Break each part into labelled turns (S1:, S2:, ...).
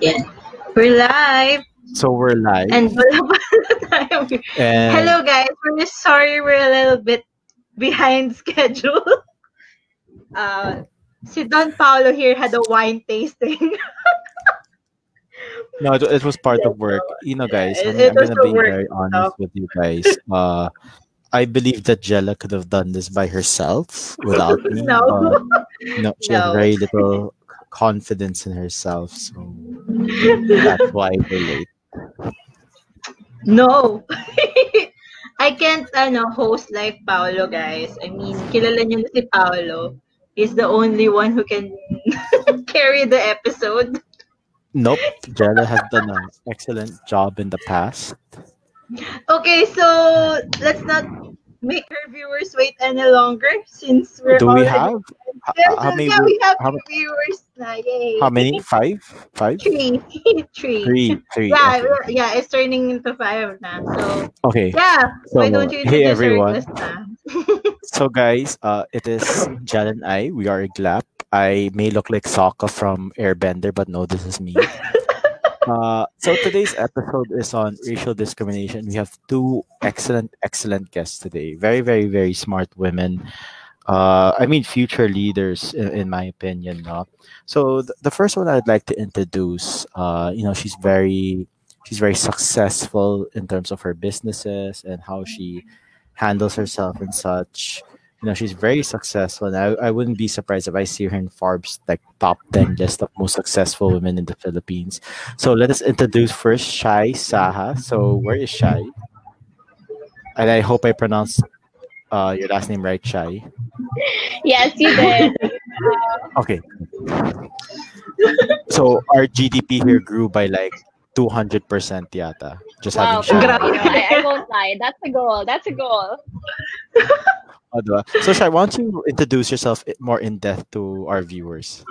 S1: Yeah. We're live.
S2: So we're live.
S1: And wala pa tayo.
S2: And
S1: Hello guys. We're sorry we're a little bit behind schedule. Uh, si Don Paolo here had a wine tasting.
S2: no, it, it was part of work. You know, guys, I'm, I'm gonna be very honest
S1: stuff.
S2: with you guys. Uh, I believe that Jella could have done this by herself without me.
S1: No.
S2: no, she
S1: No.
S2: very little confidence in herself, so that's why we're late.
S1: no. I can't ano, host like Paolo, guys. I mean, kilala niyo na si Paolo. He's the only one who can carry the episode.
S2: Nope, Jella has done an excellent job in the past.
S1: Okay, so let's not make our viewers wait any longer since we're
S2: Do we have h-
S1: Yes,
S2: how many?
S1: yeah, we have
S2: How,
S1: viewers na. Yay.
S2: how many? Five? Five?
S1: Three. Three.
S2: Three. Three.
S1: Yeah,
S2: okay.
S1: yeah, it's turning into five now. So,
S2: Okay.
S1: yeah.
S2: So,
S1: why don't you
S2: hey, everyone.
S1: our guest na?
S2: So guys, uh, it is Jal and I. We are Iglap. I may look like Sokka from Airbender, but no, this is me. Uh, so today's episode is on racial discrimination. We have two excellent, excellent guests today. Very, very, very smart women. Uh, I mean, future leaders, in, in my opinion. No? So th- the first one I'd like to introduce. Uh, you know, she's very, she's very successful in terms of her businesses and how she handles herself and such. You know, she's very successful. And I, I wouldn't be surprised if I see her in Forbes like top 10 list of most successful women in the Philippines. So let us introduce first Shai Saha. So where is Shai? And I hope I pronounced uh, your last name right, Shai.
S3: Yes, you did.
S2: Okay. So our GDP here grew by like 200% yata. Just
S3: wow,
S2: having Shai.
S3: you know, I, I won't lie. That's a goal. That's a goal.
S2: Oh? So Shai, why don't you introduce yourself more in depth to our viewers?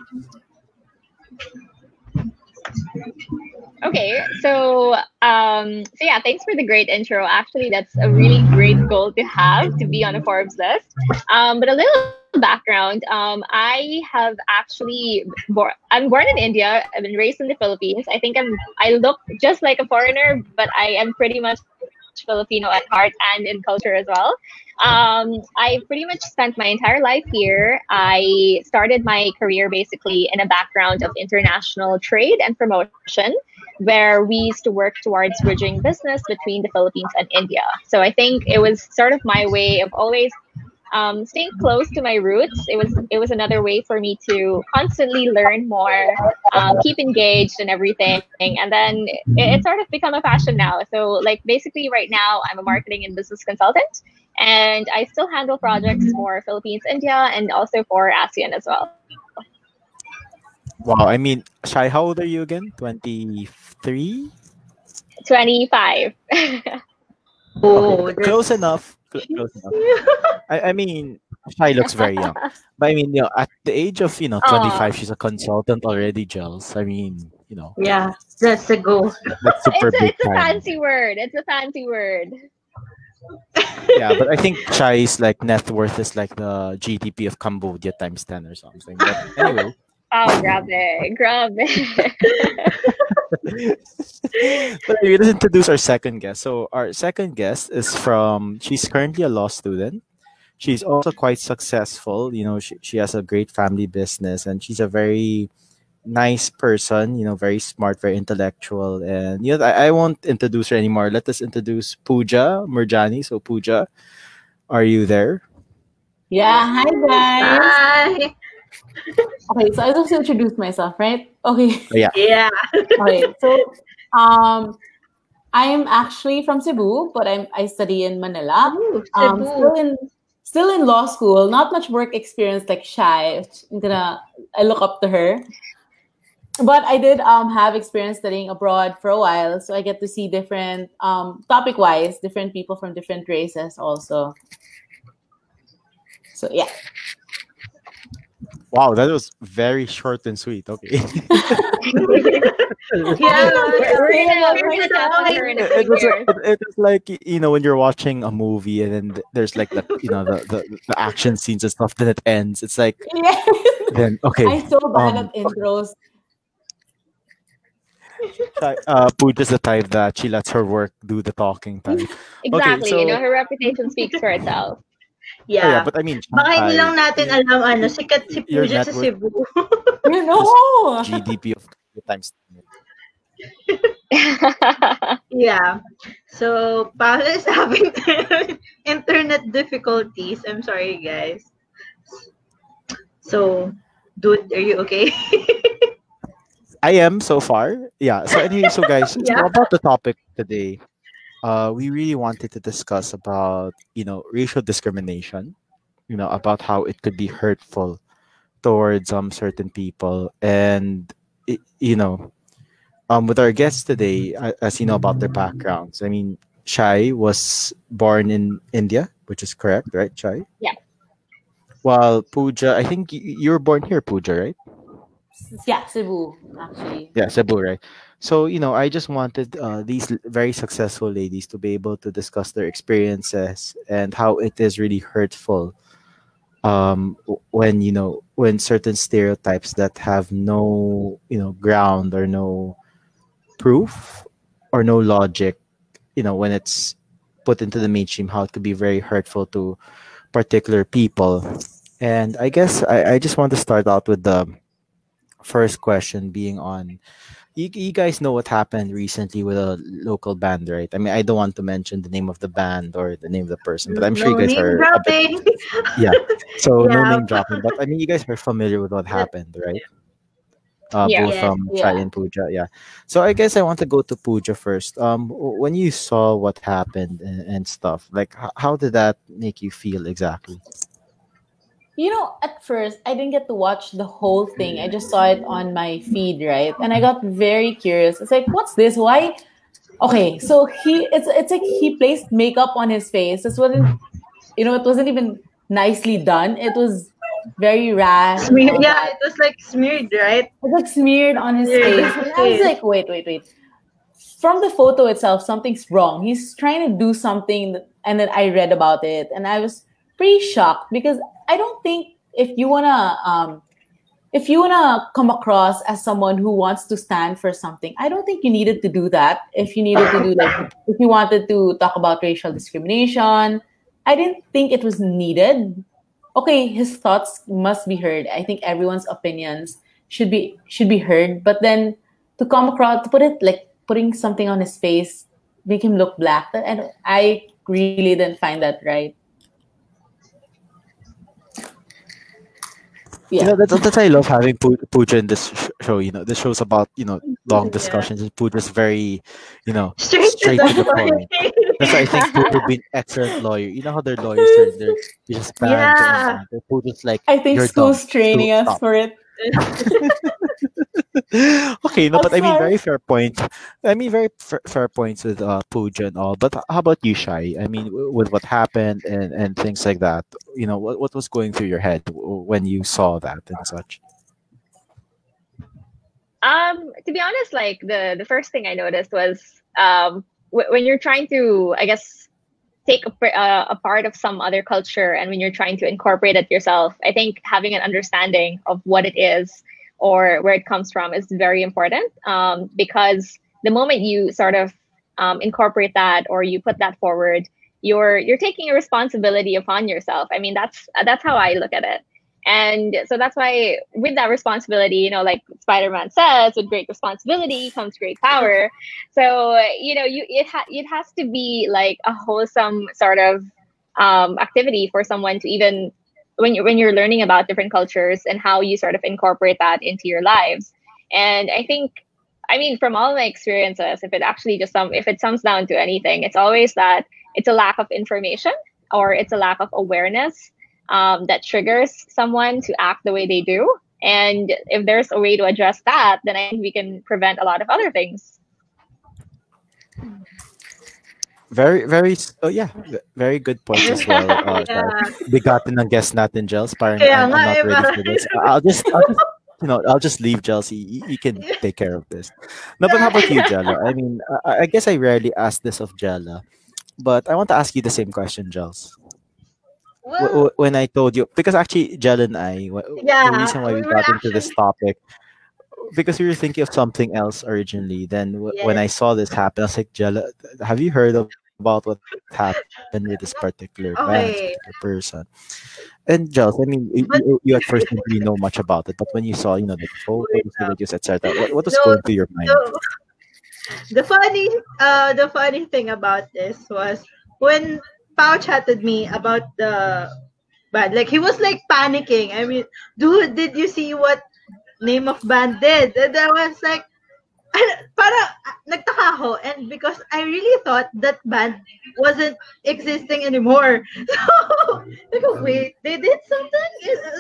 S3: Okay, so um, so yeah, thanks for the great intro. Actually, that's a really great goal to have to be on a Forbes list. Um, but a little background. Um, I have actually born. I'm born in India. I've been raised in the Philippines. I think I'm. I look just like a foreigner, but I am pretty much Filipino at heart and in culture as well. Um, I pretty much spent my entire life here. I started my career basically in a background of international trade and promotion, where we used to work towards bridging business between the Philippines and India. So I think it was sort of my way of always um, staying close to my roots. It was it was another way for me to constantly learn more, um, keep engaged and everything. And then it, it sort of become a passion now. So like basically right now I'm a marketing and business consultant, and I still handle projects for Philippines, India, and also for ASEAN as well.
S2: Wow, I mean, Shai, how old are you again? 23?
S3: Twenty five.
S1: Oh,
S2: Okay, close enough. Cl- Close enough. I, I mean, Shai looks very young. But I mean, you know, at the age of, you know, 25, she's a consultant already, Gels. I mean, you know,
S1: Yeah, that's a goal.
S2: that's super
S3: it's a,
S2: big
S3: it's a
S2: time.
S3: fancy word. It's a fancy word.
S2: Yeah, but I think Shai's like net worth is like the GDP of Cambodia times 10 or something. But anyway,
S3: Oh, grab it, grab it.
S2: but anyway, let's introduce our second guest. So our second guest is from she's currently a law student. She's also quite successful. You know, she, she has a great family business and she's a very nice person, you know, very smart, very intellectual. And you know, I, I won't introduce her anymore. Let us introduce Pooja Murjani. So Pooja, are you there?
S4: Yeah, hi guys.
S1: Bye.
S4: Okay, so I just introduced myself, right? Okay.
S2: Yeah.
S1: Yeah.
S4: Okay. So um I'm actually from Cebu, but I'm I study in Manila.
S1: Ooh,
S4: Um
S1: Cebu.
S4: still in still in law school, not much work experience like Shai. I'm gonna I look up to her. But I did um have experience studying abroad for a while, so I get to see different um topic wise, different people from different races also. So yeah.
S2: Wow, that was very short and sweet. Okay.
S1: Yeah,
S3: We're, we're gonna, we're gonna tap on her in a
S2: it, was
S3: years.
S2: it, it was like you know when you're watching a movie and then there's like the you know the, the, the action scenes and stuff then it ends it's like
S4: Yeah.
S2: then okay
S4: I'm so bad
S2: um,
S4: at intros.
S2: Shai- uh, Pooja's the type that she lets her work do the talking time.
S3: Exactly.
S2: so-
S3: you know, her reputation speaks for itself.
S2: Oh, yeah,
S1: Yeah.
S2: but I mean,
S1: Baka hindi
S2: Shanghai,
S1: lang natin alam ano, sikat si
S2: Your
S1: Pooja sa
S2: network-
S1: Cebu.
S4: You know.
S2: GDP of two times.
S1: Yeah. So, Paolo is having internet difficulties. I'm sorry, guys. So, dude, are you okay?
S2: I am so far. Yeah. So anyway, so guys, so
S1: Yeah.
S2: about the topic today, uh, we really wanted to discuss about you know racial discrimination, you know about how it could be hurtful towards um certain people, and i you know, um with our guests today, as you know about their backgrounds. I mean, Shai was born in India, which is correct, right, Shai?
S3: Yeah.
S2: While Pooja, I think you were born here, Pooja, right?
S4: Yeah, Cebu, actually.
S2: Yeah, Cebu, right? So, you know, I just wanted uh, these very successful ladies to be able to discuss their experiences and how it is really hurtful um, when, you know, when certain stereotypes that have no, you know, ground or no proof or no logic, you know, when it's put into the mainstream, how it could be very hurtful to particular people. And I guess I, I just want to start out with the first question being on you, you guys know what happened recently with a local band right i mean i don't want to mention the name of the band or the name of the person but i'm sure
S1: no
S2: you guys are a bit,
S1: dropping.
S2: so no name dropping but i mean you guys are familiar with what happened right uh,
S3: Yeah.
S2: both from Shai
S4: Yeah.
S2: and Pooja, yeah. So I guess I want to go to Pooja first. Um, when you saw what happened and, and stuff, like how did that make you feel exactly?
S4: You know, at first, I didn't get to watch the whole thing. I just saw it on my feed, right? And I got very curious. It's like, what's this? Why? Okay, so he it's it's like he placed makeup on his face. This wasn't, you know, it wasn't even nicely done. It was very rash. and
S1: Smear-
S4: all
S1: yeah,
S4: that.
S1: it was like smeared, right?
S4: It was like smeared on his
S1: Yeah,
S4: face. And I was like, wait, wait, wait. From the photo itself, something's wrong. He's trying to do something, and then I read about it, and I was pretty shocked because I don't think if you wanna, um, if you wanna come across as someone who wants to stand for something, I don't think you needed to do that. If you needed to do like, if you wanted to talk about racial discrimination, I didn't think it was needed. Okay his thoughts must be heard. I think everyone's opinions should be should be heard. But then to come across to put it like putting something on his face make him look black and i really didn't find that right
S2: You
S4: yeah
S2: know, that's, that's why I love having Poo- Pooja in this show. You know, this show's about you know long
S1: Yeah.
S2: discussions. and Pooja's very, you know,
S1: Straight,
S2: Straight
S1: to the
S2: point. That's why I think Pooja would be an excellent lawyer. You know how their lawyers are, they're they just band
S1: Yeah.
S2: and band. Pooja's like,
S4: i think school's training
S2: School-
S4: us
S2: stop.
S4: for it
S2: okay, no,
S4: I'm
S2: but I mean, very fair point. I mean, very fair, fair points with uh, Pooja and all. But how about you, Shai? I mean, w- with what happened and, and things like that, you know, what, what was going through your head w- when you saw that and such?
S3: Um, to be honest, like the the first thing I noticed was um w- when you're trying to, I guess, take a, uh, a part of some other culture, and when you're trying to incorporate it yourself, I think having an understanding of what it is or where it comes from is very important. Um, because the moment you sort of um, incorporate that or you put that forward, you're you're taking a responsibility upon yourself. I mean, that's that's how I look at it. And so that's why, with that responsibility, you know, like Spider Man says, with great responsibility comes great power. So you know, you it ha- it has to be like a wholesome sort of um, activity for someone to even when you when you're learning about different cultures and how you sort of incorporate that into your lives. And I think, I mean, from all my experiences, if it actually just some if it sums down to anything, it's always that it's a lack of information or it's a lack of awareness um, that triggers someone to act the way they do. And if there's a way to address that, then I think we can prevent a lot of other things.
S2: Very, very, oh yeah, very good point as well. Uh.
S1: Yeah.
S2: Bigatin ng guest natin, Gels. Parang
S1: Kaya
S2: I'm, not
S1: eh,
S2: ready
S1: parang-
S2: for this. I'll just, I'll just, you know, I'll just leave Chelsea. You, you can take care of this. No, but how about you, Jella? I mean, I, I guess I rarely ask this of Jella, but I want to ask you the same question, Gels. W-
S1: Well,
S2: when I told you, because actually, Jella and I,
S1: Yeah,
S2: the reason why we
S1: we
S2: got into this topic because we were thinking of something else originally. Then w- when I saw this happen, I was like, Jella, have you heard of, about what happened with this particular band,
S1: Okay.
S2: particular person? And Jels, I mean, you, you, you at first didn't really know much about it, but when you saw, you know, the photos, the videos, etc., what, what was
S1: So
S2: going through your mind?
S1: so the funny uh the funny thing about this was when Pao chatted me about the band, like he was like panicking. I mean, dude, did you see what name of band did? And I was like, para nagtaka ako and because I really thought that band wasn't existing anymore. So I go, wait, they did something?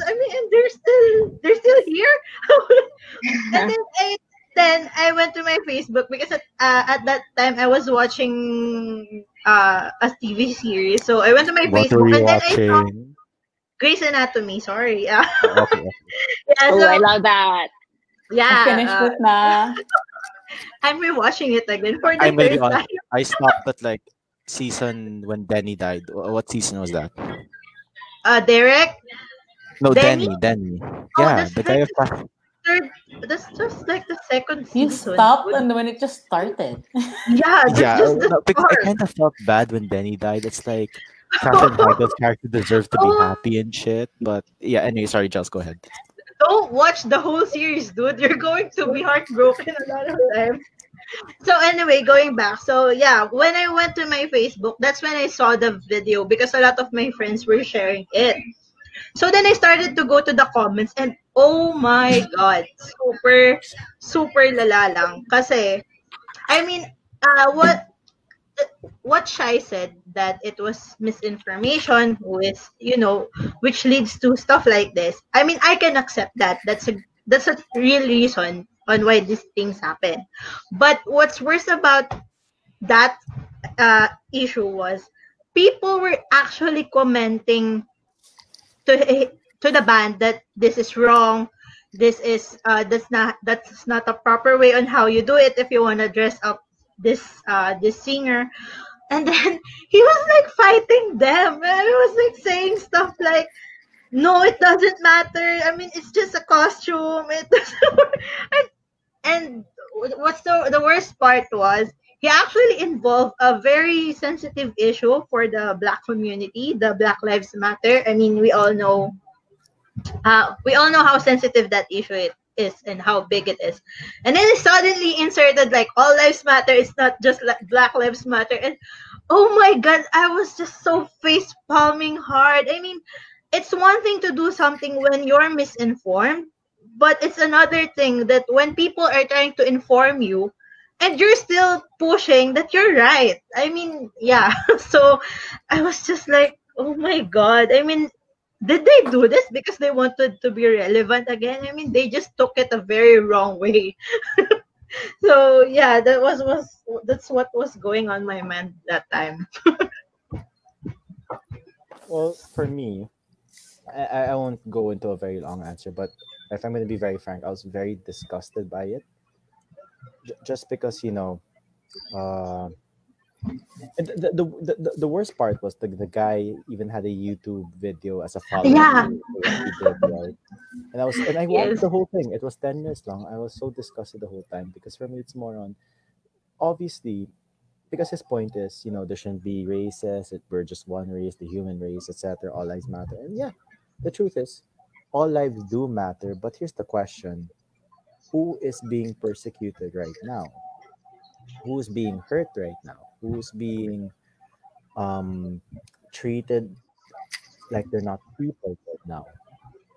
S1: I mean, and they're still they're still here. and then I then I went to my Facebook because at, uh, at that time I was watching uh, a TV series. So I went to my
S2: What
S1: Facebook
S2: you
S1: and then I saw
S2: watching?
S1: Grey's Anatomy. Sorry. Yeah.
S2: Oh, okay.
S1: yeah.
S5: Oh, I love that.
S4: I
S1: yeah,
S4: finished
S1: uh,
S4: it na.
S1: I'm rewatching it again for
S2: I
S1: the
S2: may be
S1: third time.
S2: I stopped at like season when Danny died. What season was that?
S1: Uh, Derek.
S2: No,
S1: Danny.
S2: Danny. Denny.
S1: Oh,
S2: Yeah,
S1: that's
S2: the guy of
S1: third. That's just like the second
S4: You
S1: season.
S4: stopped
S1: When-
S4: and when it just started.
S1: Yeah,
S2: Yeah,
S1: just the
S2: no, because I kind of felt bad when Denny died. It's like Katherine Heigl's character deserved to be
S1: Oh.
S2: happy and shit. But yeah, anyway, sorry, Giles, go ahead.
S1: Don't watch the whole series, dude. You're going to be heartbroken a lot of times. So anyway, going back. So yeah, when I went to my Facebook, that's when I saw the video because a lot of my friends were sharing it. So then I started to go to the comments and oh my god, super super lala lang kasi I mean, uh what what Shai said that it was misinformation with you know which leads to stuff like this. I mean, I can accept that. That's a that's a real reason on why these things happen. But what's worse about that uh, issue was people were actually commenting to to the band that this is wrong. This is uh, that's not that's not a proper way on how you do it if you want to dress up this uh, this singer. And then he was like fighting them. And he was like saying stuff like no it doesn't matter. I mean it's just a costume. It and, and what's the the worst part was he actually involved a very sensitive issue for the black community the black lives matter. I mean we all know uh, we all know how sensitive that issue it is and how big it is. And then suddenly inserted like all lives matter. It's not just like Black Lives Matter. And oh my god, I was just so face palming hard. I mean, it's one thing to do something when you're misinformed, but it's another thing that when people are trying to inform you and you're still pushing that you're right. I mean, yeah. So I was just like, oh my god. I mean, did they do this because they wanted to be relevant again? I mean, they just took it a very wrong way. so yeah, that was was that's what was going on my mind that time.
S2: Well, for me, I, I won't go into a very long answer, but if I'm going to be very frank, I was very disgusted by it. J- just because, you know, uh, the, the, the, the, the worst part was the, the guy even had a YouTube video as a follow
S1: Yeah.
S2: did, right? And I was and I watched
S1: Yes.
S2: the whole thing. It was 10 minutes long. I was so disgusted the whole time because for me it's more on obviously because his point is, you know, there shouldn't be races, it, we're just one race, the human race, etc. All lives matter. And yeah, the truth is, all lives do matter. But here's the question who is being persecuted right now? Who's being hurt right now? Who's being um, treated like they're not people right now?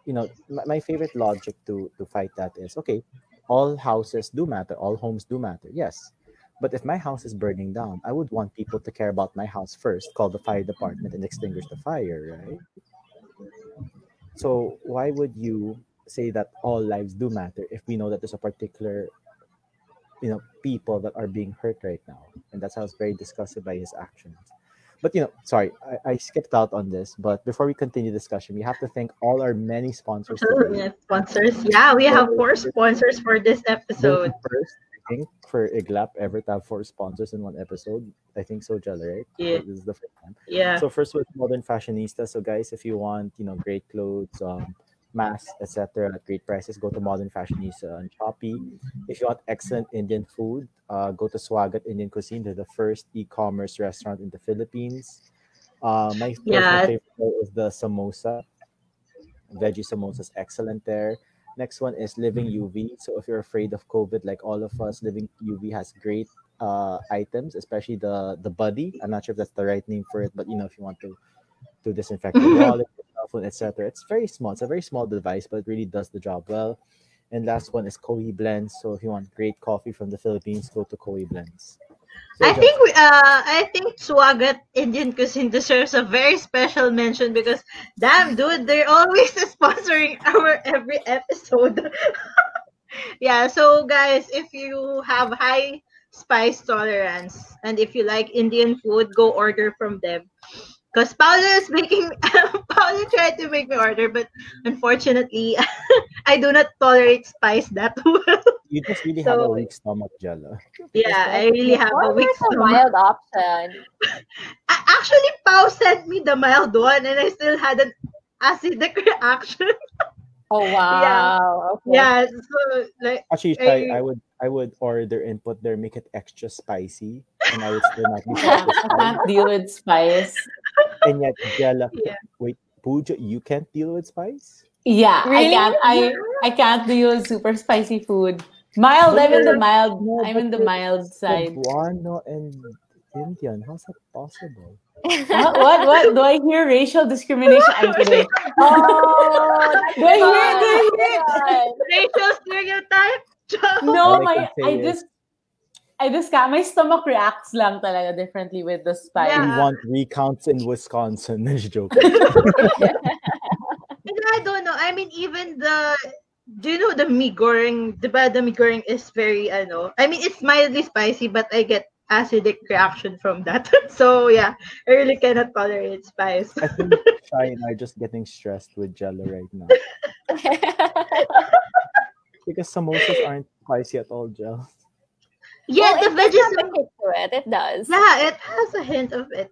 S2: You know, my, my favorite logic to to fight that is okay. All houses do matter. All homes do matter. Yes, but if my house is burning down, I would want people to care about my house first, call the fire department, and extinguish the fire, right? So why would you say that all lives do matter if we know that there's a particular, you know, people that are being hurt right now, and that's how I was very disgusted by his actions. But you know, sorry, I, I skipped out on this. But before we continue discussion, we have to thank all our many sponsors today.
S1: Sponsors. Yeah, we have four sponsors for this
S2: This
S1: episode.
S2: first, I think, for Iglap ever to have four sponsors in one episode. I think so, Jella, right?
S1: Yeah.
S2: This is the first time.
S1: Yeah.
S2: So first with Modern Fashionista. So guys, if you want, you know, great clothes, um, masks, etc. at great prices, go to Modern Fashionista on Shopee. If you want excellent Indian food, uh, go to Swagat Indian Cuisine. They're the first e-commerce restaurant in the Philippines. Uh, my personal
S1: Yeah.
S2: favorite is the samosa. Veggie samosa is excellent there. Next one is Living UV. So if you're afraid of COVID, like all of us, Living UV has great uh, items, especially the the buddy. I'm not sure if that's the right name for it, but you know, if you want to to disinfect your wallet, your cell phone, etc. It's very small. It's a very small device, but it really does the job well. And last one is Koi Blends. So if you want great coffee from the Philippines, go to Koi Blends. So,
S1: I think we, uh I think Swagat Indian Cuisine deserves a very special mention because damn dude, they're always sponsoring our every episode. yeah, so guys, if you have high spice tolerance and if you like Indian food, go order from them. Because Paolo is making Paolo tried to make me order, but unfortunately I do not tolerate spice that well.
S2: you just really have a weak stomach, Jella.
S1: yeah, I really have a weak
S3: there's a mild option.
S1: A- Actually, Pau sent me the mild one, and I still had an acidic reaction.
S3: Oh wow. Okay.
S1: yeah, so like,
S2: Actually,
S1: I-
S2: I, I would I would order input there, make it extra spicy, and I would still not be
S4: I can't deal with spice.
S2: and yet, Jella,
S1: Yeah.
S2: wait, Pooja, you can't deal with spice?
S4: Yeah,
S3: Really?
S4: I can't. I I can't deal with super spicy food. Mild. I'm in the mild.
S2: No,
S4: I'm in the mild side.
S2: Cebuano and Indian. How's that possible?
S4: What? What? What? Do I hear racial discrimination? I'm kidding.
S3: Oh,
S4: Do I hear? Do I hear
S1: racial stereotype.
S4: No,
S2: I
S4: my I just I just ca- my stomach reacts lang talaga differently with the spice.
S1: Yeah.
S2: We want recounts in Wisconsin. Just joking.
S1: And I don't know. I mean, even the do you know the mi goreng? The the mi goreng is very ano. I mean, it's mildly spicy, but I get acidic reaction from that. so yeah, I really cannot tolerate spice.
S2: I think Shai and I are just getting stressed with Jella right now. Because samosas aren't spicy at all, Jell.
S1: Yeah,
S3: Well,
S1: the
S3: it does
S1: veggies.
S3: have a kick to it. It does.
S1: Yeah, it has a hint of it.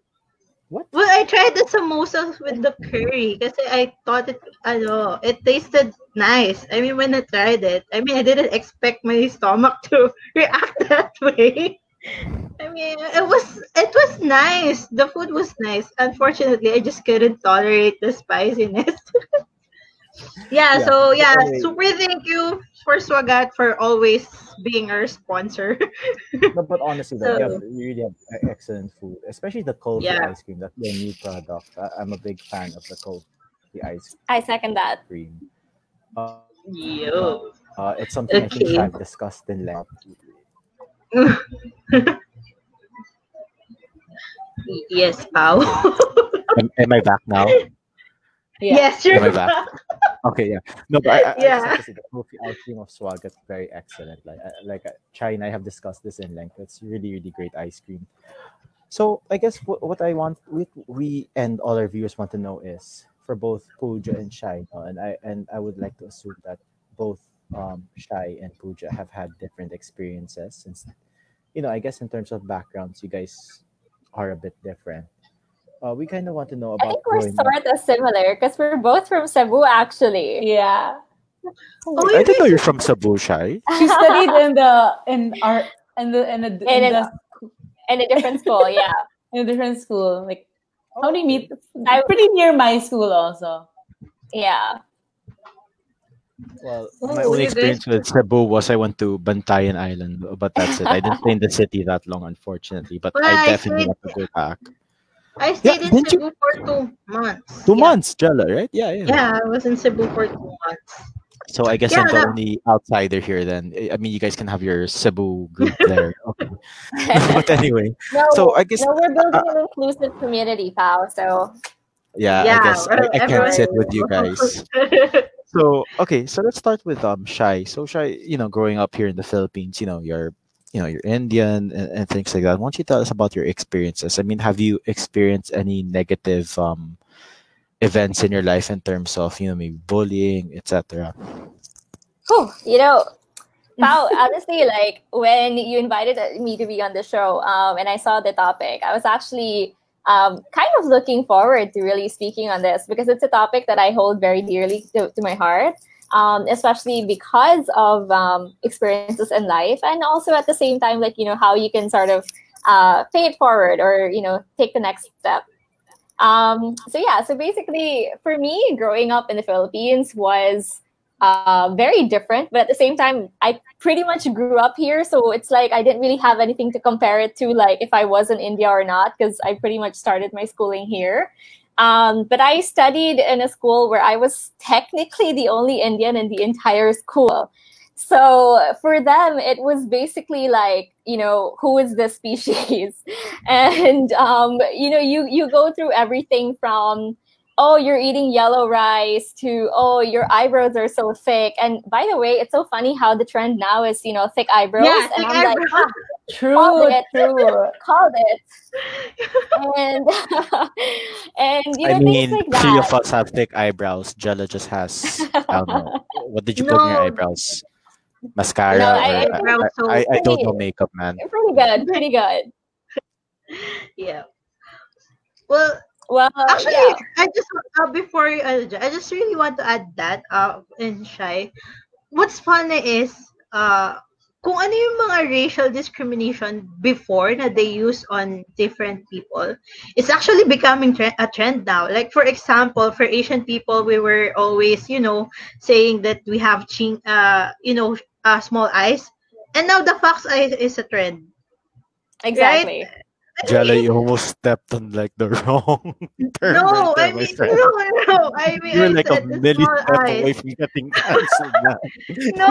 S2: What?
S1: Well, I tried the samosas with the curry because I thought it, I know, it tasted nice. I mean, when I tried it, I mean, I didn't expect my stomach to react that way. I mean, it was it was nice. The food was nice. Unfortunately, I just couldn't tolerate the spiciness. yeah,
S2: Yeah,
S1: so yeah,
S2: anyway.
S1: super thank you for Swagat for always being our sponsor.
S2: But, but honestly, though, you,
S1: So-
S2: have, you really have excellent food, especially the cold
S1: Yeah.
S2: ice cream. That's their new product. I, I'm a big fan of the kulfi ice
S3: I second that.
S2: cream. Uh,
S1: Yo.
S2: uh, it's something I think I've discussed in length.
S1: yes, Pao.
S2: Am, am I back now?
S4: Yeah.
S1: Yes, you're
S2: Am I back? Okay, yeah. No, but I, I, I
S1: Yeah.
S2: just to say the ice cream of Swag is very excellent. Like, I- like uh, Shai and I have discussed this in length. It's really, really great ice cream. So I guess what, what I want, we, we and all our viewers want to know is for both Pooja and Shai, no, and I and I would like to assume that both um, Shai and Pooja have had different experiences since, you know, I guess in terms of backgrounds, you guys are a bit different. Uh, we kind of want to know about.
S3: It. I
S2: think we're
S3: sort of similar because we're both from Cebu, actually.
S4: Yeah.
S1: Oh,
S2: I didn't know you're from Cebu, Shai.
S4: She studied in the in our in the in a, in,
S3: In
S4: the,
S3: In a different school, yeah.
S4: in a different school. Like how do you meet?
S3: I'm
S4: Pretty near my school also.
S3: Yeah.
S2: Well,
S1: Oh,
S2: my only experience with Cebu was I went to Bantayan Island, but that's it. I didn't stay in the city that long, unfortunately. But
S1: Well,
S2: I
S1: I
S2: definitely
S1: stayed-
S2: want to go back.
S1: I stayed
S2: Yeah,
S1: in
S2: didn't you-
S1: Cebu for two months.
S2: Two
S1: yeah.
S2: months, Jella, right? Yeah, yeah.
S1: Yeah, I was in Cebu for two months.
S2: So I guess
S1: Yeah,
S2: I'm the
S1: that-
S2: only outsider here. Then I mean, you guys can have your Cebu group there. Okay. but anyway,
S3: no,
S2: so I guess
S3: no, we're building an inclusive community, pal. So
S2: yeah,
S1: yeah,
S2: I guess I,
S1: well,
S2: I can't sit with you guys. So okay, so let's start with um Shai. So Shai, you know, growing up here in the Philippines, you know, you're you know, you're Indian and, and things like that. Why don't you tell us about your experiences? I mean, have you experienced any negative um events in your life in terms of, you know, maybe bullying, etc.
S3: Oh, you know, Pao, honestly, like when you invited me to be on the show, um, and I saw the topic, I was actually um, kind of looking forward to really speaking on this because it's a topic that I hold very dearly to, to my heart. Um, especially because of um, experiences in life, and also at the same time, like you know how you can sort of uh, pay it forward or you know take the next step. Um, so yeah, so basically, for me, growing up in the Philippines was uh, very different, but at the same time, I pretty much grew up here, so it's like I didn't really have anything to compare it to, like if I was in India or not, because I pretty much started my schooling here. Um, but I studied in a school where I was technically the only Indian in the entire school. So for them, it was basically like, you know, who is this species? and, um, you know, you, you go through everything from, oh, you're eating yellow rice to, oh, your eyebrows are so thick. And by the way, it's so funny how the trend now is, you know, thick eyebrows.
S1: Yeah,
S3: and
S1: thick
S3: I'm like,
S1: eyebrows.
S4: True,
S3: called it,
S4: true.
S3: called it. And, and, you know,
S2: I mean,
S3: things like
S2: three
S3: that.
S2: of us have thick eyebrows. Jella just has. I don't know. What did you put in your eyebrows? Mascara
S3: No,
S2: or
S3: I-
S2: I, I,
S1: so
S2: I, I don't know makeup, man.
S3: Pretty good, pretty good.
S1: Yeah. Well,
S3: Well,
S1: actually,
S3: yeah.
S1: I just uh, before you, uh, I just really want to add that uh in Shai. What's funny is uh kung ano yung mga racial discrimination before na they use on different people, it's actually becoming tre- a trend now. Like for example, for Asian people, we were always, you know, saying that we have ching, uh, you know, uh, small eyes, and now the fox eye is a trend.
S3: Exactly.
S2: Jella, you almost stepped on like the wrong term.
S1: No, I mean, no, no. I mean,
S2: you're
S1: I
S2: like a
S1: said the
S2: milli
S1: small
S2: step
S1: eyes.
S2: away from getting cancelled. man.
S1: No,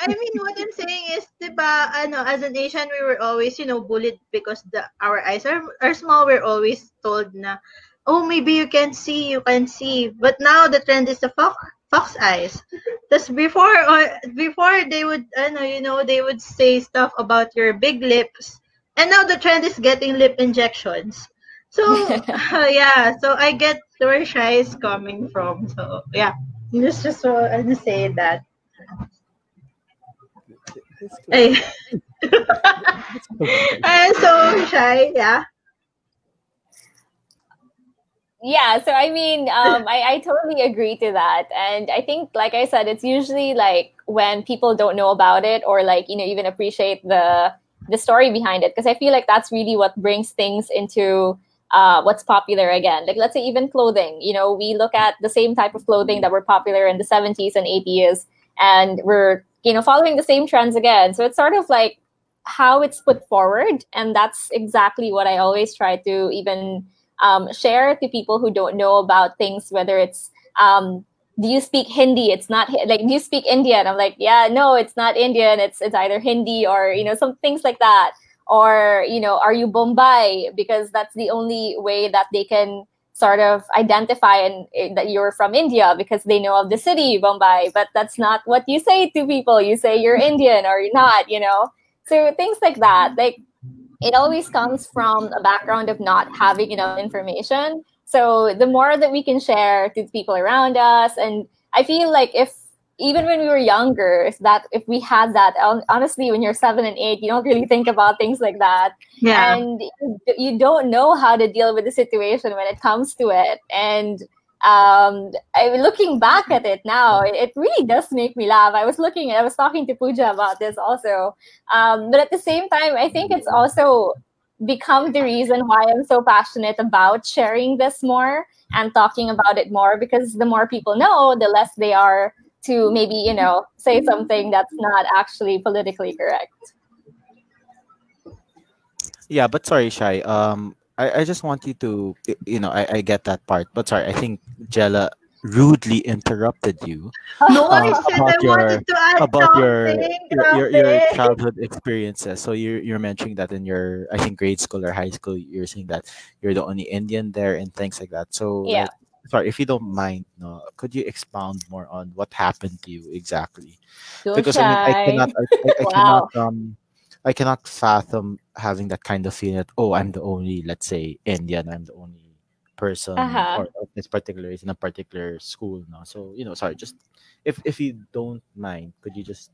S1: I mean what I'm saying is, diba, ano, as an Asian, we were always, you know, bullied because the our eyes are are small. We're always told na, oh, maybe you can see, you can see. But now the trend is the fox fox eyes. Because before or before they would, ano, you know, they would say stuff about your big lips, and now the trend is getting lip injections. So yeah, so I get where Shai is coming from. So yeah, just just want to say that. Ay. I'm so shy, yeah.
S3: Yeah, so I mean, um, I, I totally agree to that. And I think, like I said, it's usually like when people don't know about it or like, you know, even appreciate the the story behind it. Because I feel like that's really what brings things into uh, what's popular again. Like let's say even clothing, you know, we look at the same type of clothing that were popular in the 70s and 80s and we're, you know, following the same trends again. So it's sort of like how it's put forward. And that's exactly what I always try to even um, share to people who don't know about things, whether it's um, do you speak Hindi? It's not like do you speak Indian? I'm like, yeah, no, it's not Indian. It's it's either Hindi or you know some things like that. Or you know, are you Bombay? Because that's the only way that they can sort of identify and eh, that you're from India because they know of the city Bombay. But that's not what you say to people. You say you're Indian or you're not. You know, so things like that. Like it always comes from a background of not having enough information. So the more that we can share to the people around us, and I feel like if even when we were younger, if that if we had that, honestly, when you're seven and eight, you don't really think about things like that,
S1: Yeah.
S3: and you- don't know how to deal with the situation when it comes to it. And um, I, looking back at it now, it, it really does make me laugh. I was looking, I was talking to Pooja about this also, um, but at the same time, I think it's also become the reason why I'm so passionate about sharing this more and talking about it more because the more people know, the less they are to maybe, you know, say something that's not actually politically correct.
S2: Yeah, but sorry, Shai. Um, I, I just want you to, you know, I, I get that part, but sorry, I think Jella rudely interrupted you
S1: No, I
S2: uh,
S1: said I
S2: about your
S1: wanted to
S2: about your your, your, your childhood experiences. So you're you're mentioning that in your I think grade school or high school, you're saying that you're the only Indian there and things like that. So
S3: Yeah.
S2: like, sorry if you don't mind, no, could you expound more on what happened to you exactly?
S4: Don't
S2: because I mean I cannot I, I, I
S3: Wow.
S2: cannot um I cannot fathom having that kind of feeling that oh I'm the only let's say Indian I'm the only person
S3: Uh-huh.
S2: or of this particular race in a particular school no so you know sorry just if if you don't mind could you just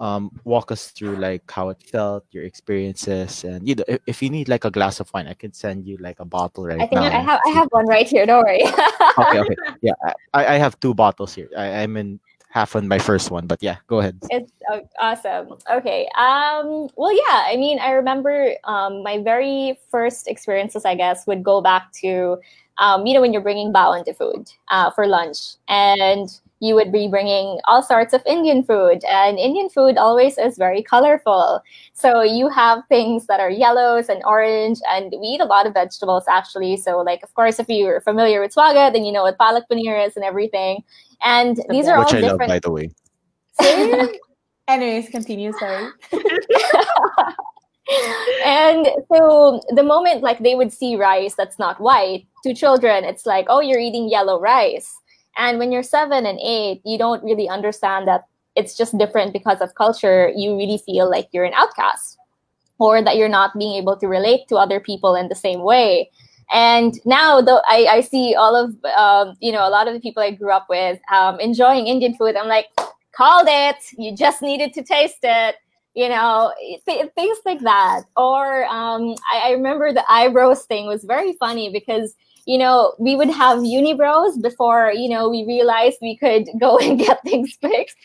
S2: um, walk us through like how it felt, your experiences, and you know, if, if you need like a glass of wine, I can send you like a bottle right
S3: I think
S2: now.
S3: I have I have one right here. Don't worry.
S2: okay, okay, yeah, I, I have two bottles here. I, I'm in half on my first one, but yeah, go ahead.
S3: It's uh, awesome. Okay. Um. Well, yeah. I mean, I remember um my very first experiences. I guess would go back to, um, you know, when you're bringing bao into food, uh, for lunch, and you would be bringing all sorts of Indian food, and Indian food always is very colorful. So you have things that are yellows and orange, and we eat a lot of vegetables actually. So, like, of course, if you're familiar with swagat, then you know what palak paneer is and everything. And these are
S2: Which
S3: all
S2: I love,
S3: different.
S2: by the way.
S4: Anyways, continue. Sorry.
S3: and so the moment like they would see rice that's not white to children it's like oh you're eating yellow rice and when you're seven and eight you don't really understand that it's just different because of culture. You really feel like you're an outcast or that you're not being able to relate to other people in the same way. And now though I, I see all of um, you know a lot of the people i grew up with um, enjoying indian food. I'm like called it. You just needed to taste it you know th- things like that. Or um, I, I remember the eyebrows thing was very funny because you know we would have unibrows before you know we realized we could go and get things fixed.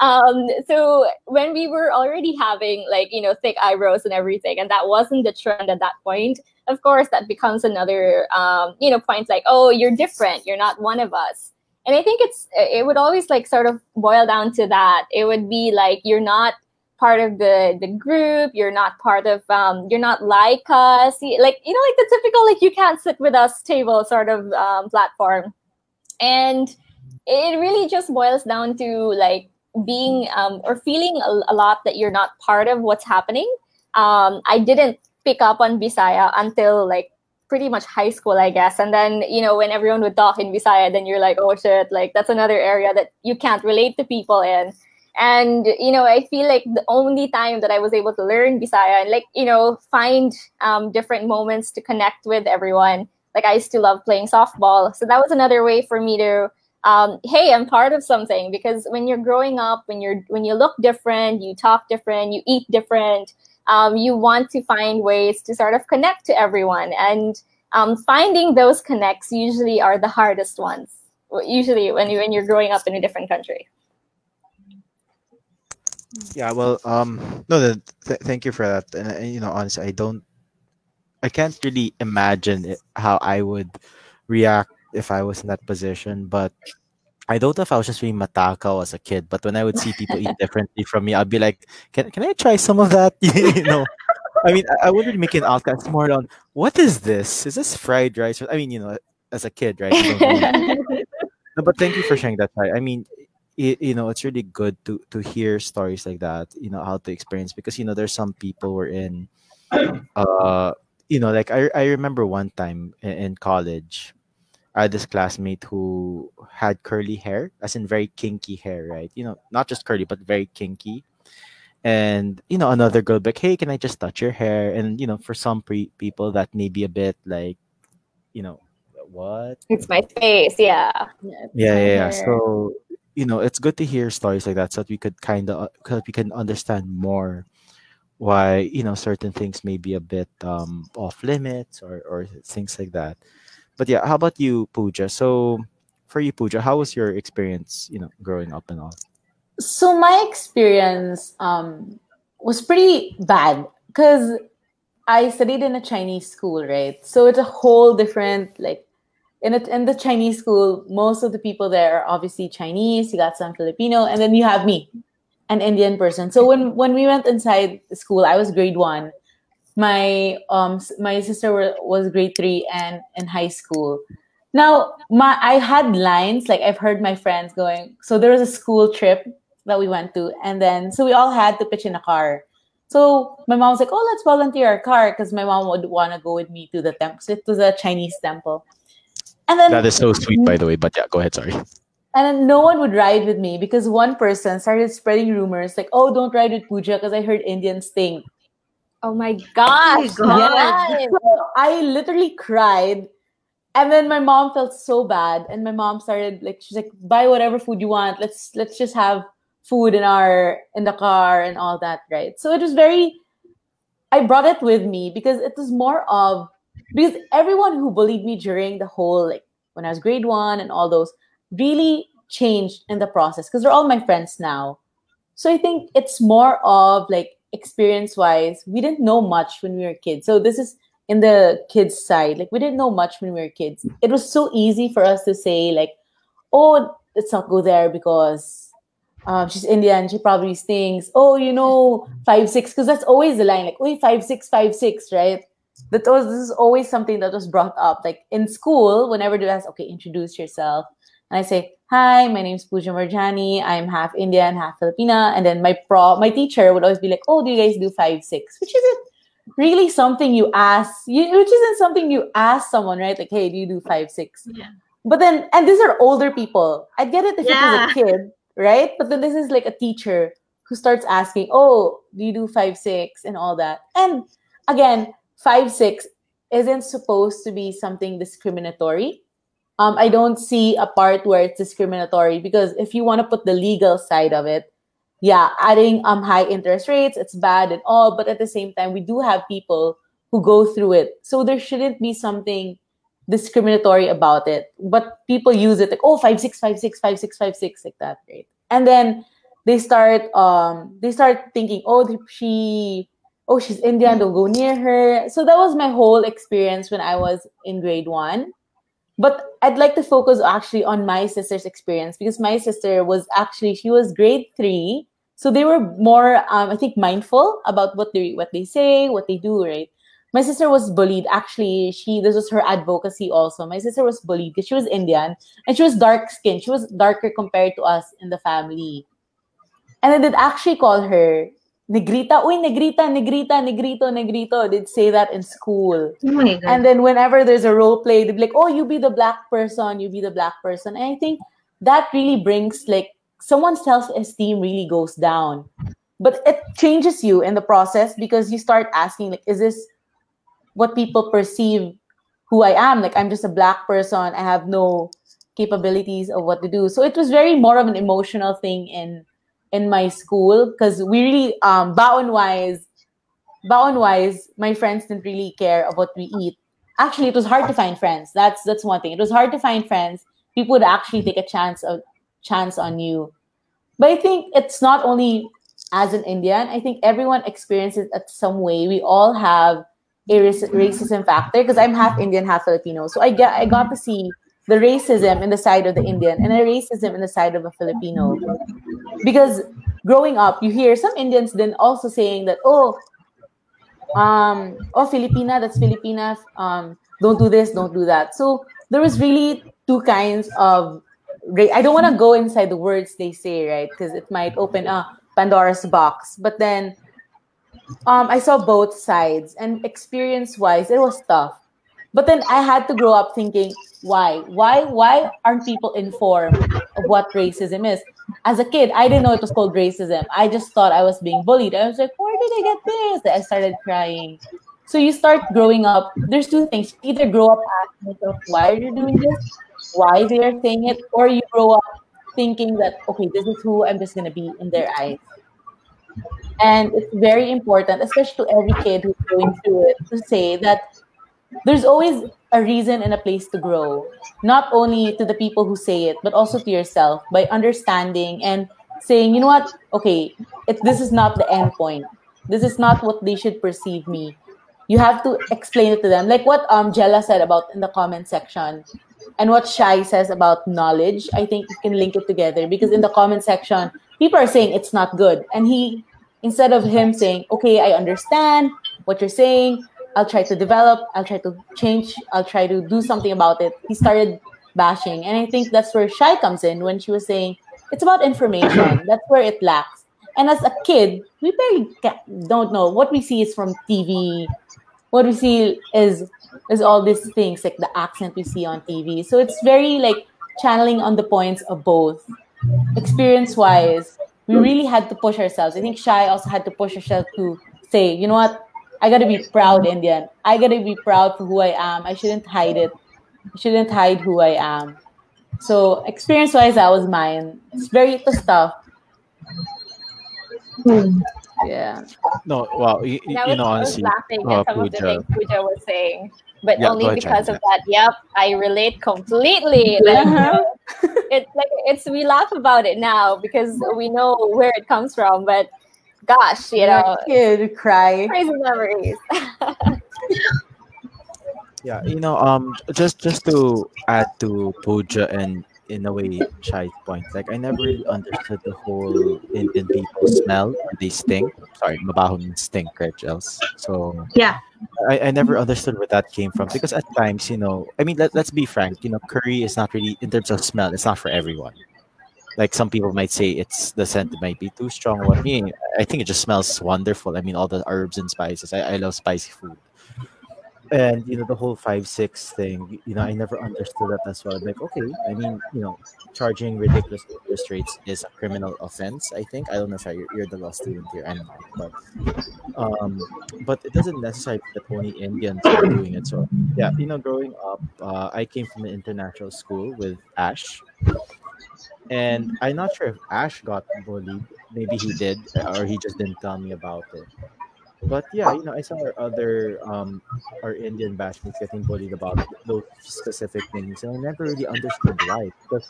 S3: Um, so when we were already having like you know thick eyebrows and everything and that wasn't the trend at that point of course that becomes another um, you know point like oh you're different. You're not one of us. And i think it's it would always like sort of boil down to that. It would be like you're not part of the the group you're not part of um you're not like us. Like you know like the typical like you can't sit with us table sort of um, platform. And it really just boils down to like being um, or feeling a, a lot that you're not part of what's happening. Um, i didn't pick up on bisaya until like pretty much high school i guess. And then you know when everyone would talk in bisaya then you're like oh shit like that's another area that you can't relate to people in and you know i feel like the only time that i was able to learn bisaya and like you know find um, different moments to connect with everyone like i used to love playing softball. So that was another way for me to um, hey i'm part of something. Because when you're growing up when you're when you look different you talk different you eat different um, you want to find ways to sort of connect to everyone. And um, finding those connects usually are the hardest ones usually when you when you're growing up in a different country
S2: Yeah, well, um, no, the, th- thank you for that. And, uh, you know, honestly, I don't, I can't really imagine it, how I would react if I was in that position. But I don't know if I was just being matakaw as a kid. But when I would see people eat differently from me, I'd be like, can, can I try some of that? you know, I mean, I, I wouldn't make an outcast. It's more on, what is this? Is this fried rice? I mean, you know, as a kid, right? you don't really- no, but thank you for sharing that. I mean, it, you know, it's really good to to hear stories like that. You know how to experience because you know there's some people were in, uh, you know, like I I remember one time in, in college, I had this classmate who had curly hair, as in very kinky hair, right? You know, not just curly but very kinky. And you know, another girl like, "Hey, can I just touch your hair?" And you know, for some pre- people, that may be a bit like, you know, what?
S3: it's my face yeah
S2: yeah yeah, yeah. so you know it's good to hear stories like that so that we could kind of because we can understand more why you know certain things may be a bit um off limits or or things like that. But yeah how about you Pooja? So for you Pooja how was your experience you know growing up and all?
S4: So my experience um, was pretty bad because I studied in a Chinese school, right? So it's a whole different like in a, in the Chinese school. Most of the people there are obviously Chinese. You got some Filipino, and then you have me, an Indian person. So when when we went inside school, I was grade one. My um my sister were, was grade three and in high school. Now my I had lines like I've heard my friends going. So there was a school trip that we went to, and then so we all had to pitch in a car. So my mom was like, "Oh, let's volunteer our car," because my mom would want to go with me to the temple. It was a Chinese temple, and then
S2: that is so sweet by the way but yeah go ahead sorry
S4: and then no one would ride with me because one person started spreading rumors like, "Oh, don't ride with Pooja because I heard Indians stink."
S3: oh my gosh
S1: Oh my God.
S3: yes.
S4: I literally cried. And then my mom felt so bad. And my mom started like she's like, buy whatever food you want. Let's let's just have food in our in the car and all that, right? So it was very I brought it with me because it was more of because everyone who bullied me during the whole like when I was grade one and all those really changed in the process because they're all my friends now. So I think it's more of like experience wise, we didn't know much when we were kids. So this is in the kids side. Like we didn't know much when we were kids. It was so easy for us to say like, oh, let's not go there because um, she's Indian. She probably thinks, oh, you know, five six, because that's always the line, like, oh, five six, five six, right? That was this is always something that was brought up. Like in school, whenever they ask, okay, introduce yourself, and I say, hi, my name is Pooja Marjani. I'm half Indian, half Filipina. And then my pro, my teacher would always be like, oh, do you guys do five six? Which isn't really something you ask, you, which isn't something you ask someone, right? Like, hey, do you do five six?
S1: Yeah.
S4: But then, and these are older people. I get it if
S1: Yeah.
S4: it was a kid, right? But then this is like a teacher who starts asking, "Oh, do you do five six and all that?" And again, five six isn't supposed to be something discriminatory. Um, I don't see a part where it's discriminatory because if you want to put the legal side of it, yeah, adding um high interest rates, it's bad and all. But at the same time, we do have people who go through it, so there shouldn't be something discriminatory about it. But people use it like, oh, five six, five six, five six, five six, like that, right? And then they start um they start thinking, oh, she oh she's Indian, don't go near her. So that was my whole experience when I was in grade one. But I'd like to focus actually on my sister's experience because my sister was actually she was grade three, so they were more um, I think mindful about what they what they say, what they do, right? my sister was bullied actually she this was her advocacy also my sister was bullied because she was indian and she was dark skinned she was darker compared to us in the family and i did actually call her negrita uy negrita negrita negrito negrito they'd say that in school
S1: Oh
S4: and then whenever there's a role play they'd be like oh you be the black person you be the black person and i think that really brings like someone's self-esteem really goes down but it changes you in the process because you start asking like is this what people perceive who I am. Like I'm just a black person. I have no capabilities of what to do. So it was very more of an emotional thing in in my school because we really um baon wise baon wise my friends didn't really care of what we eat. Actually, it was hard to find friends. That's that's one thing. It was hard to find friends. People would actually take a chance of chance on you. But I think it's not only as an Indian. I think everyone experiences it some way. We all have a racism factor because I'm half Indian, half Filipino. So I get I got to see the racism in the side of the Indian and the racism in the side of a Filipino. Because growing up, you hear some Indians then also saying that, oh, um, oh Filipina, that's Filipina, um, don't do this, don't do that. So there was really two kinds of I don't want to go inside the words they say, right? Because it might open a Pandora's box. But then um, I saw both sides, and experience-wise, it was tough. But then I had to grow up thinking, why, why, why aren't people informed of what racism is? As a kid, I didn't know it was called racism. I just thought I was being bullied. I was like, where did I get this? I started crying. So you start growing up. There's two things: either grow up asking yourself why are you're doing this, why they are saying it, or you grow up thinking that okay, this is who I'm just gonna be in their eyes. And it's very important, especially to every kid who's going through it, to say that there's always a reason and a place to grow, not only to the people who say it, but also to yourself by understanding and saying, you know what, okay, this is not the end point. This is not what they should perceive me. You have to explain it to them, like what um Jella said about in the comment section, and what Shai says about knowledge. I think you can link it together because in the comment section, people are saying it's not good, and he instead of him saying, okay, I understand what you're saying, I'll try to develop, I'll try to change, I'll try to do something about it. He started bashing. And I think that's where Shai comes in when she was saying, it's about information. That's where it lacks. And as a kid, we barely don't know. What we see is from TV. What we see is is all these things like the accent we see on TV. So it's very like channeling on the points of both. Experience wise, we really had to push ourselves. I think Shai also had to push herself to say, you know what, I gotta be proud Indian. I gotta be proud for who I am. I shouldn't hide it. I shouldn't hide who I am. So experience wise, that was mine. It's very it was tough. Yeah.
S2: No, wow, you, you
S3: And I was,
S2: know,
S3: I was
S2: honestly,
S3: laughing
S2: uh,
S3: at some of the things Pooja was saying, but
S2: Yeah,
S3: only
S2: go ahead,
S3: because
S2: Jen,
S3: of that. Yep, I relate completely. Like, you know, it's like it's we laugh about it now because we know where it comes from, but gosh, you know,
S4: kid cry.
S3: crazy memories.
S2: Yeah, you know, um, just just to add to Pooja and in a way Shai's point, like I never really understood the whole Indian people smell or they stink. Sorry, mabaho means stink, right, Jels? So
S1: Yeah.
S2: I, I never understood where that came from because at times, you know, I mean, let, let's be frank, you know, curry is not really in terms of smell, it's not for everyone. Like some people might say it's the scent might be too strong. What me, I think it just smells wonderful. I mean, all the herbs and spices. I, I love spicy food and you know the whole five six thing you know i never understood that as well. I'm like okay i mean you know charging ridiculous interest rates is a criminal offense i think. I don't know if you're, you're the law student here not but um but it doesn't necessarily that only indians are doing it. So yeah you know growing up uh, i came from an international school with ash. And i'm not sure if ash got bullied. Maybe he did or he just didn't tell me about it but yeah, you know, I saw our other um our Indian batchmates getting bullied about those specific things, and I never really understood why. Because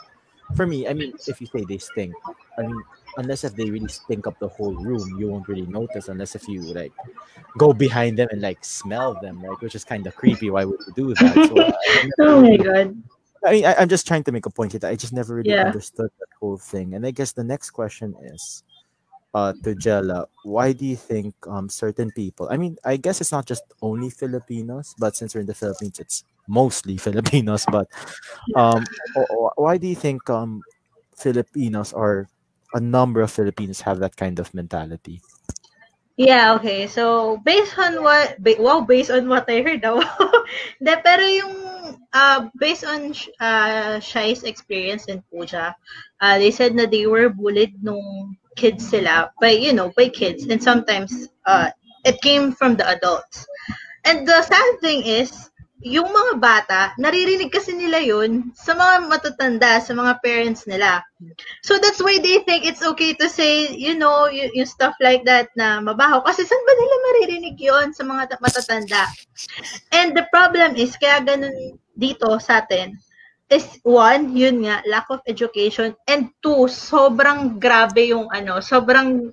S2: for me, I mean, if you say they stink, I mean, unless if they really stink up the whole room, you won't really notice unless if you like go behind them and like smell them, like Which is kind of creepy. Why would you do that? So I,
S1: Oh my
S2: really-
S1: god.
S2: I mean, I, I'm just trying to make a point here that I just never really
S1: Yeah.
S2: understood that whole thing. And I guess the next question is, uh, to Jella, why do you think um certain people? I mean, I guess it's not just only Filipinos, but since we're in the Philippines, it's mostly Filipinos. But um, why do you think um Filipinos or a number of Filipinos have that kind of mentality?
S1: Yeah, okay. So, based on what, ba- wow, based on what I heard daw. De, pero yung, uh, based on uh, Shai's experience in Pooja, uh, they said na they were bullied nung kids sila by, you know, by kids. And sometimes, uh, it came from the adults. And the sad thing is, yung mga bata, naririnig kasi nila yun sa mga matatanda, sa mga parents nila. So that's why they think it's okay to say, you know, y- yung stuff like that na mabaho. Kasi saan ba nila maririnig yon sa mga ta- matatanda? And the problem is, kaya ganun dito sa atin, is one, yun nga, lack of education. And two, sobrang grabe yung ano, sobrang,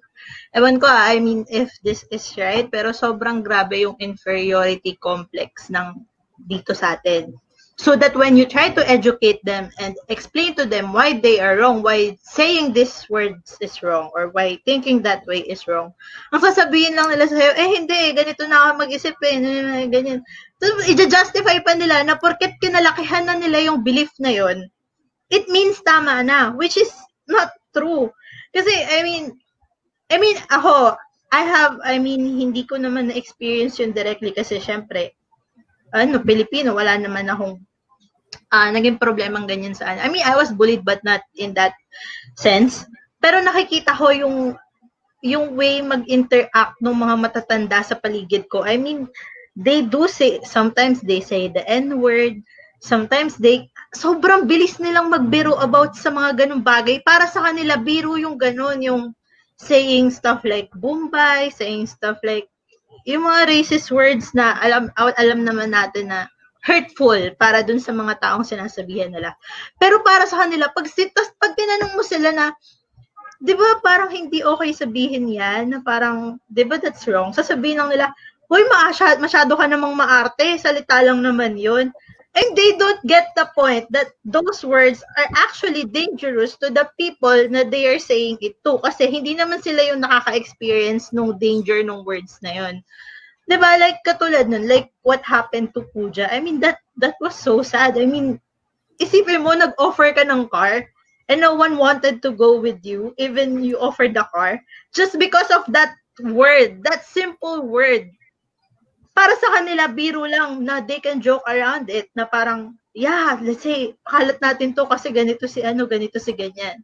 S1: ewan ko I mean, if this is right, pero sobrang grabe yung inferiority complex ng dito sa atin. So that when you try to educate them and explain to them why they are wrong, why saying these words is wrong, or why thinking that way is wrong, ang sasabihin lang nila sa'yo, eh hindi, ganito na ako mag-isip eh, ganyan. So, i-justify pa nila na porket kinalakihan na nila yung belief na yon, it means tama na, which is not true. Kasi, I mean, I mean, ako, I have, I mean, hindi ko naman na-experience yun directly kasi syempre, ano, Pilipino, wala naman akong ah naging problemang ganyan sa I mean, I was bullied but not in that sense. Pero nakikita ko yung yung way mag-interact ng mga matatanda sa paligid ko. I mean, they do say, sometimes they say the N-word, sometimes they, sobrang bilis nilang magbiro about sa mga ganong bagay. Para sa kanila, biro yung ganon, yung saying stuff like Bombay, saying stuff like yung mga racist words na alam alam naman natin na hurtful para dun sa mga taong sinasabihan nila. Pero para sa kanila, pag, tas, pag tinanong mo sila na, di ba parang hindi okay sabihin yan, na parang, di ba that's wrong? Sasabihin lang nila, Hoy, masyado, masyado ka namang maarte, salita lang naman yun. And they don't get the point that those words are actually dangerous to the people na they are saying it to. Kasi hindi naman sila yung nakaka-experience ng danger ng words na yun. ba Like, katulad nun, like what happened to Pooja. I mean, that that was so sad. I mean, isipin mo, nag-offer ka ng car and no one wanted to go with you, even you offered the car, just because of that word, that simple word para sa kanila, biro lang na they can joke around it na parang, yeah, let's say, kalat natin to kasi ganito si ano, ganito si ganyan.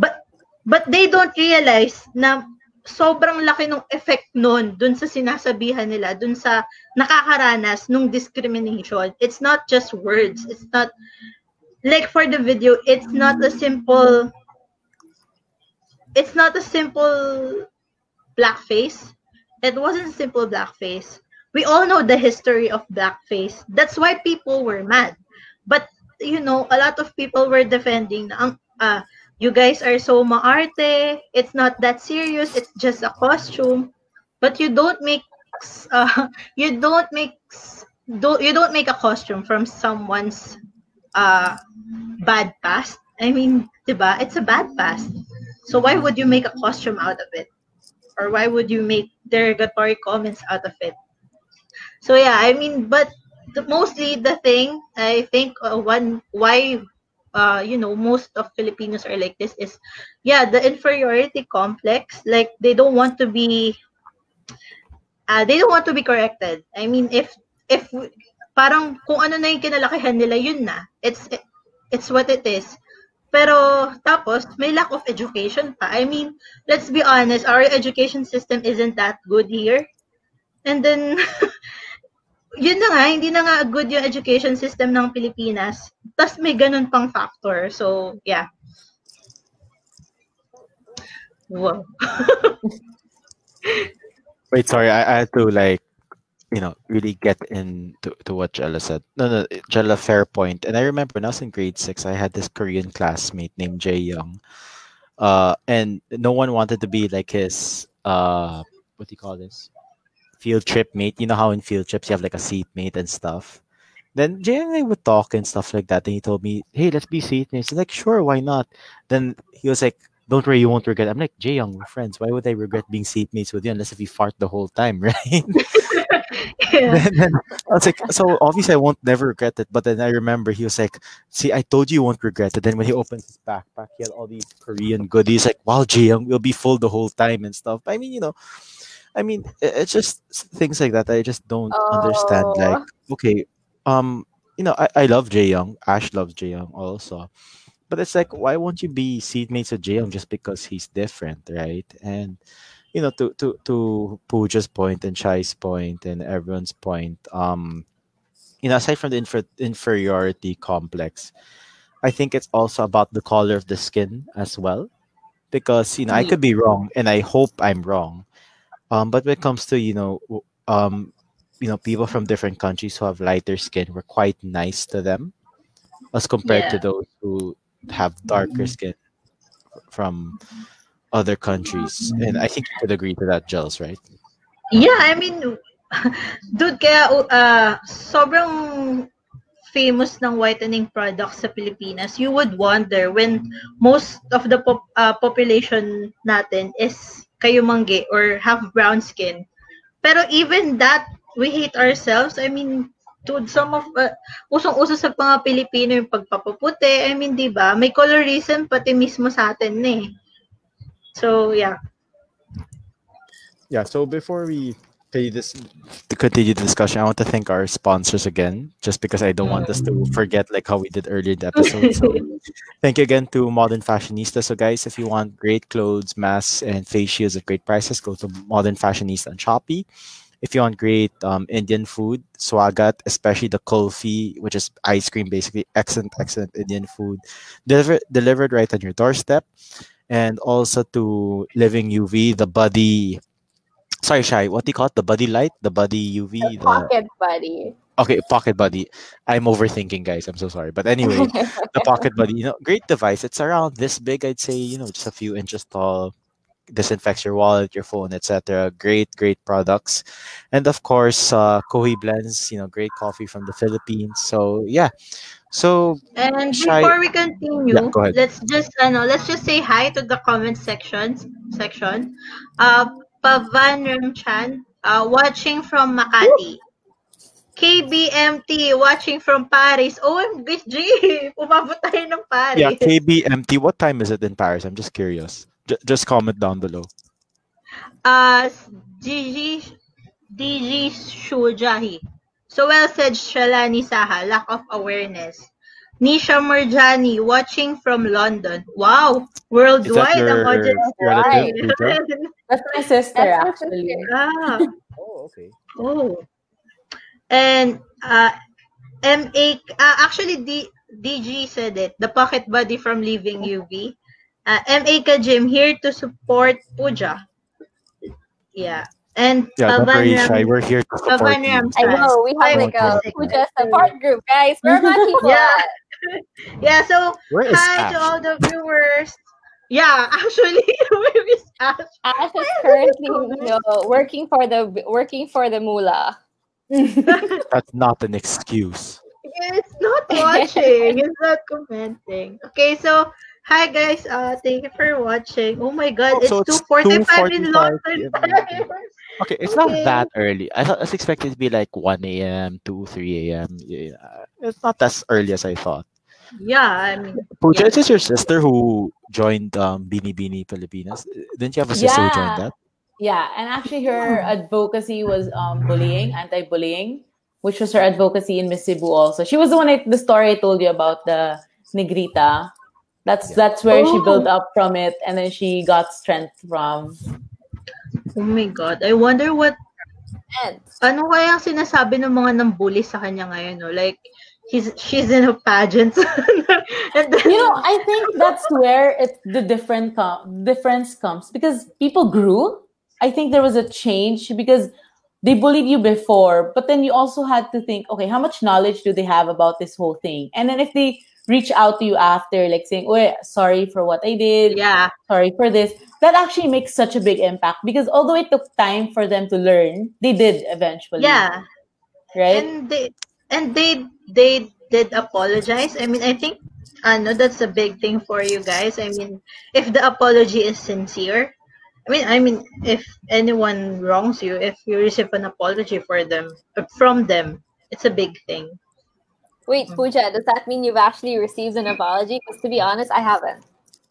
S1: But, but they don't realize na sobrang laki ng effect nun dun sa sinasabihan nila, dun sa nakakaranas nung discrimination. It's not just words. It's not, like for the video, it's not a simple, it's not a simple blackface, it wasn't simple blackface. We all know the history of blackface. That's why people were mad. But you know, a lot of people were defending ang uh, you guys are so maarte. It's not that serious. It's just a costume. But you don't make uh, you don't make do you don't make a costume from someone's uh bad past. I mean, diba? It's a bad past. So why would you make a costume out of it? Or why would you make derogatory comments out of it? So yeah, I mean, but the, mostly the thing I think uh, one why uh, you know most of Filipinos are like this is yeah the inferiority complex like they don't want to be uh, they don't want to be corrected. I mean if if parang kung ano na yung kinalakihan nila yun na it's it's what it is. Pero tapos may lack of education pa. I mean, let's be honest, our education system isn't that good here. And then yun na nga, hindi na nga good yung education system ng Pilipinas. Tapos may ganun pang factor. So, yeah. Wow.
S2: Wait, sorry, I, I had to like, you know, really get into to what Jella said. No, no, Jella, fair point. And I remember when I was in grade six, I had this Korean classmate named Jae Young. Uh, and no one wanted to be like his uh, what do you call this? Field trip mate. You know how in field trips you have like a seat mate and stuff. Then Jay and I would talk and stuff like that. And he told me, "Hey, let's be seatmates." I'm like, "Sure, why not?" Then he was like, "Don't worry, you won't regret." I'm like, "Jay Young, we're friends. Why would I regret being seatmates with you unless if you fart the whole time, right?"
S1: yeah.
S2: then, I was like, "So obviously I won't never regret it." But then I remember he was like, "See, I told you you won't regret it." Then when he opened his backpack, he had all these Korean goodies. Like, "Wow, Jay Young will be full the whole time and stuff." I mean, you know. I mean, it's just things like that. I just don't understand. Like, okay, um, you know, I, I love Jay Young. Ash loves Jay Young also. But it's like, why won't you be seatmates with Jay Young just because he's different, right? And you know, to to to Pooja's point and Shai's point and everyone's point, um, you know, aside from the infer- inferiority complex, I think it's also about the color of the skin as well. Because you know, I
S4: Mm.
S2: could be wrong, and I hope I'm wrong. Um, but when it comes to you know, um, you know, people from different countries who have lighter skin, we're quite nice to them as compared to those who have darker skin from other countries. And I think you could agree to that, Gels, right?
S1: Yeah, I mean, dude, kaya uh, sobrang famous ng whitening products sa Pilipinas. You would wonder when most of the pop, uh, population natin is kayumangge or have brown skin. Pero even that, we hate ourselves. I mean, dude, some of, uh, usong-uso sa mga Pilipino yung pagpapaputi. I mean, di ba? May colorism pati mismo sa atin eh. So, yeah.
S2: Yeah. So before we continue this to continue the discussion, I want to thank our sponsors again, just because I don't want us to forget like how we did earlier in the episode. So thank you again to Modern Fashionista. So guys, if you want great clothes, masks, and face shields at great prices, go to Modern Fashionista on Shopee. If you want great um, Indian food, swagat, especially the kulfi, which is ice cream, basically excellent, excellent Indian food, delivered delivered right on your doorstep. And also to Living UV, the Buddy sorry Shai what do you call it? The buddy light? The buddy uv the,
S3: Pocket buddy.
S2: okay pocket buddy. I'm overthinking guys. I'm so sorry. But anyway the pocket buddy. You know great device. It's around this big i'd say you know just a few inches tall. Disinfects your wallet your phone etc great great products. And of course uh kohi blends you know great coffee from the philippines. So yeah. So
S1: And
S2: Shai-
S1: before we continue,
S2: Yeah,
S1: let's just ano, let's just say hi to the comment sections section. Uh Pavan Ramchan, uh, watching from Makati. KBMT watching from Paris. OMG! Umabot tayo ng Paris.
S2: yeah kbmt what time is it in paris i'm just curious J- just comment down below
S1: Uh, DG, DG Shujahi. So well said, Shalani Saha. Lack of awareness. Nisha Murjani, watching from London. Wow! Worldwide ang
S2: your
S1: audience.
S2: relative,
S4: That's my sister,
S3: That's my
S4: actually.
S1: ah,
S2: oh okay
S1: oh. And uh, MA, uh, actually, D, DG said it. The pocket buddy from Living UV. Uh, MA Kajim, here to support Pooja. Yeah. And
S2: Yeah, don't worry, Shai. We're here to support
S1: Pavan
S2: you.
S3: I know we have
S1: Five
S3: like a
S2: six.
S3: Pooja support group, guys. Where are my people?
S1: Yeah.
S3: At?
S1: Yeah, so
S2: Where is
S1: hi to all the viewers. Yeah, actually, where is Ash?
S3: Ash is currently you know, working for the working for the moolah.
S2: That's not an excuse.
S1: It's not watching. it's not commenting. Okay, so hi guys. Uh, thank you for watching. Oh my God,
S2: Oh,
S1: it's
S2: so it's
S1: two forty-five in London
S2: in
S1: time.
S2: Okay, it's not that early. I thought I was expecting it to be like 1 a.m., 2, 3 a.m. Yeah, it's not as early as I thought.
S1: Yeah, I mean,
S2: Pooja,
S1: Yeah.
S2: is this your sister who joined um, Binibining Pilipinas? Didn't you have a sister who joined that?
S4: Yeah, and actually her advocacy was um, bullying, anti-bullying, which was her advocacy in Miss Cebu also. She was the one, I, the story I told you about the Negrita. That's
S2: Yeah.
S4: that's where she
S1: Oh.
S4: built up from it, and then she got strength from.
S1: oh my God. I wonder what,
S3: And
S1: ano kaya ang sinasabi ng mga nambully sa kanya ngayon, no? Like, he's, she's in a pageant. and then,
S4: You know, I think that's where it the different com- difference comes because people grew. I think there was a change because they bullied you before, but then you also had to think, okay, how much knowledge do they have about this whole thing? And then if they reach out to you after, like saying, "Oh, sorry for what I did,
S1: yeah,
S4: sorry for this," that actually makes such a big impact because although it took time for them to learn, they did eventually.
S1: yeah.
S4: right.
S1: And they and they they did apologize. I mean, I think I know that's a big thing for you guys. I mean, if the apology is sincere, I mean, I mean, if anyone wrongs you, if you receive an apology for them uh, from them, it's a big thing.
S3: wait, Pooja, does that mean you've actually received an apology? Because to be honest, I haven't.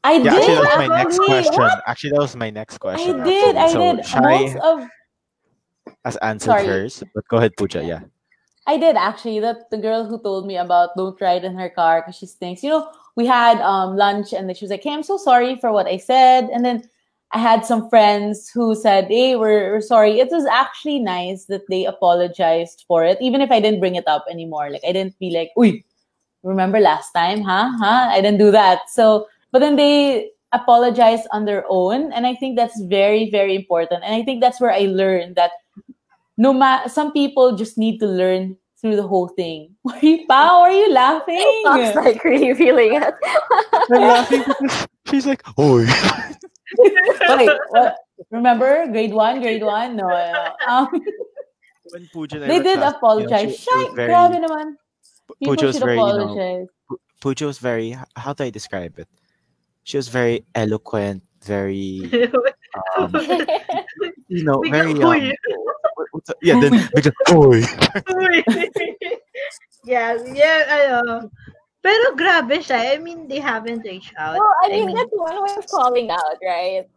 S4: I
S2: Yeah,
S4: did.
S2: actually, that was my next
S4: actually.
S2: question. Actually, that was my next question.
S4: I did. I
S2: actually.
S4: did.
S2: So,
S4: Most
S2: Shai
S4: of
S2: has answered
S4: Sorry.
S2: hers, but go ahead, Pooja. Yeah.
S4: I did actually. That the girl who told me about don't ride in her car because she stinks. You know, we had um lunch and then she was like, "Hey, I'm so sorry for what I said." And then I had some friends who said, "Hey, we're, we're sorry." It was actually nice that they apologized for it, even if I didn't bring it up anymore. Like I didn't be like, "Uy, remember last time, huh? Huh?" I didn't do that. So, but then they apologized on their own, and I think that's very, very important. And I think that's where I learned that no ma- some people just need to learn through the whole thing. Why are you, Pao, are you laughing?
S3: Sounds like really feeling it.
S2: I'm laughing because she's like, oh.
S4: Wait, what? Remember grade one, grade one? No, no. Um,
S2: when Pooja
S4: they did
S2: class-
S4: apologize.
S2: you know, she- she was
S4: Shite,
S2: very-
S4: grabe naman. People
S2: Pooja was
S4: should
S2: very, you know. Pooja was very, how do I describe it? She was very eloquent, very, um, you know,
S1: Biglang,
S2: very,
S1: "Uy."
S2: um, what- what's the- yeah, then, bigla, Hoy!
S1: yeah, yeah, ano. Pero grabe siya. I mean, they haven't reached out.
S3: well, I mean, that's one way of calling out, right?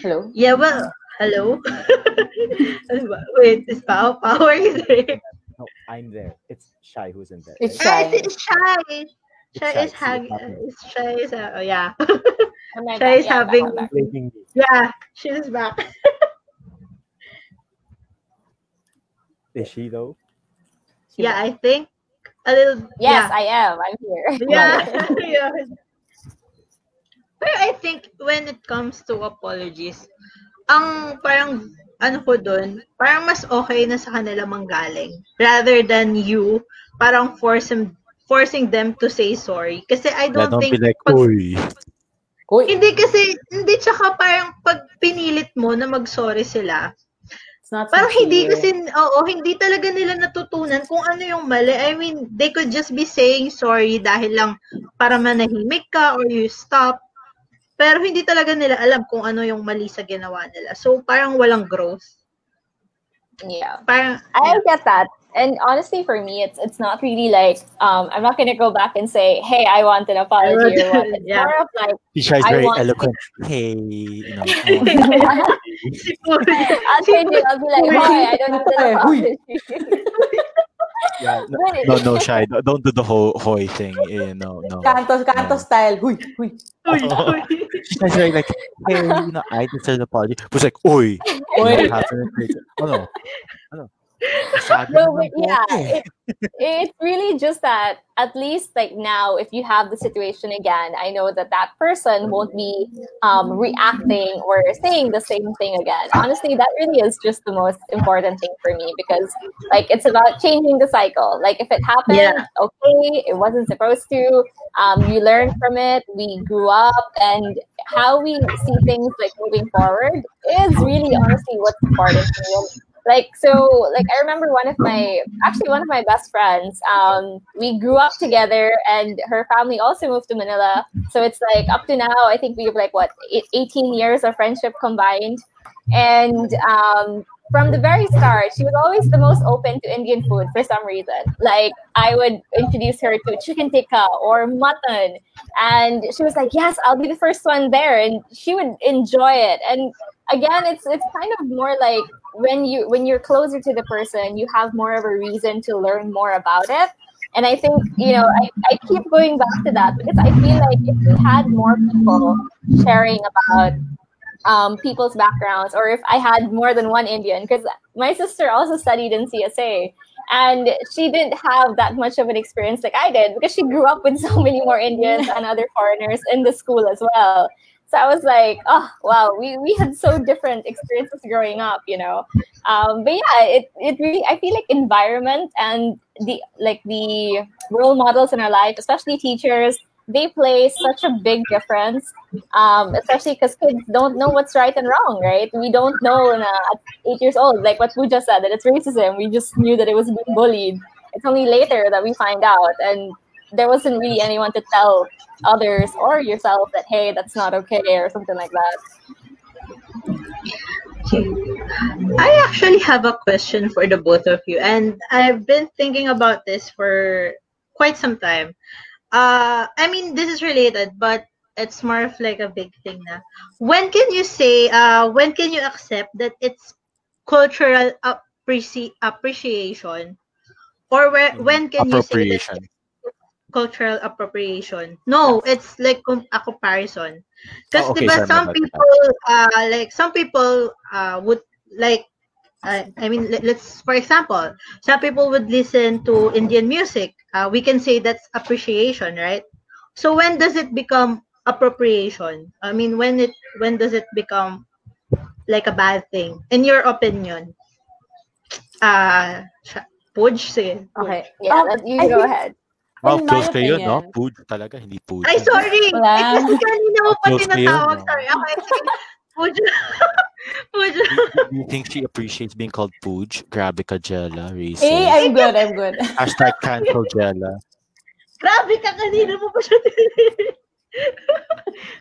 S4: Hello?
S1: Yeah, well, hello? Ano ba? Wait, is Pao? Pao, are you there?
S2: No, I'm there. It's Shai who's in there.
S4: It's
S1: Ah,
S4: Shai.
S1: it's Shai. Shai
S2: Shai,
S1: is
S2: see,
S1: having,
S2: it's happening.
S1: is Shai is, uh, oh, yeah.
S3: Am I
S1: is
S3: Yeah,
S1: having,
S3: I'm back.
S1: Yeah, she's back.
S2: Is she though?
S1: Yeah, I think a little,
S3: Yes,
S1: yeah.
S3: I am. I'm here.
S1: Yeah. yeah. Pero I think when it comes to apologies, ang parang ano ko doon, parang mas okay na sa kanila manggaling rather than you parang force them, forcing them to say sorry. Kasi I don't
S2: don't
S1: think
S2: be like,
S1: pag-
S4: Uy,
S1: hindi kasi hindi tsaka parang pag pinilit mo na mag-sorry sila, Parang hindi kasi, oo, hindi talaga nila natutunan kung ano yung mali. I mean, they could just be saying sorry dahil lang para manahimik ka or you stop. Pero hindi talaga nila alam kung ano yung mali sa ginawa nila. So, parang walang growth.
S3: Yeah.
S1: Parang,
S3: I get that. And honestly, for me, it's it's not really like um, I'm not gonna go back and say, "Hey, I want an apology" or what. It's
S1: Yeah.
S3: more of like,
S2: Shai's
S3: I
S2: very
S3: want-
S2: eloquent. Hey, you know. I want-
S3: I'll change it. I'll be like, "Why? I don't need an
S4: Huy.
S3: apology."
S2: yeah, no, no, no, Shai. Don't don't do the whole hoy thing. Eh, no, no.
S4: Canto, canto
S2: No.
S4: style. Huy, huy.
S1: uy, uy.
S2: Shai's very like, hey, you know, I deserve an apology. But it's like, oi.
S4: Oi.
S2: You know, half a minute later. No. Masyado
S3: No,
S2: naman
S3: but yeah, it, it's really just that at least like now, if you have the situation again, I know that that person won't be um, reacting or saying the same thing again. Honestly, that really is just the most important thing for me because like it's about changing the cycle. Like if it happened,
S1: Yeah.
S3: okay, it wasn't supposed to. Um, you learn from it. We grew up, and how we see things like moving forward is really honestly what's important to me. And like so like i remember one of my actually one of my best friends um we grew up together and her family also moved to manila. So it's like up to now i think we have like what 18 years of friendship combined. And um from the very start she was always the most open to indian food for some reason. Like i would introduce her to chicken tikka or mutton. And she was like yes i'll be the first one there. And she would enjoy it. And again it's it's kind of more like when you when you're closer to the person you have more of a reason to learn more about it. And i think you know i, I keep going back to that because i feel like if we had more people sharing about um, people's backgrounds or if i had more than one indian because my sister also studied in csa and she didn't have that much of an experience like i did because she grew up with so many more indians and other foreigners in the school as well so I was like, oh wow, we, we had so different experiences growing up, you know. Um, but yeah, it, it really I feel like environment and the like the role models in our life, especially teachers, they play such a big difference. Um, especially because kids don't know what's right and wrong, right? We don't know in, uh, at eight years old, like what just said, that it's racism. We just knew that it was being bullied. It's only later that we find out, and there wasn't really anyone to tell others or yourself that hey that's not okay or something like that
S1: I actually have a question for the both of you, and I've been thinking about this for quite some time. Uh, I mean, this is related, but it's more of like a big thing now. When can you say, uh, when can you accept that it's cultural appreci- appreciation? Or where, when can you say that
S2: Appropriation.
S1: Cultural appropriation. No, it's like a comparison. Because
S2: Oh, okay,
S1: diba,
S2: sorry, my
S1: some people, uh, like some people uh, would like, uh, I mean, let, let's for example, some people would listen to Indian music. Uh, we can say that's appreciation, right? So when does it become appropriation? I mean, when it when does it become like a bad thing? In your opinion, uh, Pudge, sige.
S3: okay yeah
S4: Um,
S3: you
S4: I
S3: go
S4: think-
S3: ahead
S2: Wow,
S4: In my
S2: close kayo, no?
S4: opinion-
S2: talaga, hindi Pudge.
S1: Ay, sorry!
S4: Wala.
S1: Ay, kasi kanina ko pa
S2: Close kayo,
S1: tinatawag. Sorry. Okay, sige. Pudge. Pudge.
S2: Do you think she appreciates being called Pudge? Grabe ka, Jella. Racist.
S4: Hey, I'm good. I'm good.
S2: Hashtag cancel Jella.
S1: Grabe ka, kanina mo pa siya tinatawag.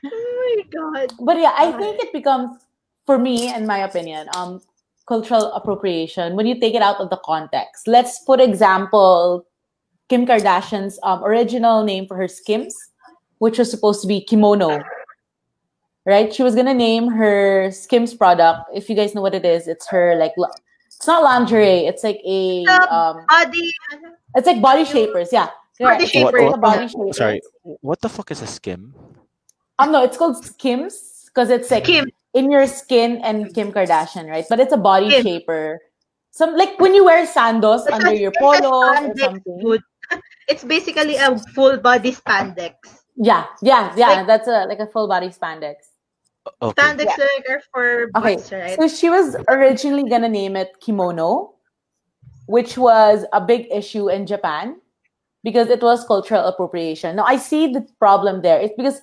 S1: Oh my God.
S4: But yeah, I think it becomes, for me, in my opinion, um, cultural appropriation when you take it out of the context. Let's put example Kim Kardashian's um, original name for her Skims, which was supposed to be kimono. Right? She was gonna name her Skims product. If you guys know what it is, it's her like it's not lingerie. It's like a um,
S1: Body.
S4: it's like body shapers. Yeah,
S1: Body
S4: It's
S1: shaper.
S4: like a body shapers.
S2: Sorry, what the fuck is a skim?
S4: Um, no, it's called Skims because it's like
S1: Kim.
S4: in your skin and Kim Kardashian, right? But it's a body
S1: Kim.
S4: shaper. Some like when you wear
S1: sandals
S4: under your polo or something.
S1: food. It's basically a full body spandex.
S4: Yeah, yeah, yeah.
S1: Like-
S4: that's a like a full body spandex.
S2: Okay.
S1: Spandex like are for
S4: Okay,
S1: butts, right?
S4: so she was originally gonna name it kimono, which was a big issue in Japan because it was cultural appropriation. Now I see the problem there. It's because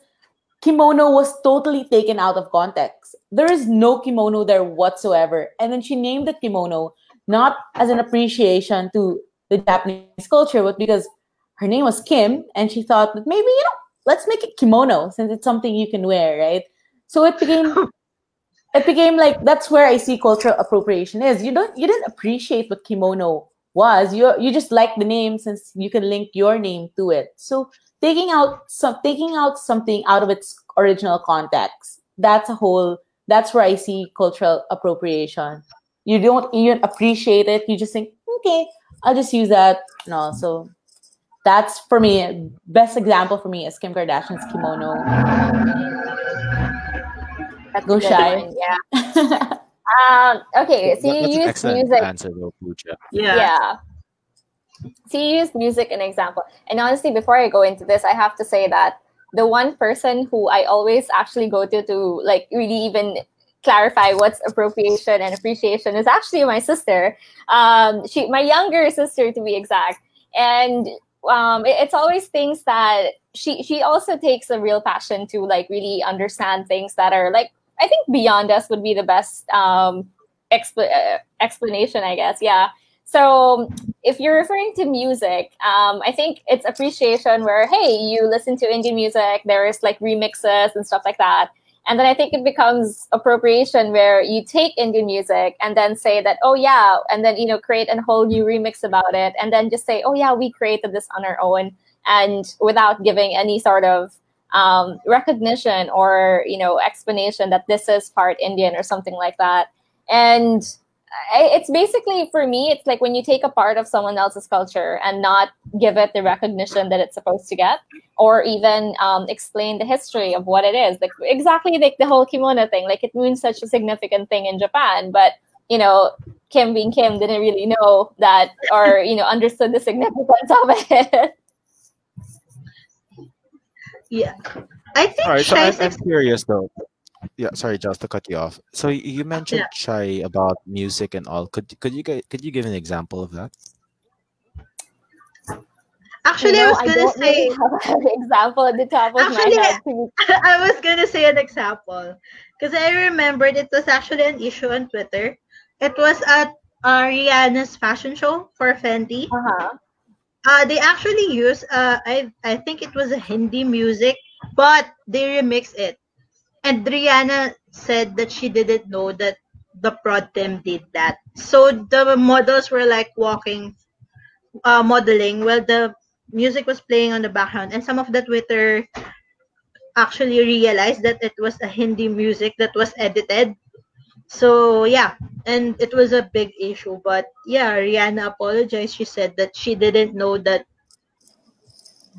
S4: kimono was totally taken out of context. There is no kimono there whatsoever. And then she named it kimono not as an appreciation to the Japanese culture, but because her name was Kim and she thought that maybe, you know, let's make it kimono since it's something you can wear, right? So it became it became like that's where I see cultural appropriation is. You don't you didn't appreciate what kimono was. You you just like the name since you can link your name to it. So taking out some taking out something out of its original context. That's a whole that's where I see cultural appropriation. You don't even appreciate it. You just think, okay, I'll just use that. No, so that's for me. Best example for me is Kim Kardashian's kimono.
S3: That's
S4: Go Shai.
S3: one, yeah Um, okay, so you
S2: that's
S3: use music.
S2: answer, though,
S1: Yeah.
S3: Yeah. So you use music an example. And honestly, before I go into this, I have to say that the one person who I always actually go to to like really even clarify what's appropriation and appreciation is actually my sister. Um, she, my younger sister to be exact, and um, it- it's always things that she she also takes a real passion to like really understand things that are like I think beyond us would be the best um, expl- uh, explanation, I guess. Yeah. So if you're referring to music, um, I think it's appreciation where, hey, you listen to Indian music, there's like remixes and stuff like that. And then I think it becomes appropriation where you take Indian music and then say that, oh yeah, and then you know create a whole new remix about it, and then just say, oh yeah, we created this on our own, and without giving any sort of um, recognition or you know explanation that this is part Indian or something like that. And it's basically for me, it's like when you take a part of someone else's culture and not give it the recognition that it's supposed to get, or even um, explain the history of what it is. Like exactly like the whole kimono thing. Like it means such a significant thing in Japan, but you know, Kim being Kim didn't really know that or you know understood the significance of it.
S1: Yeah. I think
S2: All right, so I'm, I'm curious though. Yeah, sorry, just to cut you off. So you mentioned
S1: Yeah.
S2: Shai about music and all. Could could you guys could you give an example of that?
S1: actually
S3: You
S1: I was gonna
S3: don't
S1: say
S3: really have an example at the top of
S1: Actually,
S3: my head.
S1: I was gonna say an example because I remembered it was actually an issue on Twitter. It was at uh, Rihanna's fashion show for Fenty.
S3: Uh-huh.
S1: Uh, they actually used uh, I I think it was a Hindi music, but they remixed it. And Rihanna said that she didn't know that the prod team did that. So the models were like walking, uh, modeling while the music was playing on the background, and some of the Twitter actually realized that it was a Hindi music that was edited. So yeah, and it was a big issue. But yeah, Rihanna apologized. She said that she didn't know that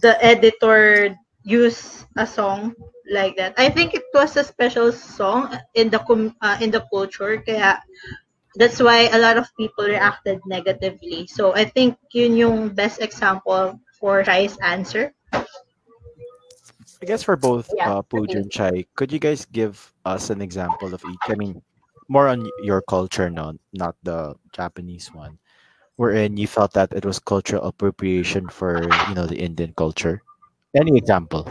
S1: the editor used a song like that. I think it was a special song in the com- uh, in the culture. Kaya that's why a lot of people reacted negatively. So I think yun yung best example for Shai's answer.
S2: I guess for both
S3: Yeah,
S2: uh, Pooja and Shai, could you guys give us an example of each? I mean, more on your culture, no, not the Japanese one, wherein you felt that it was cultural appropriation for you know the Indian culture. Any example?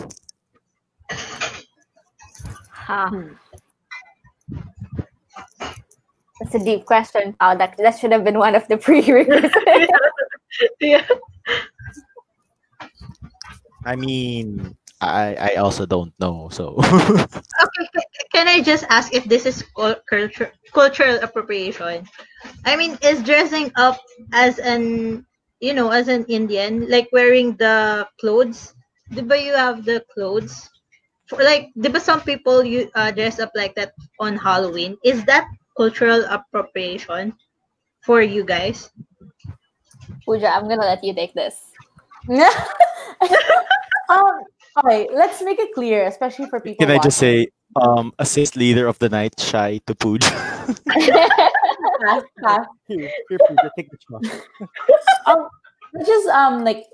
S3: Huh. That's a deep question. Oh, that that should have been one of the prerequisites.
S1: yeah.
S2: I mean, I I also don't know. So
S1: Okay, can I just ask if this is culture, cultural appropriation? I mean, is dressing up as an, you know, as an Indian, like wearing the clothes? Diba you have the clothes? For like, diba some people you uh, dress up like that on Halloween? Is that cultural appropriation for you guys?
S3: Pooja, I'm gonna let you take this.
S4: um, okay, let's make it clear, especially for people.
S2: can I just say, um, assist leader of the night, Shai to Pooja.
S4: Pass, pass.
S2: Here, here, Pooja, take the shot.
S4: um, just um like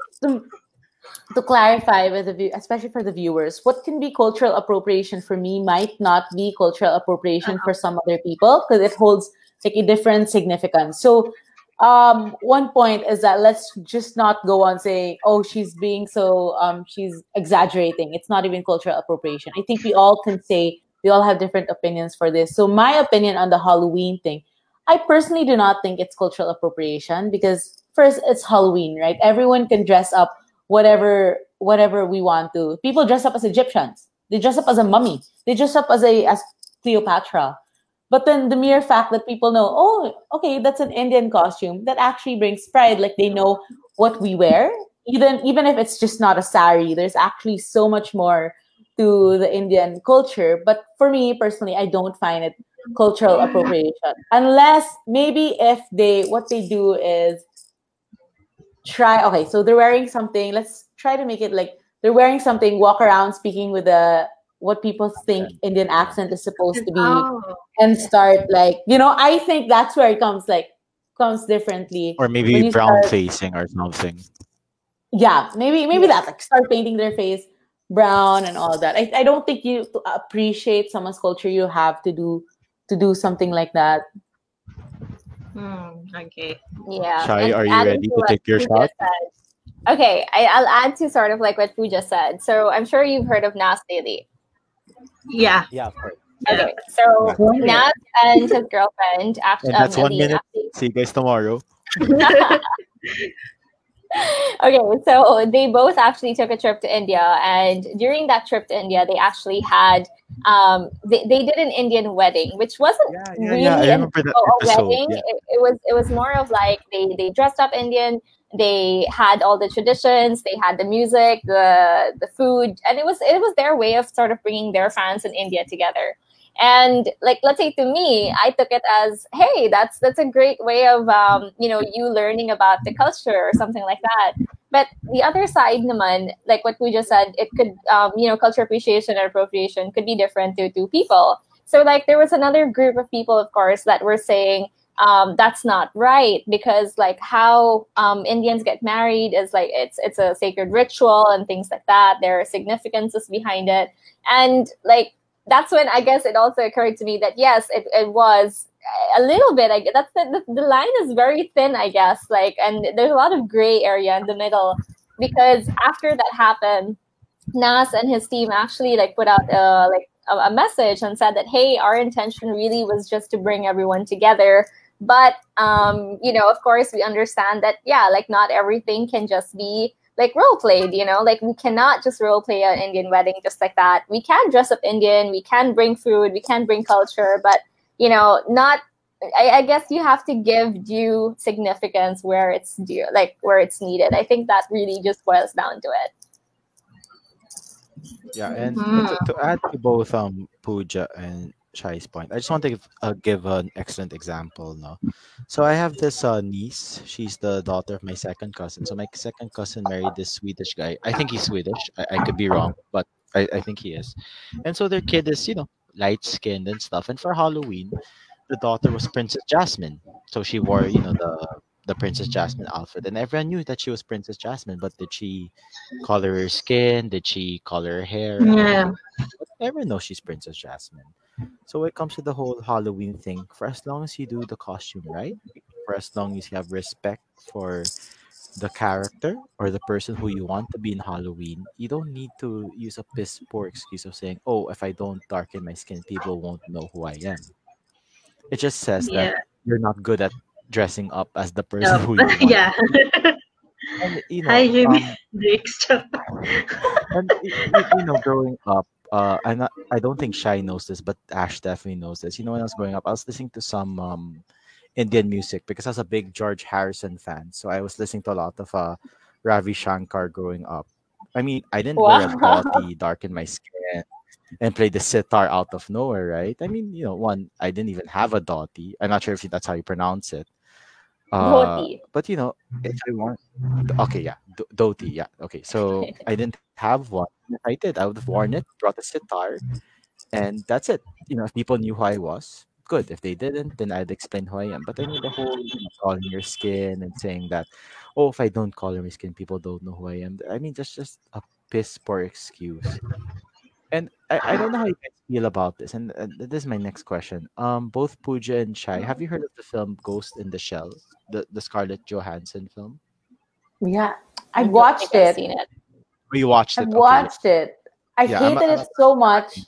S4: to, clarify with the view, especially for the viewers, what can be cultural appropriation for me might not be cultural appropriation for some other people because it holds like a different significance. So um one point is that let's just not go on saying oh she's being so um she's exaggerating. It's not even cultural appropriation. I think we all can say we all have different opinions for this. So my opinion on the halloween thing i personally do not think it's cultural appropriation because first it's halloween right? Everyone can dress up whatever whatever we want to people dress up as egyptians they dress up as a mummy they dress up as a as cleopatra but then the mere fact that people know, oh, okay, that's an Indian costume, that actually brings pride. Like they know what we wear, even even if it's just not a sari. There's actually so much more to the Indian culture. But for me personally, I don't find it cultural appropriation unless maybe if they what they do is try. Okay, so they're wearing something. Let's try to make it like they're wearing something, walk around speaking with a what people think Indian accent is supposed to be
S1: Oh.
S4: and start like you know I think that's where it comes like comes differently.
S2: Or maybe brown
S4: start-
S2: facing or something.
S4: Yeah, maybe maybe that like start painting their face brown and all that. I, I don't think you to appreciate someone's culture you have to do to do something like that.
S1: Hmm, okay.
S3: Yeah.
S2: Shai,
S3: and
S2: are you ready to
S3: what
S2: take your
S3: Pooja
S2: shot?
S3: said- Okay, I, I'll add to sort of like what Pooja said. So I'm sure you've heard of Nas Daily.
S1: Yeah.
S2: Yeah, of course.
S3: Okay, so
S4: Yeah.
S3: Nas and his girlfriend After,
S2: And that's
S3: um,
S2: one
S3: Alyne
S2: minute.
S3: actually-
S2: See you guys tomorrow.
S3: okay, so they both actually took a trip to India, and during that trip to India, they actually had um they, they did an Indian wedding, which wasn't
S2: Yeah,
S3: really
S2: yeah,
S3: an- a- wedding.
S2: Yeah.
S3: It, it was it was more of like they they dressed up Indian. They had all the traditions. They had the music, the the food, and it was it was their way of sort of bringing their fans in India together. And like let's say to me, I took it as hey, that's that's a great way of um, you know you learning about the culture or something like that. But the other side, naman, like what we just said, it could um, you know culture appreciation and appropriation could be different to to people. So like there was another group of people, of course, that were saying um, that's not right because like how um, Indians get married is like it's it's a sacred ritual and things like that. There are significances behind it, and like that's when I guess it also occurred to me that yes, it, it was a little bit. I guess that's the, the the line is very thin, I guess. Like, and there's a lot of gray area in the middle because after that happened, Nas and his team actually like put out a like a, a message and said that hey, our intention really was just to bring everyone together. But um, you know, of course, we understand that yeah, like not everything can just be like role played. You know, like we cannot just role play an Indian wedding just like that. We can dress up Indian. We can bring food. We can bring culture, but you know, not. I, I guess you have to give due significance where it's due, like where it's needed. I think that really just boils down to it.
S2: Yeah, and
S1: Mhm.
S2: to, to add to both um Pooja and Shai's point, I just want to give, uh, give an excellent example. No, so I have this uh, niece. She's the daughter of my second cousin. So my second cousin married this Swedish guy. I think he's Swedish. I, I could be wrong, but I, I think he is. And so their kid is, you know, light skinned and stuff. And for Halloween, the daughter was Princess Jasmine. So she wore, you know, the the Princess Jasmine outfit, and everyone knew that she was Princess Jasmine. But did she color her skin? Did she color her hair?
S1: Yeah.
S2: Everyone knows she's Princess Jasmine. So when it comes to the whole Halloween thing, for as long as you do the costume right, for as long as you have respect for the character or the person who you want to be in Halloween, you don't need to use a piss poor excuse of saying, "Oh, if I don't darken my skin, people won't know who I am." It just says
S1: Yeah.
S2: that you're not good at dressing up as the person
S1: No.
S2: who you want.
S1: yeah.
S2: And, you know,
S1: Hi, Jimmy.
S2: um, and you know, growing up, uh, I'm not, I don't think Shai knows this, but Ash definitely knows this. You know, when I was growing up, I was listening to some um, Indian music because I was a big George Harrison fan. So I was listening to a lot of uh, Ravi Shankar growing up. I mean, I didn't wear a
S3: Wow.
S2: dhoti, darken my skin, and play the sitar out of nowhere, right? I mean, you know, one, I didn't even have a dhoti. I'm not sure if that's how you pronounce it. Uh,
S3: Dhoti.
S2: but you know, if I want, okay, yeah, d- dhoti, yeah, okay. So I didn't have one. If I did, I would have worn it, brought a sitar, and that's it. You know, if people knew who I was, good. If they didn't, then I'd explain who I am. But I mean, the whole you know, calling your skin and saying that, oh, if I don't color my skin, people don't know who I am. I mean, that's just a piss poor excuse. And I, I don't know how you guys feel about this. And uh, this is my next question. Um, both Pooja and Shai, have you heard of the film Ghost in the Shell, the the Scarlett Johansson film?
S4: Yeah,
S3: I
S4: I
S3: don't
S4: watched
S3: think I've
S4: it.
S3: seen it.
S2: You watched it?
S4: I
S2: Okay.
S4: watched it. I
S2: Yeah, I'm
S4: hated
S2: I'm
S4: it so much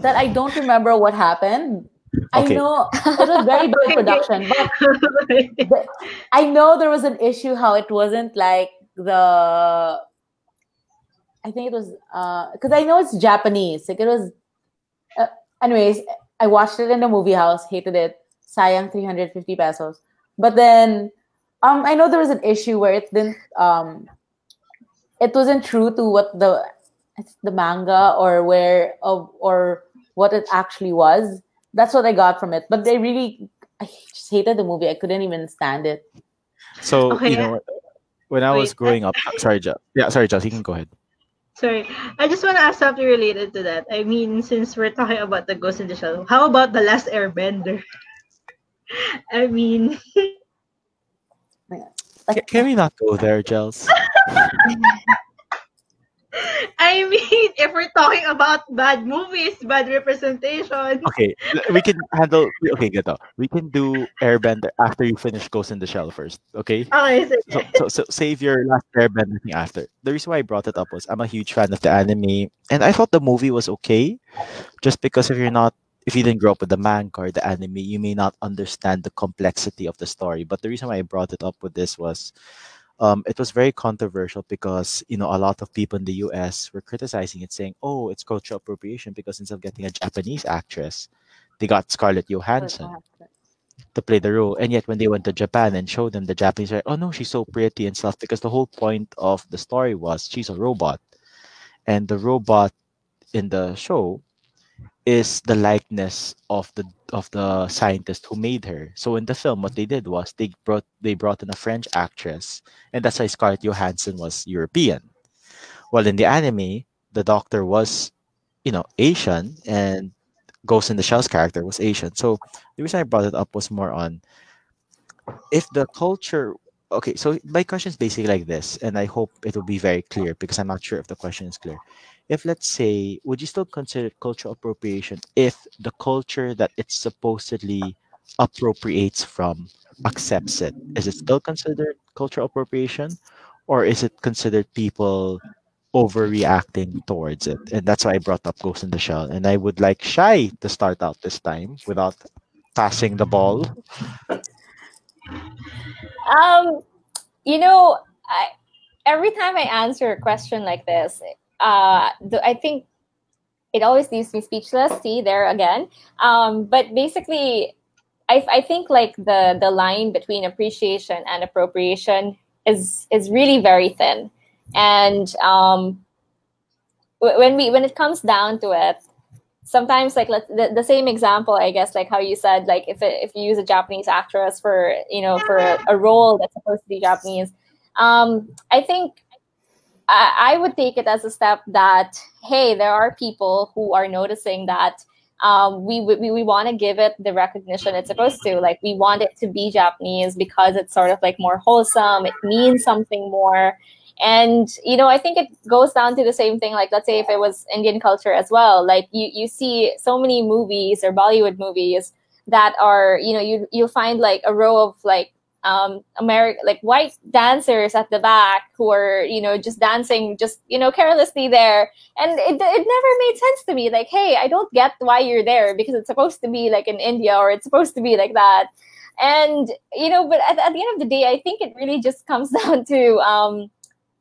S4: that I don't remember what happened. I know it was very bad production, but the- I know there was an issue how it wasn't like the. I think it was because I know it's Japanese. Like it was. Uh, anyways, I watched it in the movie house. Hated it. Sayang three hundred fifty pesos. But then, um, I know there was an issue where it didn't. Um, it wasn't true to what the the manga or where of or what it actually was. That's what I got from it. But they really, I just hated the movie. I couldn't even stand it.
S2: So
S1: Okay,
S2: you know, when I was
S1: Wait,
S2: growing up, sorry, Joe. Yeah, sorry, Joe. You can go ahead.
S1: Sorry, I just want to ask something related to that. I mean, since we're talking about the Ghost in the Shell, how about the Last Airbender? I mean,
S2: Ca- Can we not go there, Gels?
S1: I mean, if we're talking about bad movies, bad representation.
S2: Okay, we can handle. Okay, good. We can do Airbender after you finish Ghost in the Shell first. Okay.
S1: Oh, okay, so,
S2: So, so, so save your last Airbender thing after. The reason why I brought it up was I'm a huge fan of the anime, and I thought the movie was okay, just because if you're not, if you didn't grow up with the manga or the anime, you may not understand the complexity of the story. But the reason why I brought it up with this was, um, it was very controversial because you know a lot of people in the U.S. were criticizing it, saying, "Oh, it's cultural appropriation because instead of getting a Japanese actress, they got Scarlett Johansson." to play the role. And yet, when they went to Japan and showed them the Japanese, like, oh no, she's so pretty and stuff. Because the whole point of the story was she's a robot, and the robot in the show is the likeness of the of the scientist who made her. So in the film, what they did was they brought they brought in a French actress, and that's why Scarlett Johansson was European. Well, in the anime, the doctor was, you know, Asian, and Ghost in the Shell's character was Asian. So the reason I brought it up was more on if the culture. Okay, so my question is basically like this, and I hope it will be very clear because I'm not sure if the question is clear. If let's say, would you still consider cultural appropriation if the culture that it supposedly appropriates from accepts it? Is it still considered cultural appropriation, or is it considered people overreacting towards it? And that's why I brought up Ghost in the Shell. And I would like Shai to start out this time without passing the ball.
S3: Um, you know, I, every time I answer a question like this, uh, I think it always leaves me speechless. See there again. Um, but basically, I, I think like the the line between appreciation and appropriation is is really very thin, and um, when we when it comes down to it, sometimes like let the, the same example i guess like how you said like if it, if you use a japanese actress for you know for a, a role that's supposed to be japanese um i think I, I would take it as a step that hey there are people who are noticing that um, we we, we want to give it the recognition it's supposed to like we want it to be japanese because it's sort of like more wholesome it means something more and you know i think it goes down to the same thing like let's say if it was indian culture as well like you you see so many movies or bollywood movies that are you know you you'll find like a row of like um america like white dancers at the back who are you know just dancing just you know carelessly there. And it, it never made sense to me like hey i don't get why you're there because it's supposed to be like in india or it's supposed to be like that. And you know but at, at the end of the day i think it really just comes down to um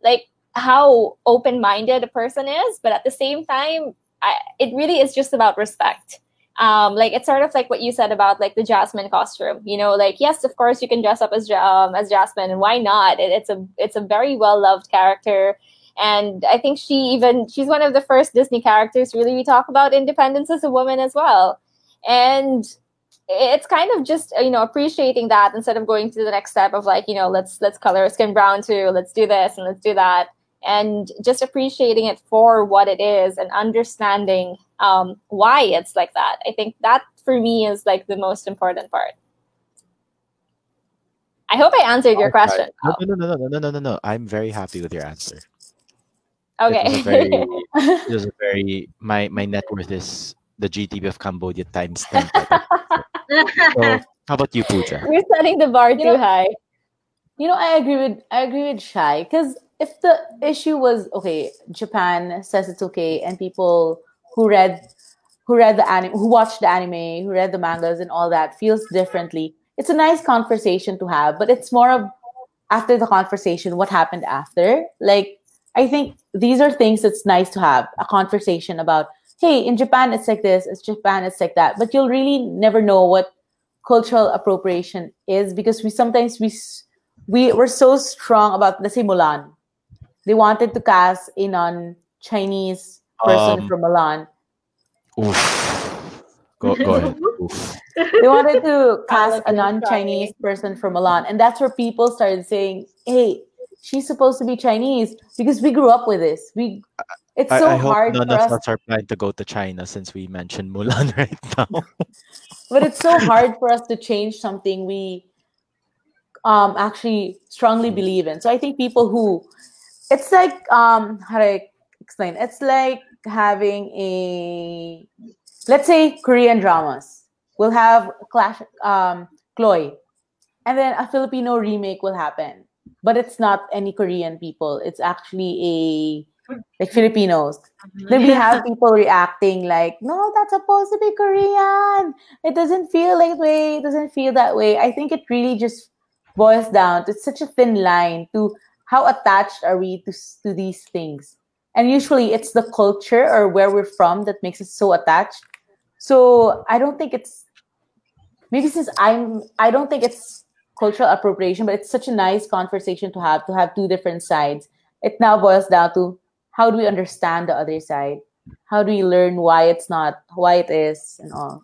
S3: like how open-minded a person is but at the same time I, it really is just about respect. Um like it's sort of like what you said about like the jasmine costume you know like yes of course you can dress up as um, as jasmine and why not? It, it's a it's a very well loved character and i think she even she's one of the first disney characters really we talk about independence as a woman as well. And it's kind of just you know appreciating that instead of going to the next step of like you know let's let's color skin brown too let's do this and let's do that. And just appreciating it for what it is and understanding um, why it's like that. I think that for me is like the most important part. I hope i answered your
S2: okay.
S3: question.
S2: No, no no no no no no no i'm very happy with your answer.
S3: Okay.
S2: Very, this is a very my my net worth is the GDP of cambodia times 10 so, how about you, Pooja?
S3: we're setting the bar
S4: You
S3: too
S4: know-
S3: high
S4: You know, I agree with I agree with Shai because if the issue was okay, Japan says it's okay, and people who read who read the anime, who watched the anime, who read the mangas and all that feels differently. It's a nice conversation to have, but it's more of after the conversation, what happened after. Like I think these are things that's nice to have a conversation about. Hey, in Japan it's like this, it's Japan it's like that, but you'll really never know what cultural appropriation is because we sometimes we we were so strong about let's say Mulan. They wanted to cast a non-Chinese person
S2: Um,
S4: from Mulan.
S2: Oof. Go, go ahead. Oof.
S4: They wanted to cast a non-Chinese person from Mulan, and that's where people started saying, "Hey, she's supposed to be Chinese because we grew up with this. We it's
S2: I,
S4: so
S2: I hope
S4: hard
S2: none
S4: for
S2: of
S4: us
S2: us are planning to go to China since we mentioned Mulan right now.
S4: but it's so hard for us to change something we um actually strongly believe in. So i think people who it's like um how do i explain? It's like having a let's say korean dramas. We'll have clash um chloe and then a filipino remake will happen. But it's not any korean people. It's actually a like filipinos mm-hmm. then we have people reacting like, no, that's supposed to be Korean. It doesn't feel like way. It doesn't feel that way. I think it really just boils down to such a thin line to how attached are we to, to these things. And usually it's the culture or where we're from that makes us so attached. So I don't think it's maybe since I'm I don't think it's cultural appropriation, but it's such a nice conversation to have to have two different sides. It now boils down to how do we understand the other side? How do we learn why it's not, why it is, and all?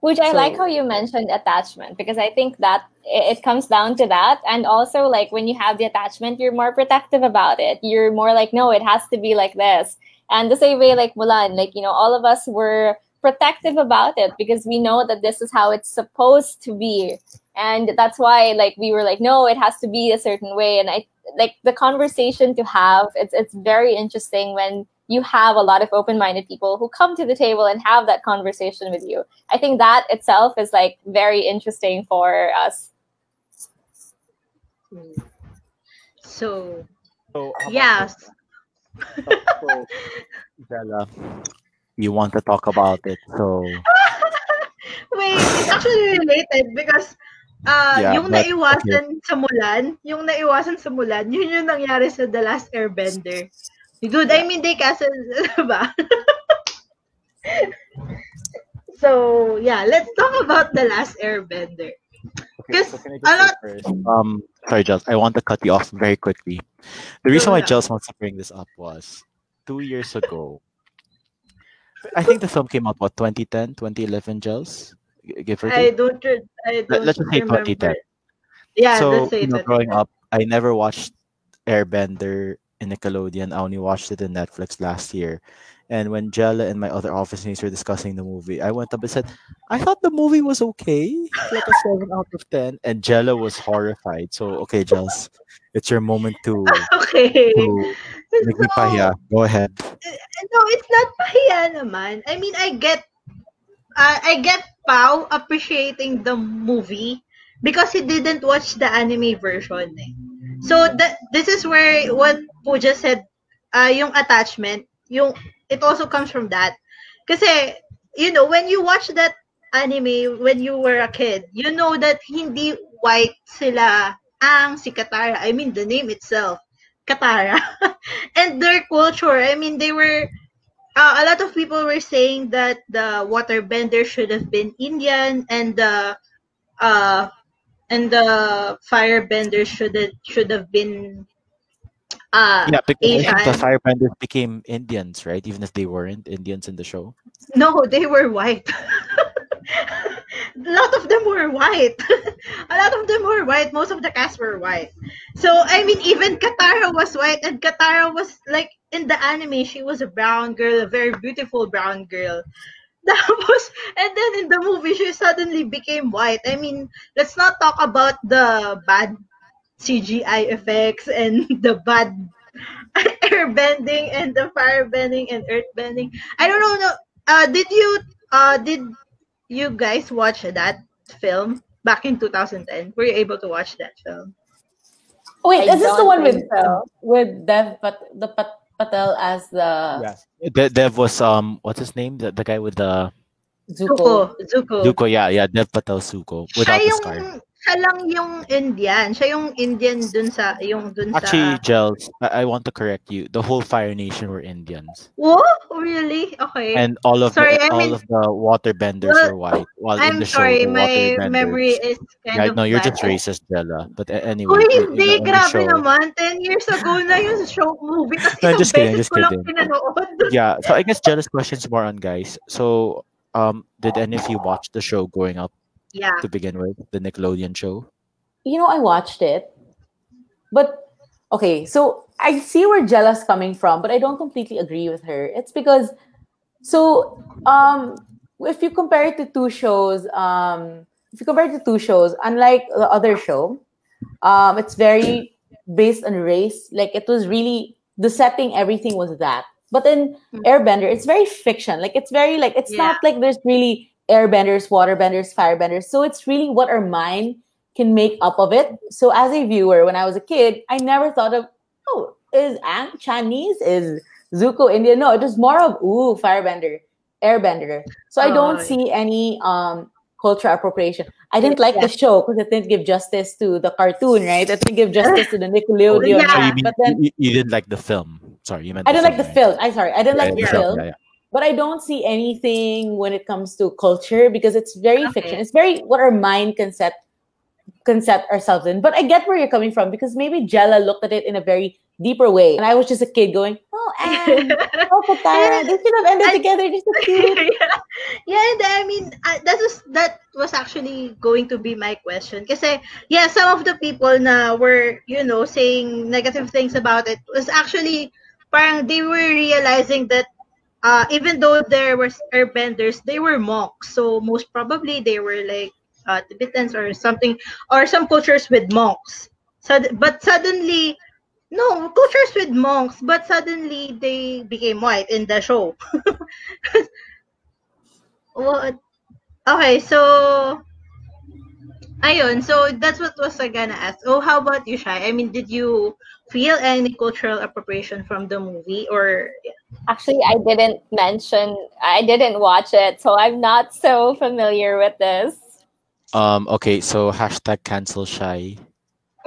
S3: Which I like how you mentioned attachment because I think that it, it comes down to that. And also, like when you have the attachment, you're more protective about it. You're more like, no, it has to be like this. And the same way, like Mulan, like, you know, all of us were protective about it because we know that this is how it's supposed to be. And that's why, like, we were like, no, it has to be a certain way. And I like the conversation to have, it's, it's very interesting when you have a lot of open-minded people who come to the table and have that conversation with you. I think that itself is like very interesting for us.
S1: So
S2: So, how
S1: yes.
S2: So, Bella, you want to talk about it, so
S1: wait, it's actually related because uh,
S2: Yeah,
S1: yung
S2: but-
S1: naiwasan sa Mulan, yung naiwasan sa Mulan, yun yung nangyari sa The Last Airbender. Dude, I mean, they casted, diba? so, yeah, let's talk about The Last Airbender.
S2: Okay,
S1: Because
S2: so can I
S1: a
S2: just say
S1: lot-
S2: first? Um, sorry, Giles. I want to cut you off very quickly. The reason why
S1: Yeah.
S2: Giles wants to bring this up was two years ago. I think the film came out what 2010, 2011, Giles, G- give or
S1: I don't, I don't
S2: let's just say. 2010.
S1: Yeah,
S2: so
S1: let's say
S2: you know, growing up, I never watched Airbender in Nickelodeon. I only watched it in Netflix last year. And when Jella and my other office mates were discussing the movie, I went up and said, I thought the movie was okay. Like a 7 out of 10. And Jella was horrified. So, okay, Jels, it's your moment to,
S1: Okay.
S2: to make me pahiya. Go ahead.
S1: Uh, no, it's not pahiya naman. I mean, I get, uh, I get Pau appreciating the movie because he didn't watch the anime version. Eh. So that this is where what Pooja said, uh, yung attachment, yung it also comes from that. Kasi you know when you watch that anime when you were a kid, you know that hindi white sila ang si Katara. I mean the name itself, Katara. and their culture, I mean they were uh, a lot of people were saying that the waterbender should have been Indian and the uh and the firebender should have should have been uh
S2: Yeah, because the firebenders became Indians, right? Even if they weren't Indians in the show.
S1: no they were white. A lot of them were white. A lot of them were white. Most of the cast were white. So i mean even katara was white and katara was like in the anime she was a brown girl a very beautiful brown girl Tapos, and then in the movie, she suddenly became white. I mean, let's not talk about the bad CGI effects and the bad airbending and the firebending and earthbending. I don't know. No, uh, did you uh did you guys watch that film back in 2010? Were you able to watch that film?
S4: Wait,
S3: I
S4: is this the one with
S3: think so.
S4: with Dev but the Pat, Patel as the
S2: De- Dev was um what's his name? The, the guy with the
S4: Zuko?
S1: Zuko. Zuko.
S2: Zuko, yeah, yeah, Dev Patel Zuko without
S1: siya
S2: the scar.
S1: Siya lang yung Indian. Siya yung Indian dun sa yung dun
S2: Actually,
S1: sa
S2: Gels, I, I want to correct you. The whole Fire Nation were Indians,
S1: Whoa, really? Okay.
S2: and all of
S1: Sorry,
S2: the
S1: I
S2: all
S1: mean-
S2: of the waterbenders
S1: Well,
S2: were white. While
S1: I'm
S2: the
S1: sorry,
S2: show, the
S1: my memory is kind
S2: Yeah,
S1: of
S2: no, you're just racist, Jella. But anyway,
S1: Uy,
S2: in- in
S1: hindi,
S2: the- in the
S1: grabe
S2: show-
S1: naman. 10 years ago na yung show movie. Tapos
S2: No, just kidding, just kidding. yeah, so I guess Jella's question's more on guys. So, um, did any of you watch the show growing up
S1: Yeah.
S2: to begin with, the Nickelodeon show?
S4: You know, I watched it, but okay. So I see where Jella's coming from, but I don't completely agree with her. It's because so um if you compare it to two shows, um if you compare it to two shows, unlike the other show, um it's very based on race. Like it was really the setting, everything was that. But in Airbender, it's very fiction. Like it's very like it's
S1: Yeah.
S4: not like there's really airbenders, waterbenders, firebenders. So it's really what our mind can make up of it. So as a viewer, when I was a kid, I never thought of, oh, is Aang Chinese? Is Zuko Indian? No, it was more of ooh, firebender, airbender. So I don't
S1: Oh.
S4: see any um cultural appropriation. I didn't like the show because it didn't give justice to the cartoon, right? It didn't give justice to the Nickelodeon.
S1: Yeah.
S2: So you, mean,
S4: But then
S2: you, you didn't like the film? Sorry, you meant.
S4: I didn't like the
S2: right?
S4: film. I sorry, I didn't
S2: Yeah,
S4: like the
S2: the
S4: film. But I don't see anything when it comes to culture because it's very
S1: Okay.
S4: fiction. It's very what our mind can set can set ourselves in. But I get where you're coming from because maybe Jella looked at it in a very deeper way. And I was just a kid going, Oh, and oh, Katara, they should have ended
S1: I-
S4: together. They're so cute.
S1: yeah. yeah, and I mean uh, that was that was actually going to be my question. Kasi yeah, some of the people na were you know saying negative things about it was actually parang they were realizing that uh, even though there were airbenders, they were monks. So most probably they were like uh, Tibetans or something, or some cultures with monks. So, but suddenly, no cultures with monks, but suddenly they became white in the show. What? Okay, so ayun, so that's what was I gonna ask. Oh, how about you, Shai? I mean, did you feel any cultural appropriation from the movie, or
S3: Actually, I didn't mention, I didn't watch it, so I'm not so familiar with this.
S2: Um. Okay. So hashtag cancel Shai.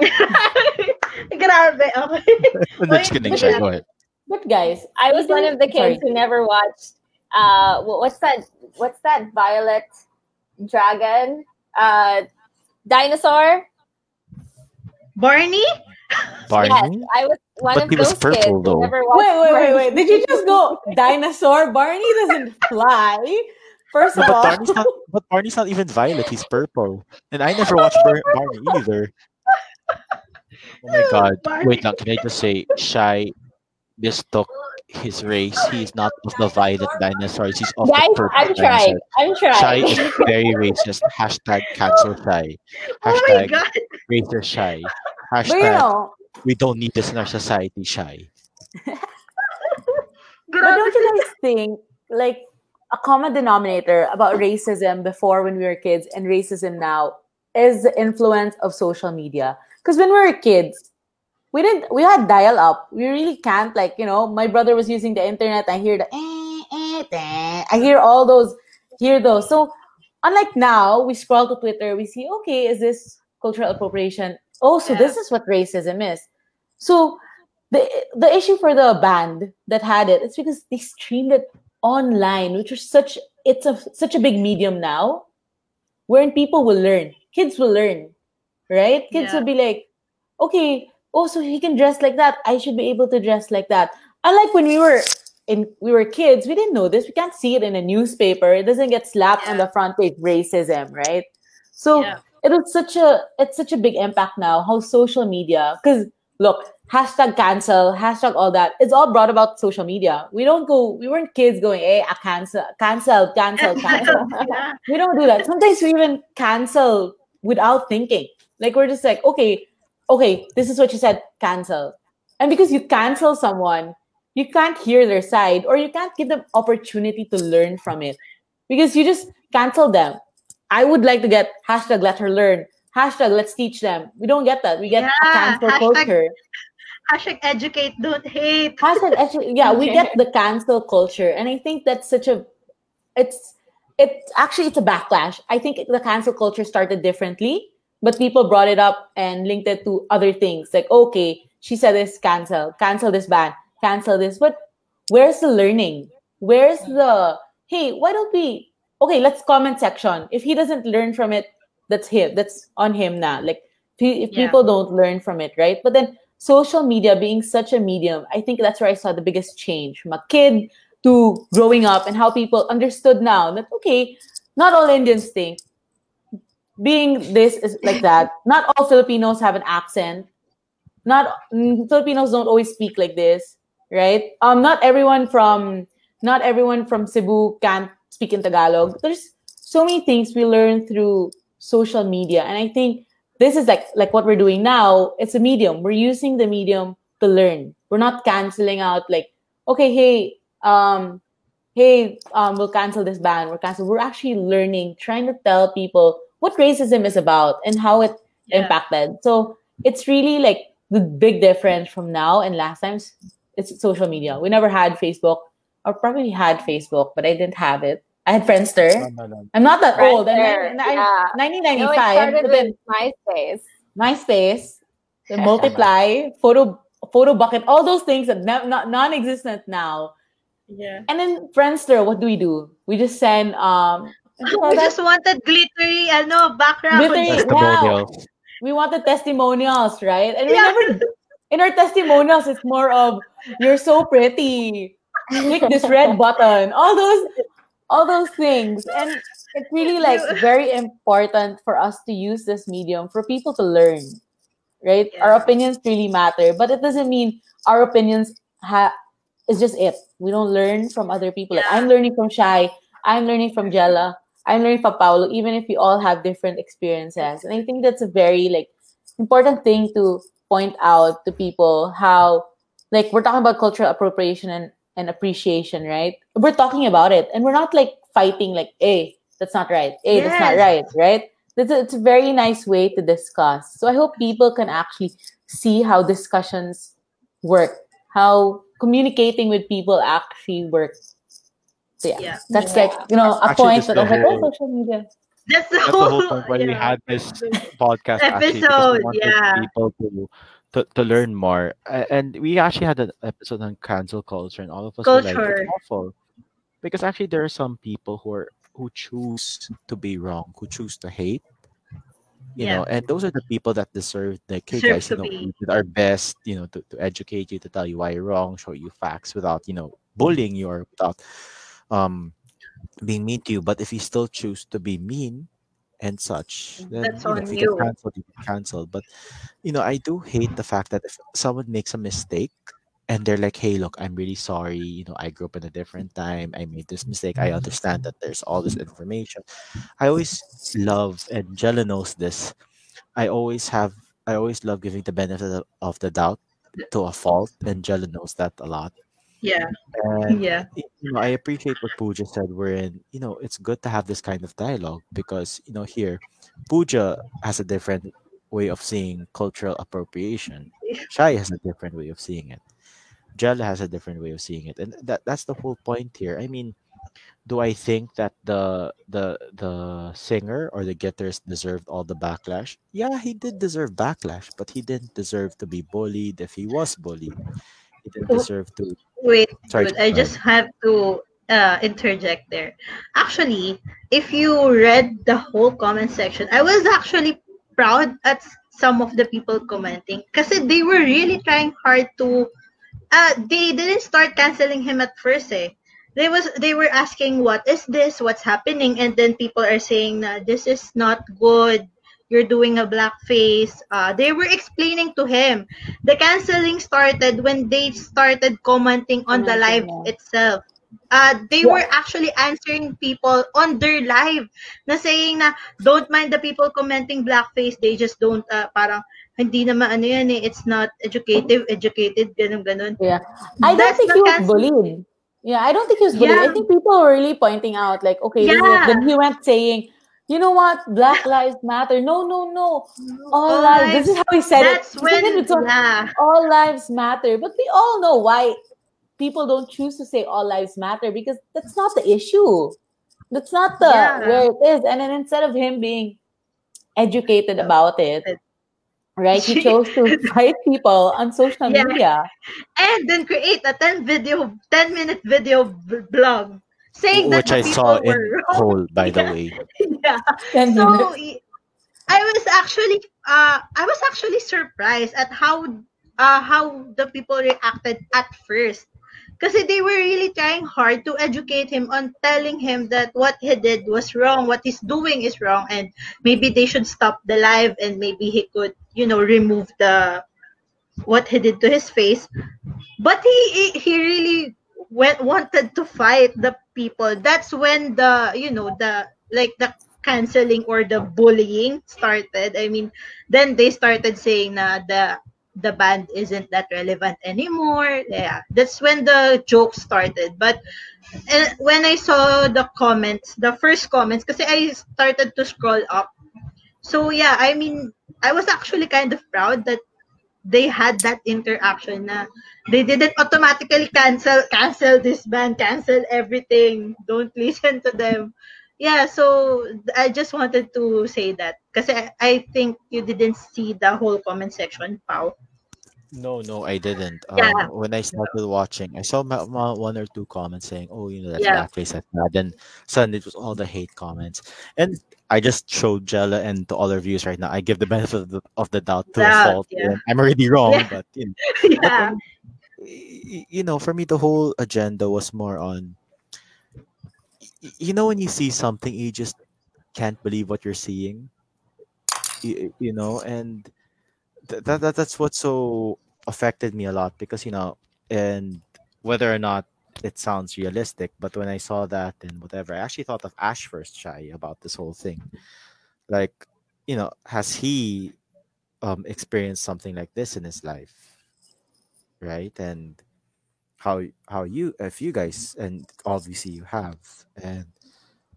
S1: grabe? Okay.
S2: No, just kidding,
S1: but Shai.
S2: Go ahead.
S4: But guys,
S3: I was one of the
S4: Sorry.
S3: kids who never watched. Uh, what's that? What's that violet dragon? Uh, dinosaur.
S1: Barney?
S2: Barney.
S3: Yes, I was one
S2: But
S3: of
S2: he was
S3: those kids
S2: purple,
S3: who
S2: though.
S3: never.
S4: Wait, wait, wait, wait. Did you just go dinosaur? Barney doesn't fly. First
S2: No,
S4: of
S2: but
S4: all,
S2: Barney's not. But Barney's not even violet. He's purple. And I never watched Bar- Barney either. Oh my god!
S1: Barney.
S2: Wait, now can I just say, Shai mistook his race. He's not of the violet dinosaurs. He's of
S3: Guys,
S2: the purple
S3: I'm trying.
S2: dinosaurs.
S3: I'm trying.
S2: Shai is very racist. Hashtag cancel Shai.
S1: Oh my
S2: Hashtag
S1: god.
S2: racist Shai.
S4: But you know,
S2: we don't need this in our society Shai.
S4: But don't you guys think like a common denominator about racism before when we were kids and racism now is the influence of social media? Because when we were kids, we didn't we had dial up. We really can't like, you know, my brother was using the internet, I hear the eh, eh, eh. I hear all those hear those. So unlike now, we scroll to Twitter, we see, okay, is this cultural appropriation? Oh, so
S1: Yeah.
S4: this is what racism is. So the the issue for the band that had it, it's because they streamed it online, which is such it's a such a big medium now, wherein people will learn, kids will learn, right? Kids
S1: Yeah.
S4: will be like, okay, oh, so he can dress like that. I should be able to dress like that. Unlike when we were in we were kids, we didn't know this. We can't see it in a newspaper. It doesn't get slapped on the front page racism, right? So
S1: Yeah.
S4: It was such a it's such a big impact now how social media because look hashtag cancel hashtag all that it's all brought about social media. We don't go we weren't kids going hey I cancel cancel cancel cancel.
S1: Yeah.
S4: we don't do that. Sometimes we even cancel without thinking. Like we're just like okay okay this is what you said cancel. And because you cancel someone you can't hear their side or you can't give them opportunity to learn from it because you just cancel them i would like to get hashtag let her learn. Hashtag let's teach them. We don't get that. We get
S1: Yeah,
S4: cancel
S1: hashtag-
S4: culture.
S1: Hashtag educate, don't hate.
S4: hashtag actually, yeah we get the cancel culture and i think that's such a it's it's actually it's a backlash. I think the cancel culture started differently but people brought it up and linked it to other things. Like okay she said this cancel cancel this ban cancel this. But where's the learning? Where's the hey why don't we okay let's comment section. If he doesn't learn from it that's him that's on him now like if,
S1: Yeah.
S4: people don't learn from it right? But then social media being such a medium i think that's where i saw the biggest change. From a kid to growing up and how people understood now that okay not all indians think. Being this is like that not all filipinos have an accent. Not mm, Filipinos don't always speak like this, right? Um, not everyone from not everyone from Cebu can speak in Tagalog. There's so many things we learn through social media, and I think this is like like what we're doing now. It's a medium. We're using the medium to learn. We're not canceling out like, okay, hey, um, hey, um, we'll cancel this ban. We're cancel. We're actually learning, trying to tell people what racism is about and how it
S1: Yeah.
S4: impacted. So it's really like the big difference from now and last times. It's social media. We never had Facebook, or probably had Facebook, but I didn't have it. I had Friendster.
S2: No, no, no.
S4: I'm not that old. And
S3: Friendster,
S4: then,
S3: yeah. No, it
S4: 1995,
S3: started
S4: but then
S3: with MySpace.
S4: MySpace, the multiply, photo, Photobucket, all those things that ne- not non-existent now.
S1: Yeah.
S4: And then Friendster, what do we do? We just send um. what do you call
S1: We
S4: that?
S1: just wanted glittery, ano, background.
S4: Glittery.
S2: Testimonials.
S4: we wanted testimonials, right? And we never in our testimonials, it's more of you're so pretty. Click this red button. All those all those things. And it's really like very important for us to use this medium for people to learn. Right?
S1: Yeah.
S4: Our opinions really matter, but it doesn't mean our opinions ha- is just it. We don't learn from other people. Like I'm learning from Shai, I'm learning from Jella, I'm learning from Paolo, even if we all have different experiences. And I think that's a very like important thing to point out to people how like we're talking about cultural appropriation and, and appreciation, right? We're talking about it and we're not like fighting like, hey, that's not right. Hey, that's not right, right? It's a, it's a very nice way to discuss. So I hope people can actually see how discussions work, how communicating with people actually works. So yeah,
S1: Yeah.
S4: that's
S3: Yeah.
S4: like you know a
S2: Actually,
S4: point
S2: that's
S4: that
S2: the
S4: I was like, oh,
S2: whole-
S4: social media.
S1: That's the
S2: That's the
S1: whole,
S2: whole point why we had this podcast actually
S1: Episode,
S2: we wanted
S1: yeah.
S2: people to, to to learn more. And we actually had an episode on cancel culture, and all of us were like, it's awful. Because actually, there are some people who are who choose to be wrong, who choose to hate. You
S1: Yeah.
S2: know, and those are the people that deserve like, hey guys, you know,
S1: be-
S2: we did our best, you know, to, to educate you, to tell you why you're wrong, show you facts without, you know, bullying you or without um being mean to you. But if you still choose to be mean and such, mm, then
S1: That's
S2: you know,
S1: on
S2: if you
S1: you.
S2: get canceled, you get canceled. But you know, I do hate the fact that if someone makes a mistake and they're like, "Hey, look, I'm really sorry. You know, I grew up in a different time. I made this mistake. I mm-hmm. understand that there's all this information." I always love, and Jella knows this. I always have. I always love giving the benefit of- of the doubt to a fault, and Jella knows that a lot.
S1: Yeah.
S2: And
S1: Yeah.
S2: you know, I appreciate what Pooja said. Wherein, you know, it's good to have this kind of dialogue because you know here, Pooja has a different way of seeing cultural appropriation. Shai has a different way of seeing it. Jella has a different way of seeing it, and that that's the whole point here. I mean, do I think that the the the singer or the guitarist deserved all the backlash? Yeah, he did deserve backlash, but he didn't deserve to be bullied if he was bullied. He didn't deserve to.
S1: Wait,
S2: Sorry,
S1: But I just have to uh, interject there. Actually, if you read the whole comment section, I was actually proud at some of the people commenting because they were really trying hard to. Uh, they didn't start canceling him at first. Eh. They was they were asking what is this, what's happening, and then people are saying this is not good. You're doing a blackface. Uh, they were explaining to him the canceling started when they started commenting on the live itself. Uh, they
S4: Yeah.
S1: were actually answering people on their live na saying na don't mind the people commenting blackface they just don't uh, parang hindi naman ano yan eh it's not educative educated ganun ganun
S4: Yeah. I don't
S1: That's
S4: think he was bullied. Yeah, I don't think he was bullied. I think people were really pointing out, like, okay, this is it.
S1: Yeah.
S4: then he went saying, you know what, Black Lives Matter. No, no, no. All,
S1: All
S4: lives. This is how he said
S1: that's
S4: it. He
S1: when
S4: it
S1: yeah
S4: all lives matter. But we all know why people don't choose to say all lives matter because that's not the issue. That's not the
S1: Yeah.
S4: where it is. And then instead of him being educated about it, right, he chose to fight people on social
S1: Yeah.
S4: media.
S1: and then create a 10 video 10 minute video blog saying that
S2: which
S1: the
S2: I saw in
S1: were wrong.
S2: whole, by the way.
S1: yeah so y- I was actually uh I was actually surprised at how uh how the people reacted at first. Because they were really trying hard to educate him on telling him that what he did was wrong, what he's doing is wrong, and maybe they should stop the live and maybe he could, you know, remove the what he did to his face but he he really went wanted to fight the people. That's when the you know the like the canceling or the bullying started. I mean then they started saying na the the band isn't that relevant anymore. Yeah that's when the joke started. But uh, when i saw the comments the first comments because i started to scroll up. So yeah i mean i was actually kind of proud that they had that interaction na they didn't automatically cancel cancel this band cancel everything. Don't listen to them. Yeah so i just wanted to say that. Because I, think you didn't see the whole comment section. Pao
S2: No, no, I didn't.
S1: Yeah.
S2: Um, when I started watching, I saw ma- ma- one or two comments saying, "Oh, you know, that's
S1: Yeah.
S2: blackface, that's bad." Then suddenly it was all the hate comments, and I just showed Jella and to all our viewers right now. I give the benefit of the, of the doubt to a fault.
S1: yeah.
S2: I'm already wrong,
S1: Yeah.
S2: but you know,
S1: yeah
S2: y- you know, for me, the whole agenda was more on, you know, when you see something, you just can't believe what you're seeing, you, you know, and th- that, that that's what so affected me a lot because you know, and whether or not it sounds realistic, but when I saw that and whatever, I actually thought of Ash first, Shai, about this whole thing. Like, you know, has he um experienced something like this in his life? right and how how you if you guys and obviously you have and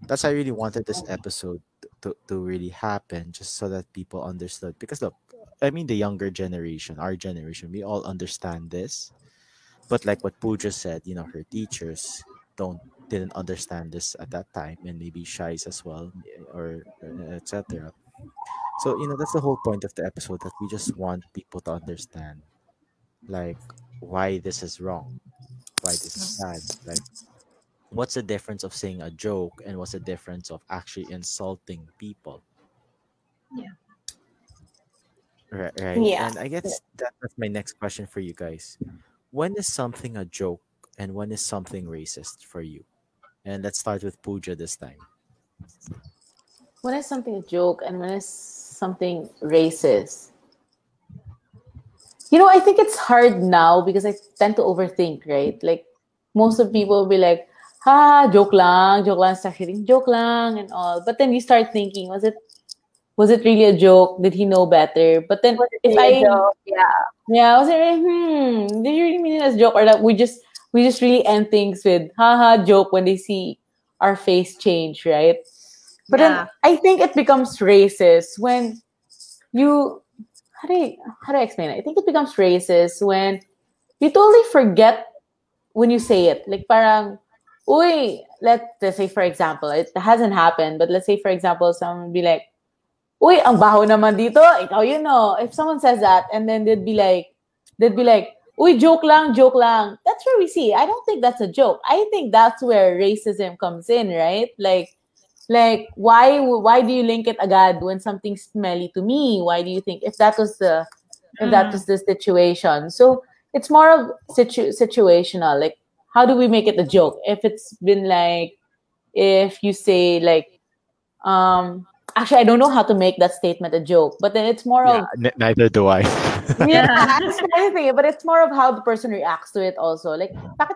S2: that's why i really wanted this episode to, to really happen just so that people understood because look i mean the younger generation our generation we all understand this. But like what Pooja said you know her teachers don't didn't understand this at that time and maybe Shai's as well eh, or eh, etc so you know that's the whole point of the episode that we just want people to understand like why this is wrong why this is sad like what's the difference of saying a joke and what's the difference of actually insulting people?
S1: Yeah.
S2: Right right
S3: Yeah.
S2: and i guess that, that's my next question for you guys when is something a joke and when is something racist for you and let's start with Pooja this time
S4: when is something a joke and when is something racist? You know, I think it's hard now because I tend to overthink, right? Like most of people will be like, ha, joke lang, joke lang, start hitting joke lang and all. But then you start thinking, was it was it really a joke? Did he know better? But then if I
S3: yeah.
S4: yeah, I was like, hmm, did you really mean it as a joke? Or that we just we just really end things with haha joke when they see our face change, right? But
S1: Yeah.
S4: then I think it becomes racist when you how do I, how do I explain it? I think it becomes racist when you totally forget when you say it. Like parang, uy, let's say for example, it hasn't happened, but let's say for example, someone would be like, uy, ang baho naman dito, ikaw you know. If someone says that and then they'd be like, they'd be like, uy, joke lang, joke lang. That's where we see. I don't think that's a joke. I think that's where racism comes in, right? Like, like why why do you link it agad when something's smelly to me? Why do you think if that was the if that
S1: Mhm.
S4: was the situation? So it's more of situ- situational. Like, how do we make it a joke? If it's been like, if you say like, um, actually, I don't know how to make that statement a joke, but then it's more of
S2: n- neither do i
S4: yeah, that's the thing. But it's more of how the person reacts to it also. Like, bakit,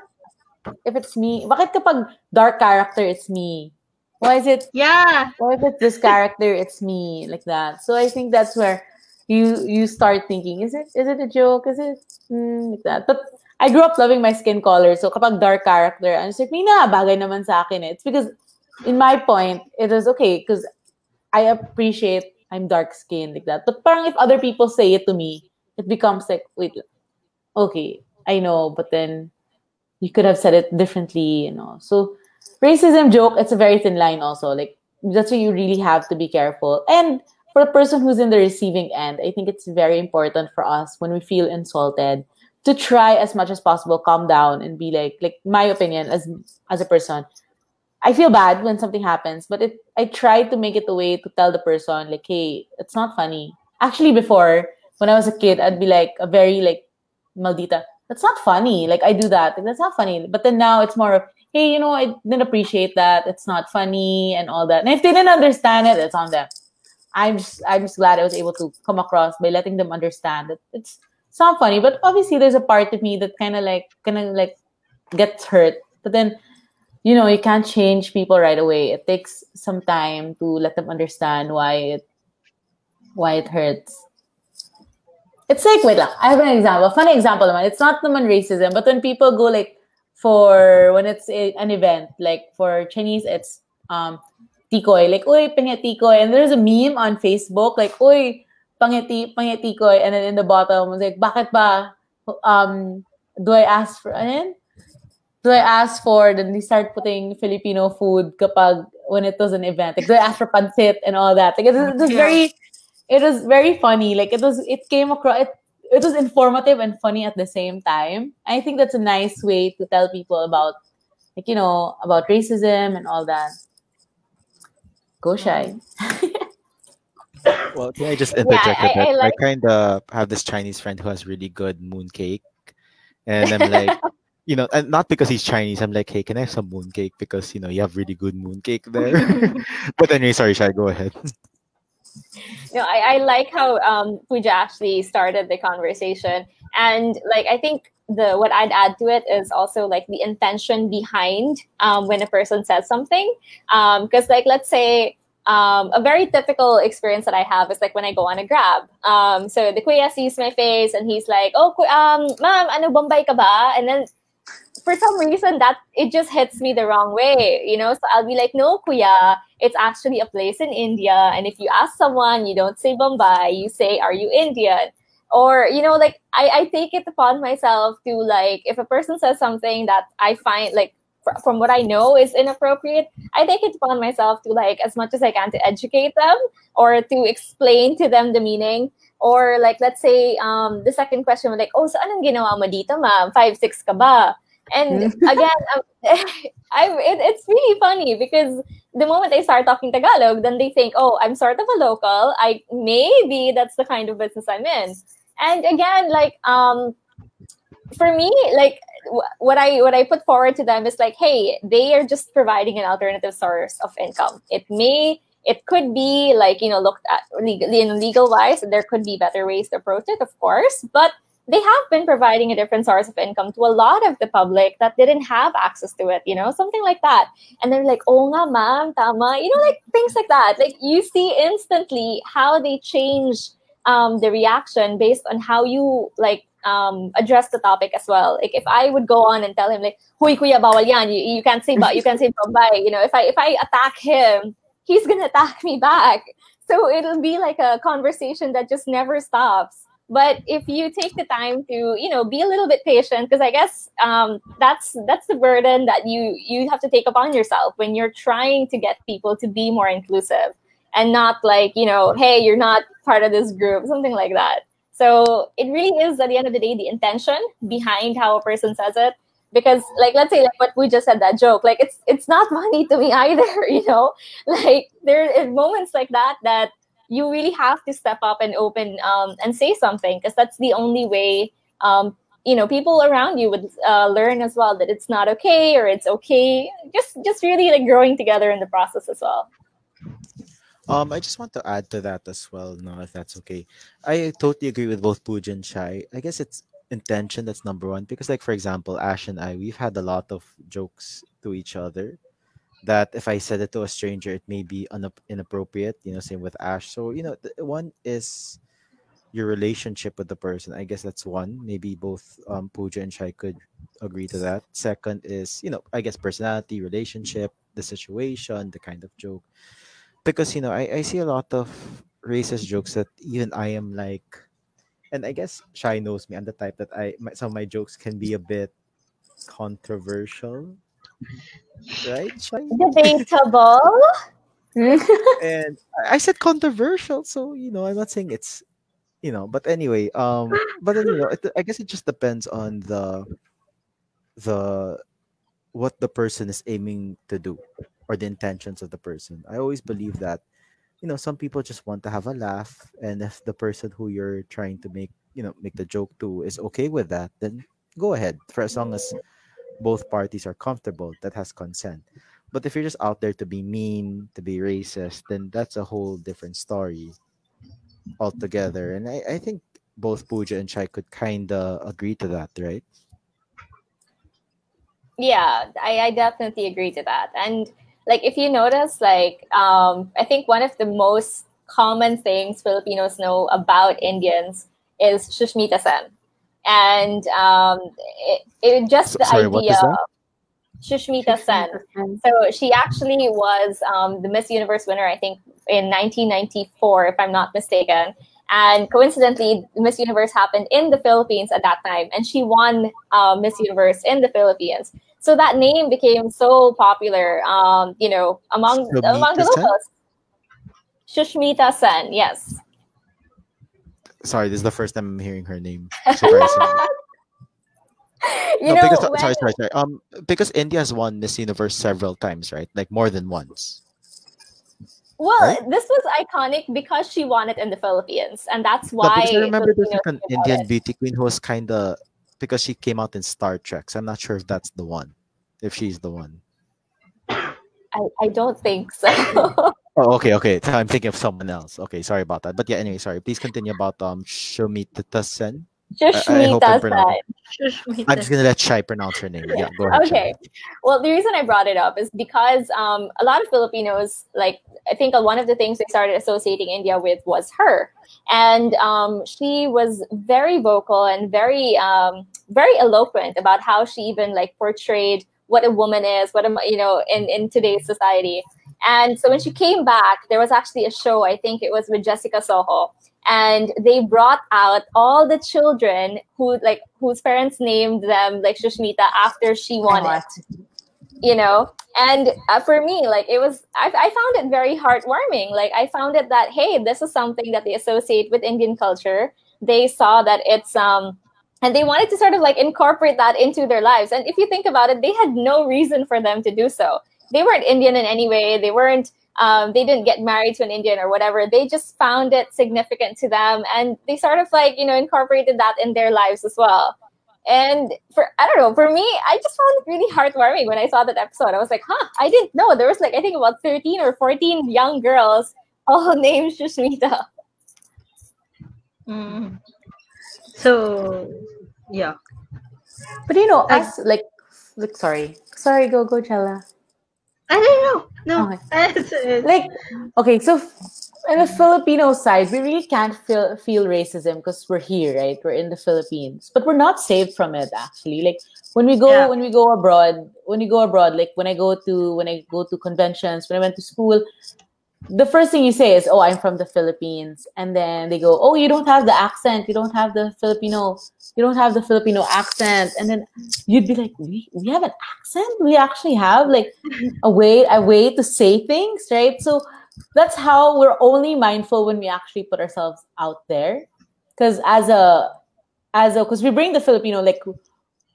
S4: if it's me, bakit kapag dark character, it's me? Why is it,
S1: yeah
S4: why if it's this character, it's me? Like that. So I think that's where you you start thinking, is it is it a joke? Is it mm, like that? But I grew up loving my skin color. So kapag dark character, I'm just like, Mina, bagay naman sa akin. eh." It's because, in my point, it is okay because I appreciate I'm dark skinned like that. But parang if other people say it to me, it becomes like, wait, okay, I know, but then you could have said it differently, you know. So racism joke, it's a very thin line also. Like that's why you really have to be careful. And for the person who's in the receiving end, I think it's very important for us when we feel insulted to try as much as possible calm down and be like like my opinion as as a person I feel bad when something happens, but it I try to make it a way to tell the person like, hey, it's not funny. Actually, before when I was a kid, I'd be like a very like maldita. That's not funny. Like I do that. Like, that's not funny. But then now it's more of, hey, you know, I didn't appreciate that. It's not funny and all that. And if they didn't understand it, it's on them. I'm just I'm just glad I was able to come across by letting them understand that it's it's not funny. But obviously, there's a part of me that kind of like kind of like gets hurt. But then, you know, you can't change people right away. It takes some time to let them understand why it why it hurts. It's like wait lang, I have an example. Funny example naman. It's not naman racism, but when people go like for when it's a, an event, like for Chinese, it's um tikoy, like uy pangit tikoy, and there's a meme on Facebook like uy pangiti pangit tikoy, and then in the bottom it's like bakit ba um do I ask for yun? Do I ask for then they start putting Filipino food kapag when it was an event? Like do I ask for pancit and all that? Like it was, it was
S1: Yeah.
S4: very it was very funny. Like it was it came across it, it was informative and funny at the same time. I think that's a nice way to tell people about like you know about racism and all that. Go shy.
S2: Well, can I just interject
S3: I-
S2: a bit?
S3: I
S2: I,
S3: like-
S2: kind of have this Chinese friend who has really good mooncake, and I'm like, you know, and not because he's Chinese. I'm like, hey, can I have some mooncake because you know you have really good mooncake there. but anyway, sorry, Shai, go ahead.
S3: no, I, I like how um, Pooja actually started the conversation, and like I think the what I'd add to it is also like the intention behind um, when a person says something, because like let's say. Um, a very typical experience that I have is like when I go on a grab. Um, so the kuya sees my face and he's like, "Oh, ku- um, ma'am, ano bombay ka ba?" And then for some reason that it just hits me the wrong way, you know. So I'll be like, "No, kuya, it's actually a place in India. And if you ask someone, you don't say Bombay, you say, Are you Indian? Or, you know, like I, I take it upon myself to like, if a person says something that I find like fr- from what I know is inappropriate, I take it upon myself to like, as much as I can, to educate them or to explain to them the meaning. Or like, let's say, um, the second question was like, oh, so anong ginawa mo dito, ma'am? Five, six ka ba? And again, um, I, it, it's really funny because the moment I start talking Tagalog, then they think, oh, I'm sort of a local. I maybe that's the kind of business I'm in. And again, like um, for me, like wh- what I what I put forward to them is like, hey, they are just providing an alternative source of income. It may it could be like you know looked at legally in legal wise. There could be better ways to approach it, of course, but they have been providing a different source of income to a lot of the public that didn't have access to it, you know, something like that. And they're like, oh nga ma'am, tama, you know, like things like that. Like you see instantly how they change um, the reaction based on how you like um, address the topic as well. Like if I would go on and tell him like, "Huy kuya bawal yan. You, you can't say but you can't say Bombay." You know, if I if I attack him, he's gonna attack me back. So it'll be like a conversation that just never stops. But if you take the time to, you know, be a little bit patient, because I guess um, that's that's the burden that you you have to take upon yourself when you're trying to get people to be more inclusive and not like you know hey you're not part of this group something like that so it really is at the end of the day the intention behind how a person says it because like let's say like what we just said that joke like it's it's not funny to me either you know like there are moments like that that you really have to step up and open um, and say something because that's the only way um, you know people around you would uh, learn as well that it's not okay or it's okay just just really like growing together in the process as well
S2: Um, I just want to add to that as well, no, if that's okay. I totally agree with both Pooja and Shai. I guess it's intention that's number one because, like, for example, Ash and I, we've had a lot of jokes to each other that if I said it to a stranger, it may be unap- inappropriate. You know, same with Ash. So you know, one is your relationship with the person. I guess that's one. Maybe both um, Pooja and Shai could agree to that. Second is you know, I guess personality, relationship, the situation, the kind of joke because you know I, I see a lot of racist jokes that even I am like and I guess Shai knows me. I'm the type that I my, some of my jokes can be a bit controversial. Right, Shai?
S3: debatable
S2: And I said controversial, so you know, I'm not saying it's you know, but anyway, um but you know, it, I guess it just depends on the the what the person is aiming to do or the intentions of the person. I always believe that, you know, some people just want to have a laugh, and if the person who you're trying to make, you know, make the joke to is okay with that, then go ahead. For as long as both parties are comfortable, that has consent. But if you're just out there to be mean, to be racist, then that's a whole different story altogether. And I, I think both Pooja and Shai could kind of agree to that, right?
S3: Yeah, I, I definitely agree to that. And like if you notice, like um, I think one of the most common things Filipinos know about Indians is Sushmita Sen. And um, it, it just the
S2: Sorry, what is
S3: idea
S2: that?
S3: of Sushmita Sen. So she actually was um, the Miss Universe winner, I think, in 1994, if I'm not mistaken. And coincidentally, Miss Universe happened in the Philippines at that time, and she won uh, Miss Universe in the Philippines. So that name became so popular, um, you know, among among the locals. Sushmita Sen, yes.
S2: Sorry, this is the first time I'm hearing her name.
S3: You
S2: no,
S3: know,
S2: because
S3: when-
S2: sorry, sorry, sorry. Um, because India has won Miss Universe several times, right? Like more than once.
S3: well,
S2: right?
S3: this was iconic because she won it in the Philippines, and that's
S2: No,
S3: why.
S2: because I remember there's an
S3: Filipinos know about
S2: Indian beauty queen who was kind of because she came out in Star Trek. So I'm not sure if that's the one, if she's the one.
S3: I, I don't think so.
S2: Oh, okay, okay. So I'm thinking of someone else. Okay, sorry about that. But yeah, anyway, sorry. Please continue about um Shomita Sen. I hope I'm
S3: Sushmita
S2: pronouncing- I'm just gonna let Shai pronounce her name. Yeah, go ahead.
S3: Okay.
S2: Shai.
S3: Well, the reason I brought it up is because um, a lot of Filipinos, like, I think one of the things they started associating India with was her. And um, she was very vocal and very, um, very eloquent about how she even, like, portrayed what a woman is, what, a, you know, in, in today's society. And so when she came back, there was actually a show, I think it was with Jessica Soho. And they brought out all the children who like whose parents named them like Sushmita after she won it you know? And uh, for me like it was I, I found it very heartwarming. Like i found it that hey this is something that they associate with indian culture. They saw that it's um and they wanted to sort of like incorporate that into their lives. And if you think about it they had no reason for them to do so. They weren't indian in any way. They weren't um, they didn't get married to an indian or whatever they just found it significant to them and they sort of like you know incorporated that in their lives as well and for I don't know, for me, I just found it really heartwarming when I saw that episode. I was like, huh, I didn't know. There was like I think about 13 or 14 young girls all named Sushmita.
S1: Mm. So, yeah.
S4: But you know,
S1: I-
S4: us like, like sorry, sorry, go go, Jella.
S1: I don't know. No.
S4: Okay.
S1: It's- it's-
S4: Like, okay, so in the Filipino side, we really can't feel feel racism because we're here, right? We're in the Philippines, but we're not saved from it actually. Like when we go
S1: Yeah.
S4: when we go abroad, when we go abroad, like when I go to when I go to conventions, when I went to school, the first thing you say is, "Oh, I'm from the Philippines," and then they go, "Oh, you don't have the accent. You don't have the Filipino. You don't have the Filipino accent," and then you'd be like, "We we have an accent. We actually have like a way a way to say things, right?" So that's how we're only mindful when we actually put ourselves out there, because as a as a because we bring the Filipino like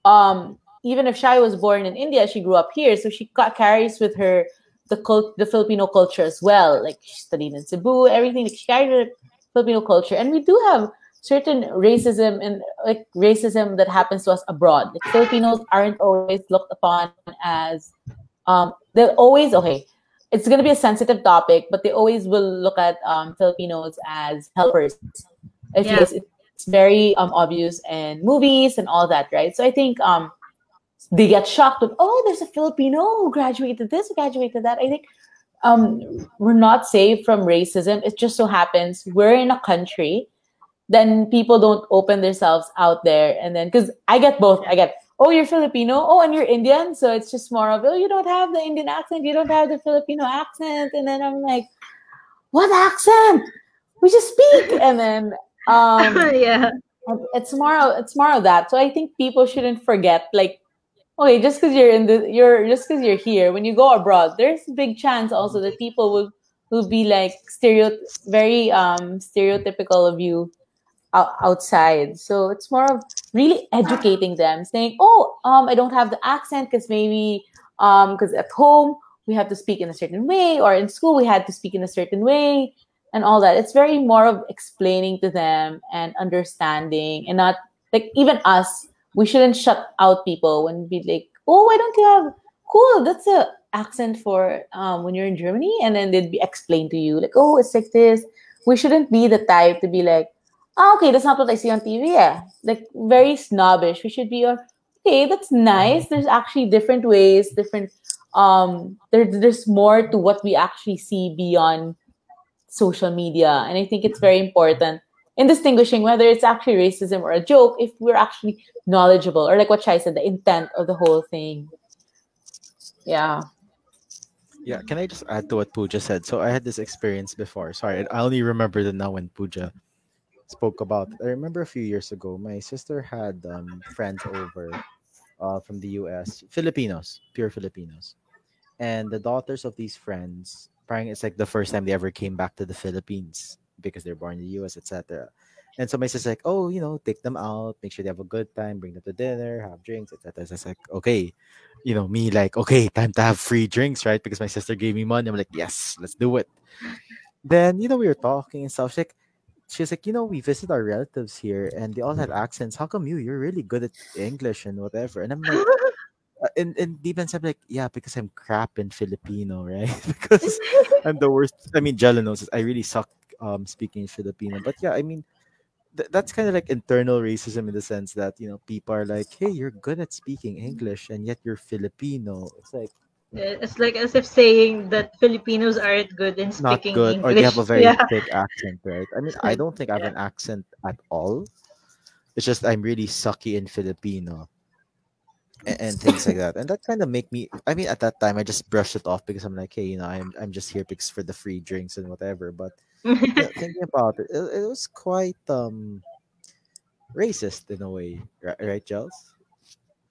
S4: um even if Shai was born in India, she grew up here, so she carries with her the cult, the Filipino culture as well. Like she studied in Cebu, everything. Like she carried the Filipino culture, and we do have certain racism and like racism that happens to us abroad. Like Filipinos aren't always looked upon as um they're always okay. It's gonna be a sensitive topic, but they always will look at um, Filipinos as helpers.
S1: Yeah.
S4: it's, it's very um, obvious in movies and all that, right? So I think um, they get shocked with, oh, there's a Filipino who graduated this, who graduated that. I think um, we're not safe from racism. It just so happens we're in a country, then people don't open themselves out there. And then, because I get both, I get, oh, you're Filipino, oh, and you're Indian. So it's just more of, oh, you don't have the Indian accent, you don't have the Filipino accent. And then I'm like, what accent? We just speak. And then, um,
S1: yeah.
S4: it's more of, it's more of that. So I think people shouldn't forget like okay, just because you're in the you're just because you're here, when you go abroad, there's a big chance also that people will will be like stereo very um stereotypical of you out, outside. So it's more of really educating them, saying, "Oh, um, I don't have the accent because maybe um because at home we have to speak in a certain way, or in school we had to speak in a certain way." And all that. It's very more of explaining to them and understanding, and not like even us we shouldn't shut out people when we like, oh, why don't you have cool? That's a accent for um, when you're in Germany, and then they'd be explained to you like, oh, it's like this. We shouldn't be the type to be like, oh, okay, that's not what I see on TV. Yeah. Like very snobbish. We should be okay, that's nice. There's actually different ways, different um there, there's more to what we actually see beyond social media. And I think it's very important in distinguishing whether it's actually racism or a joke if we're actually knowledgeable or like what Shai said, the intent of the whole thing. Yeah.
S2: Yeah, can I just add to what Pooja said? So I had this experience before. Sorry, I only remember the now when Pooja spoke about. I remember a few years ago, my sister had um, friends over uh, from the U.S. Filipinos, pure Filipinos, and the daughters of these friends. It's like the first time they ever came back to the Philippines because they're born in the U.S., etc. And so my sister's like, oh, you know, take them out, make sure they have a good time, bring them to dinner, have drinks, etc. So it's like, okay, you know, me like, okay, time to have free drinks, right? Because my sister gave me money. I'm like, yes, let's do it. Then, you know, we were talking and stuff. She's like, she's like, you know, we visit our relatives here and they all had accents. How come you? You're really good at English and whatever. And I'm like, uh, and, and deep inside, I'm like, yeah, because I'm crap in Filipino, right? because I'm the worst. I mean, Jella knows this. I really suck um, speaking Filipino. But yeah, I mean, th- that's kind of like internal racism in the sense that you know people are like, "Hey, you're good at speaking English, and yet you're Filipino." It's like
S1: it's like as if saying that Filipinos aren't good in
S2: not
S1: speaking
S2: good,
S1: English.
S2: or they have a very
S1: yeah.
S2: thick accent, right? I mean, I don't think I have an accent at all. It's just I'm really sucky in Filipino. And, and things like that, and that kind of make me. I mean, at that time, I just brushed it off because I'm like, hey, you know, I'm I'm just here because for the free drinks and whatever. But yeah, thinking about it, it, it was quite um racist in a way, right, right Gels?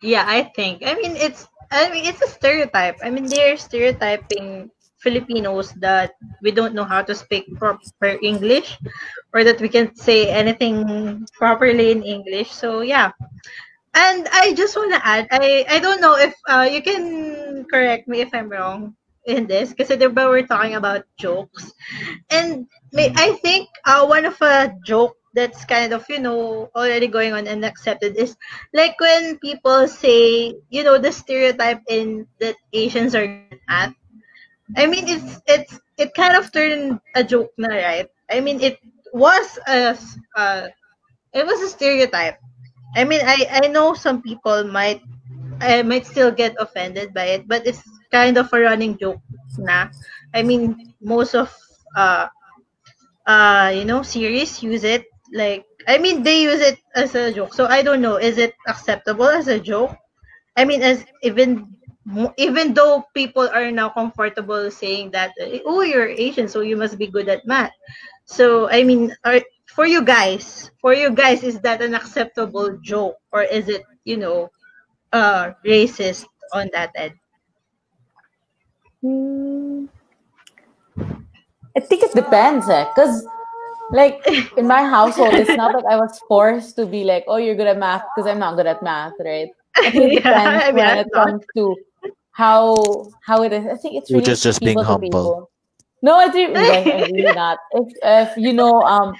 S1: Yeah, I think. I mean, it's. I mean, it's a stereotype. I mean, they're stereotyping Filipinos that we don't know how to speak proper English, or that we can't say anything properly in English. So yeah. And I just want to add, I I don't know if uh, you can correct me if I'm wrong in this, because we're talking about jokes, and may, I think uh, one of a joke that's kind of you know already going on and accepted is like when people say you know the stereotype in that Asians are at. I mean it's it's it kind of turned a joke na right. I mean it was a uh, it was a stereotype. I mean I I know some people might I might still get offended by it, but it's kind of a running joke na. I mean most of uh uh you know series use it like I mean they use it as a joke. So I don't know, is it acceptable as a joke? I mean as even even though people are now comfortable saying that oh you're Asian so you must be good at math. So I mean are for you guys, for you guys is that an acceptable joke or is it, you know, uh racist on that end?
S4: Hmm. I think it depends, eh? Because, like, in my household, it's not like I was forced to be like, oh, you're good at math because I'm not good at math, right? I think it
S1: Yeah,
S4: depends
S1: I mean,
S4: when it
S1: not.
S4: comes to how how it is. I think it's
S2: You're
S4: really
S2: just- just being
S4: people to
S2: humble.
S4: people. No, it's really, I'm really not. If, if you know, um,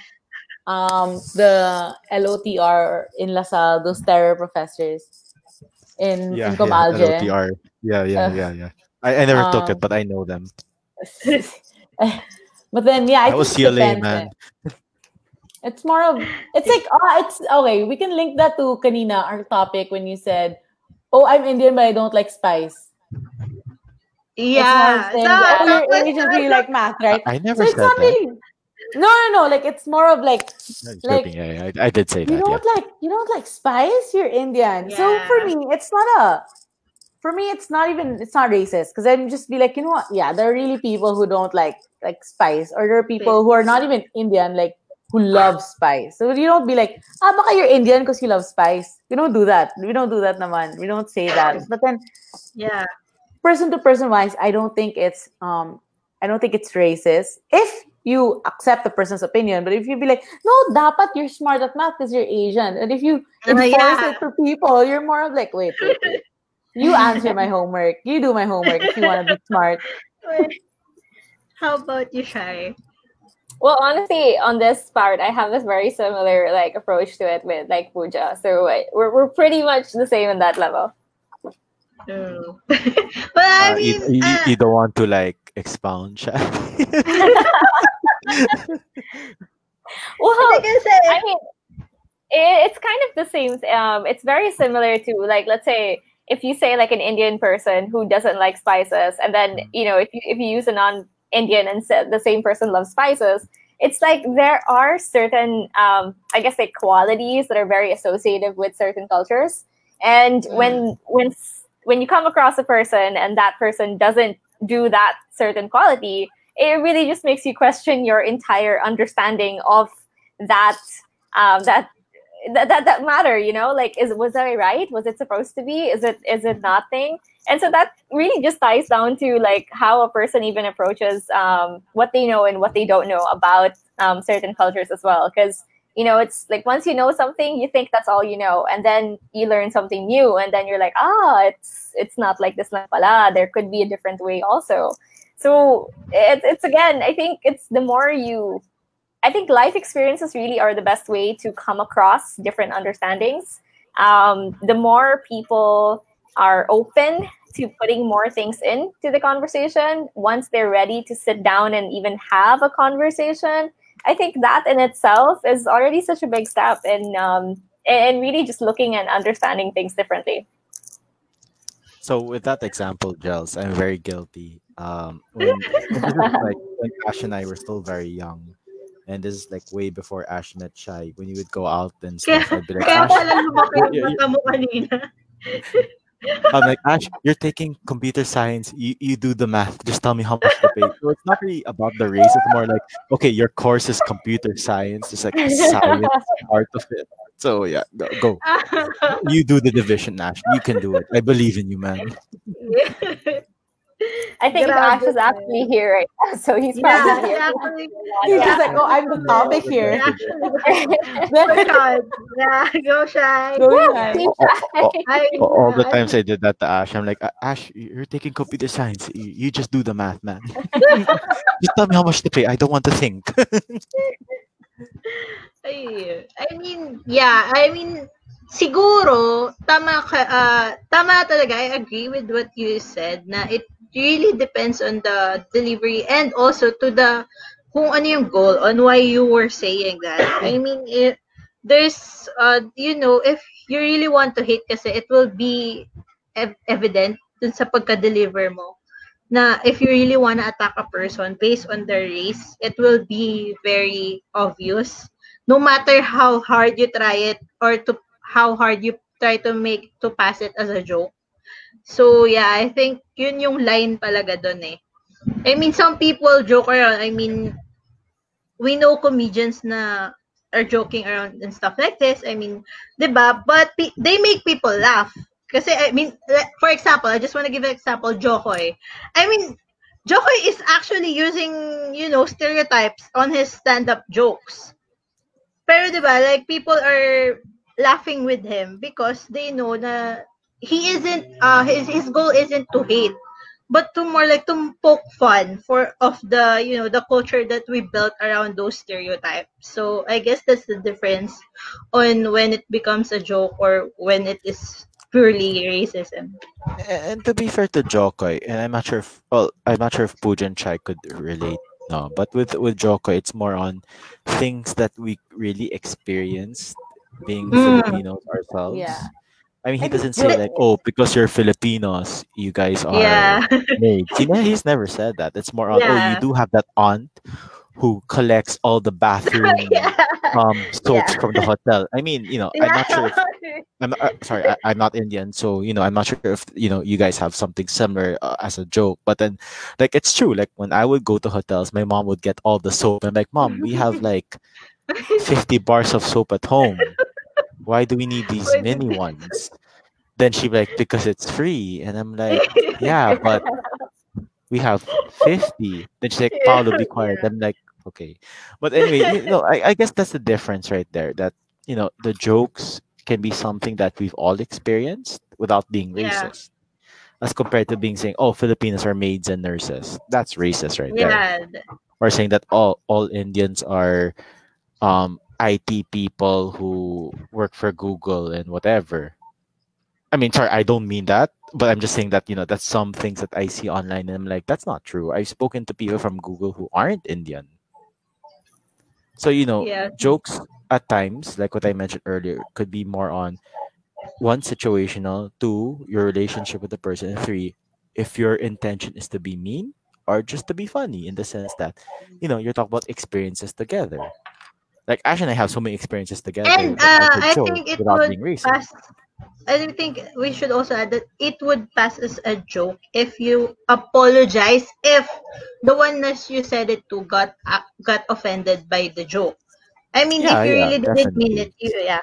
S4: um, the LOTR in LaSalle, those terror professors in
S2: Yeah,
S4: in
S2: yeah, LOTR. Yeah, yeah,
S4: Uh,
S2: yeah, yeah. I, I never took
S4: um,
S2: it, but I know them.
S4: but then yeah, I
S2: That was
S4: think it
S2: CLA, man.
S4: It's more of it's like oh it's okay. We can link that to kanina our topic when you said, "Oh, I'm Indian, but I don't like spice."
S1: Yeah.
S4: it's more of saying,
S1: No,
S4: oh,
S1: no,
S4: you're
S1: but-
S4: Asian, so you like math, right?
S2: I
S4: So
S2: never
S4: it's
S2: said
S4: not
S2: that.
S4: really. No, no, no. Like it's more of like
S2: I'm
S4: like.
S2: Yeah, yeah, I, I did say
S4: you
S2: that. Yeah.
S4: don't like you don't like spice. You're Indian. So for me, it's not a. For me, it's not even it's not racist because I'm just be like you know what? Yeah, there are really people who don't like like spice, or there are people who are not even Indian like who love spice. So you don't be like ah baka you're Indian because you love spice. We don't do that. We don't do that naman. We don't say that. But then
S1: Yeah.
S4: person to person wise, I don't think it's um I don't think it's racist if you accept the person's opinion. But if you be like, no, dapat you're smart at math because you're Asian, and if you
S1: Uh,
S4: enforce
S1: yeah.
S4: it to people, you're more of like, wait, wait, wait. You answer my homework. You do my homework if you want to be smart.
S1: How about you, Shai?
S3: Well, honestly, on this part, I have this very similar like approach to it with like Pooja. So uh, we're we're pretty much the same in that level.
S1: Oh. but I
S2: Uh, you,
S1: mean,
S2: you,
S1: uh,
S2: you don't want to like expound, Shai?
S3: well,
S1: Like I
S3: I mean, it, it's kind of the same. Um, it's very similar to like, let's say, if you say like an Indian person who doesn't like spices, and then you know, if you if you use a non-Indian and say the same person loves spices, it's like there are certain, um, I guess, like qualities that are very associated with certain cultures, and when when when you come across a person and that person doesn't do that certain quality, it really just makes you question your entire understanding of that um, that that, that that matter you know? Like is was i right? Was it supposed to be? Is it is it nothing? And so that really just ties down to like how a person even approaches um, what they know and what they don't know about um, certain cultures as well. Because you know it's like once you know something you think that's all you know and then you learn something new and then you're like ah it's it's not like this pala there could be a different way also so it, it's again i think it's the more you I think life experiences really are the best way to come across different understandings. Um, the more people are open to putting more things into the conversation, once they're ready to sit down and even have a conversation, I think that in itself is already such a big step in um, in really just looking and understanding things differently.
S2: So with that example, Gels, I'm very guilty. Um, when, like when Ash and I were still very young, and this is like way before Ash met Shai. When you would go out and
S1: kaya,
S2: stuff, I'd be like,
S1: kaya
S2: Ash,
S1: pala lumaki yung
S2: you- you-
S1: mata mo kanina.
S2: I'm like, Ash, you're taking computer science. You, you do the math. Just tell me how much to pay. So it's not really about the race. It's more like, okay, your course is computer science. It's like science part of it. So yeah, go, go. You do the division, Ash. You can do it. I believe in you, man.
S3: I think
S1: Grabe,
S3: Ash is actually here right now, so he's
S1: yeah,
S3: probably here.
S1: actually,
S4: He's
S3: Yeah.
S4: just like, oh, I'm the topic here.
S1: actually, oh God. Yeah, go Shai.
S4: Go
S3: Yeah,
S4: ahead.
S3: keep trying.
S1: I,
S2: All all the times I did that to Ash, I'm like, Ash, you're taking computer science. You, you just do the math, man. just tell me how much to pay. I don't want to think.
S1: Ay, I mean, yeah, I mean, siguro, tama ka, uh, tama talaga, I agree with what you said, na it really depends on the delivery and also to the, kung ano yung goal, on why you were saying that. I mean, it, there's, uh, you know, if you really want to hate kasi, it will be ev- evident dun sa pagka-deliver mo na if you really want to attack a person based on their race, it will be very obvious. No matter how hard you try it or to how hard you try to make to pass it as a joke. So yeah, I think yun yung line talaga doon eh. I mean, some people joke around. I mean, we know comedians na are joking around and stuff like this. I mean, 'di ba? But pe- they make people laugh. Kasi I mean, for example, I just want to give an example, Jo Koy. I mean, Jo Koy is actually using, you know, stereotypes on his stand-up jokes. Pero 'di ba, like people are laughing with him because they know na he isn't uh his his goal isn't to hate but to more like to poke fun for of the you know the culture that we built around those stereotypes so i guess that's the difference on when it becomes a joke or when it is purely racism
S2: And to be fair to Jo Koy, and I'm not sure if well, I'm not sure if Pujan Shai could relate. No, but with with Jo Koy, it's more on things that we really experience being
S1: Mm.
S2: Filipinos ourselves.
S4: Yeah.
S2: I mean, he
S4: I think
S2: doesn't say
S4: Jo-
S2: like, "Oh, because you're Filipinos, you guys are
S1: yeah
S2: maids." He ne- he's never said that. It's more on, "Oh, you
S1: Yeah.
S2: do have that aunt who collects all the bathroom
S1: yeah
S2: um soaps
S1: Yeah.
S2: from the hotel." I mean, you know, I'm not sure if I'm uh, sorry, I, I'm not Indian, so you know, I'm not sure if you know you guys have something similar uh, as a joke. But then, like, it's true. Like when I would go to hotels, my mom would get all the soap. I'm like, Mom, we have like 50 bars of soap at home. Why do we need these mini ones? Then she'd be like, because it's free. And I'm like, yeah, but we have 50. Then she's like, Paolo, be quiet.
S1: Yeah.
S2: I'm like, okay. But anyway, you know, I, I guess that's the difference right there. That, you know, the jokes can be something that we've all experienced without being
S1: Yeah.
S2: racist. As compared to being saying, oh, Filipinos are maids and nurses. That's racist right there.
S1: yeah th-
S2: Or saying that all, all Indians are um, IT people who work for Google and whatever. I mean, sorry, I don't mean that, but I'm just saying that, you know, that's some things that I see online and I'm like, that's not true. I've spoken to people from Google who aren't Indian. So you know,
S1: Yeah.
S2: jokes at times, like what I mentioned earlier, could be more on one situational, two your relationship with the person, and three if your intention is to be mean or just to be funny in the sense that you know you're talking about experiences together. Like Ash and I have so many experiences together.
S1: And uh, I think it would pass. I think we should also add that it would pass as a joke if you apologize if the one that you said it to got uh, got offended by the joke. I mean,
S2: Yeah,
S1: if you
S2: yeah,
S1: really didn't mean it, you, yeah.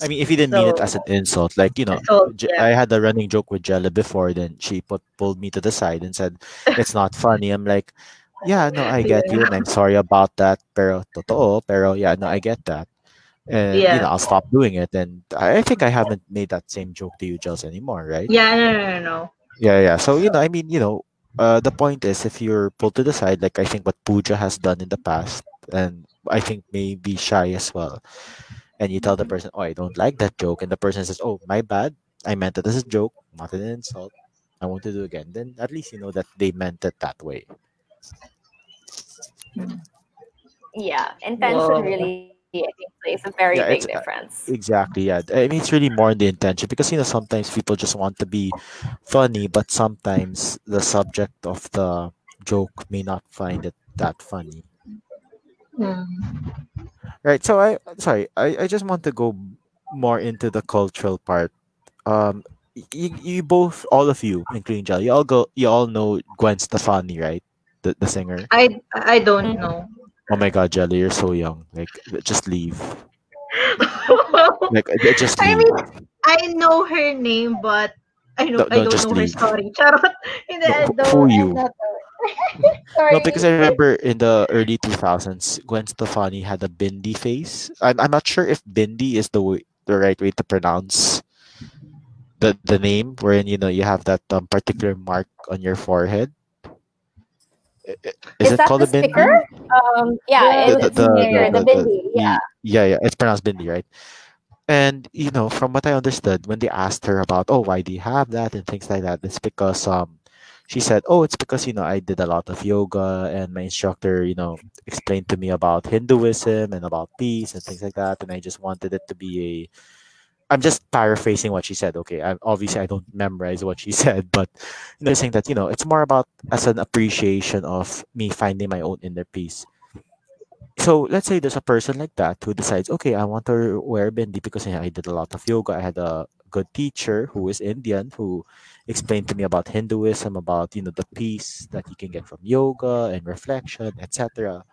S2: I mean, if you didn't mean it as an insult, like you know,
S1: So yeah.
S2: I had a running joke with Jella before. Then she put pulled me to the side and said, "It's not funny." I'm like, "Yeah, no, I get you, and I'm sorry about that." Pero totoo, pero yeah, no, I get that, and you know, I'll stop doing it. And I I think I haven't made that same joke to you, Jels, anymore, right?
S1: Yeah, no, no, no, no.
S2: Yeah, yeah. So you know, I mean, you know, uh, the point is, if you're pulled to the side, like I think what Pooja has done in the past, and I think maybe Shai as well, and you tell the person, "Oh, I don't like that joke," and the person says, "Oh, my bad. I meant it as a joke, not an insult. I want to do it again." Then at least you know that they meant it that way.
S3: Yeah, intention
S1: Whoa.
S3: really, I think, plays a very
S2: Yeah,
S3: big
S2: uh,
S3: difference.
S2: Exactly. Yeah. I mean, it's really more in the intention because you know sometimes people just want to be funny, but sometimes the subject of the joke may not find it that funny.
S1: Mm.
S2: Right. So I sorry, I, I just want to go more into the cultural part. Um you, you both all of you, including Jel, you all go you all know Gwen Stefani, right? The the singer.
S1: I I don't know.
S2: Oh my god, Jelly, you're so young. Like just leave. Like uh, just
S1: I mean, I know her name, but I know
S2: No,
S1: I
S2: no,
S1: don't
S2: just
S1: know her
S2: leave.
S1: story. Charot. Hindi,
S2: No,
S1: I
S2: who-
S1: don't.
S2: who
S1: I'm
S2: you?
S1: not- Sorry.
S2: No, because I remember in the early 2000s, Gwen Stefani had a bindi face. I'm, I'm not sure if bindi is the way, the right way to pronounce the the name, wherein you know you have that um, particular mark on your forehead. Is,
S3: Is
S2: it
S3: that
S2: called
S3: the
S2: a bindi?
S3: sticker? Um, yeah,
S1: Yeah.
S2: The- the- the-
S3: the,
S2: the- the-
S3: bindi. Yeah.
S2: Yeah, yeah, it's pronounced bindi, right? And you know, from what I understood, when they asked her about, oh, why do you have that and things like that, it's because um, she said, oh, it's because you know I did a lot of yoga and my instructor, you know, explained to me about Hinduism and about peace and things like that, and I just wanted it to be a. I'm just paraphrasing what she said. Okay, I, obviously I don't memorize what she said, but you know, saying that you know it's more about as an appreciation of me finding my own inner peace so let's say there's a person like that who decides, okay, I want to wear bindi because I did a lot of yoga. I had a good teacher who is Indian who explained to me about Hinduism, about you know the peace that you can get from yoga and reflection, etc.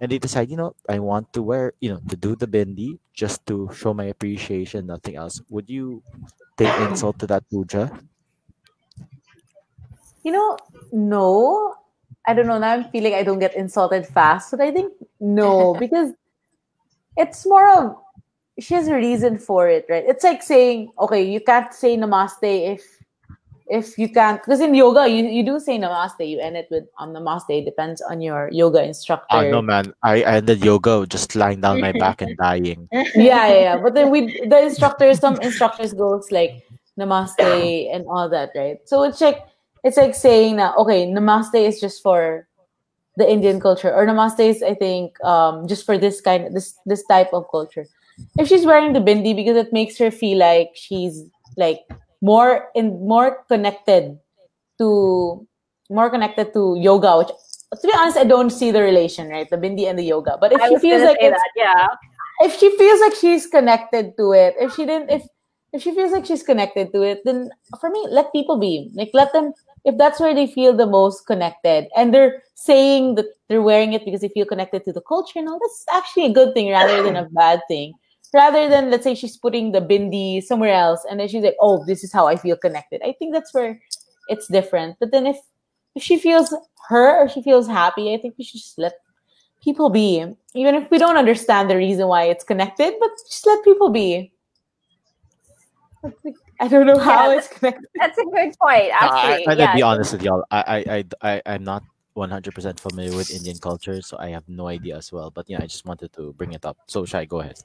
S2: And they decide, you know, I want to wear, you know, to do the bindi just to show my appreciation, nothing else. Would you take insult to that Pooja?
S4: You know, no. I don't know. Now I'm feeling I don't get insulted fast, but I think no, because it's more of she has a reason for it, right? It's like saying, okay, you can't say namaste if if you can't because in yoga you, you do say namaste, you end it with um namaste, it depends on your yoga instructor.
S2: Oh no, man! I, I ended yoga just lying down my back and dying.
S4: yeah, yeah, yeah. But then we the instructors, some instructors goes like namaste and all that, right? So it's like it's like saying that okay, namaste is just for the Indian culture, or namaste is I think um just for this kind this this type of culture. If she's wearing the bindi because it makes her feel like she's like more in more connected to more connected to yoga, which to be honest, I don't see the relation, right? The bindi and the yoga. But if
S3: I
S4: she feels like
S3: that, yeah.
S4: if she feels like she's connected to it, if she didn't, if if she feels like she's connected to it, then for me, let people be. Like let them. If that's where they feel the most connected, and they're saying that they're wearing it because they feel connected to the culture, and no, that's actually a good thing rather than a bad thing. Rather than let's say she's putting the bindi somewhere else, and then she's like, "Oh, this is how I feel connected." I think that's where it's different. But then if if she feels her or she feels happy, I think we should just let people be, even if we don't understand the reason why it's connected, but just let people be. I don't know how
S3: Yeah,
S4: it's connected.
S3: That's a good point,
S2: No, I,
S3: actually.
S2: I'm
S3: yeah,
S2: gonna be honest with y'all. I, I, I, I, I'm not 100% familiar with Indian culture, so I have no idea as well. But yeah, I just wanted to bring it up. So, Shai, go ahead.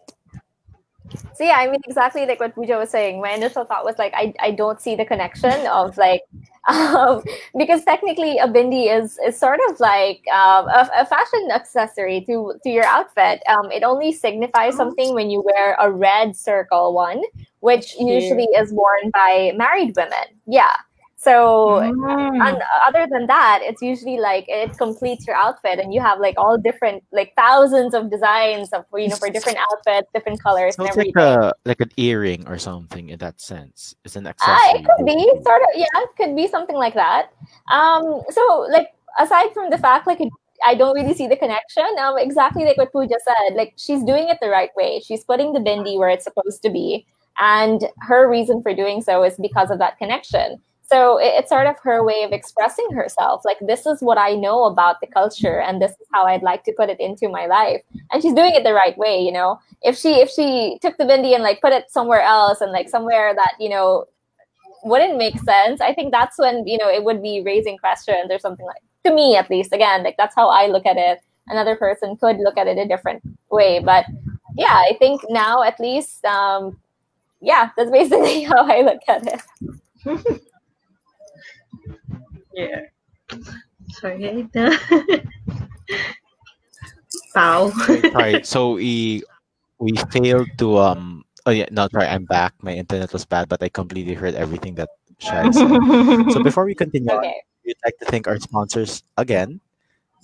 S3: So yeah, I mean exactly like what Pooja was saying. My initial thought was like I, I don't see the connection of like um, because technically a bindi is is sort of like um, a, a, fashion accessory to to your outfit. Um, it only signifies
S1: Oh.
S3: something when you wear a red circle one, which usually is worn by married women. Yeah. So
S1: Mm.
S3: and other than that, it's usually like it completes your outfit, and you have like all different, like thousands of designs of you know for different outfits, different colors,
S2: So
S3: and
S2: it's like
S3: everything.
S2: a like an earring or something in that sense. It's an
S3: Uh,
S2: accessory.
S3: it could be sort of yeah, it could be something like that. Um, so like aside from the fact like it, I don't really see the connection. Um, exactly like what Pooja said, like she's doing it the right way. She's putting the bindi where it's supposed to be, and her reason for doing so is because of that connection. So it, it's sort of her way of expressing herself. Like this is what I know about the culture, and this is how I'd like to put it into my life. And she's doing it the right way. You know, if she if she took the bindi and like put it somewhere else and like somewhere that you know wouldn't make sense, I think that's when you know it would be raising questions or something like to me at least. Again, like that's how I look at it. Another person could look at it a different way, but yeah, I think now at least, um, yeah, that's basically how I look at it.
S1: Yeah. Sorry. Pow.
S2: Sorry, sorry. So we we failed to um. Oh yeah, no, sorry. I'm back. My internet was bad, but I completely heard everything that Shai said. So before we continue,
S3: Okay.
S2: we'd like to thank our sponsors again.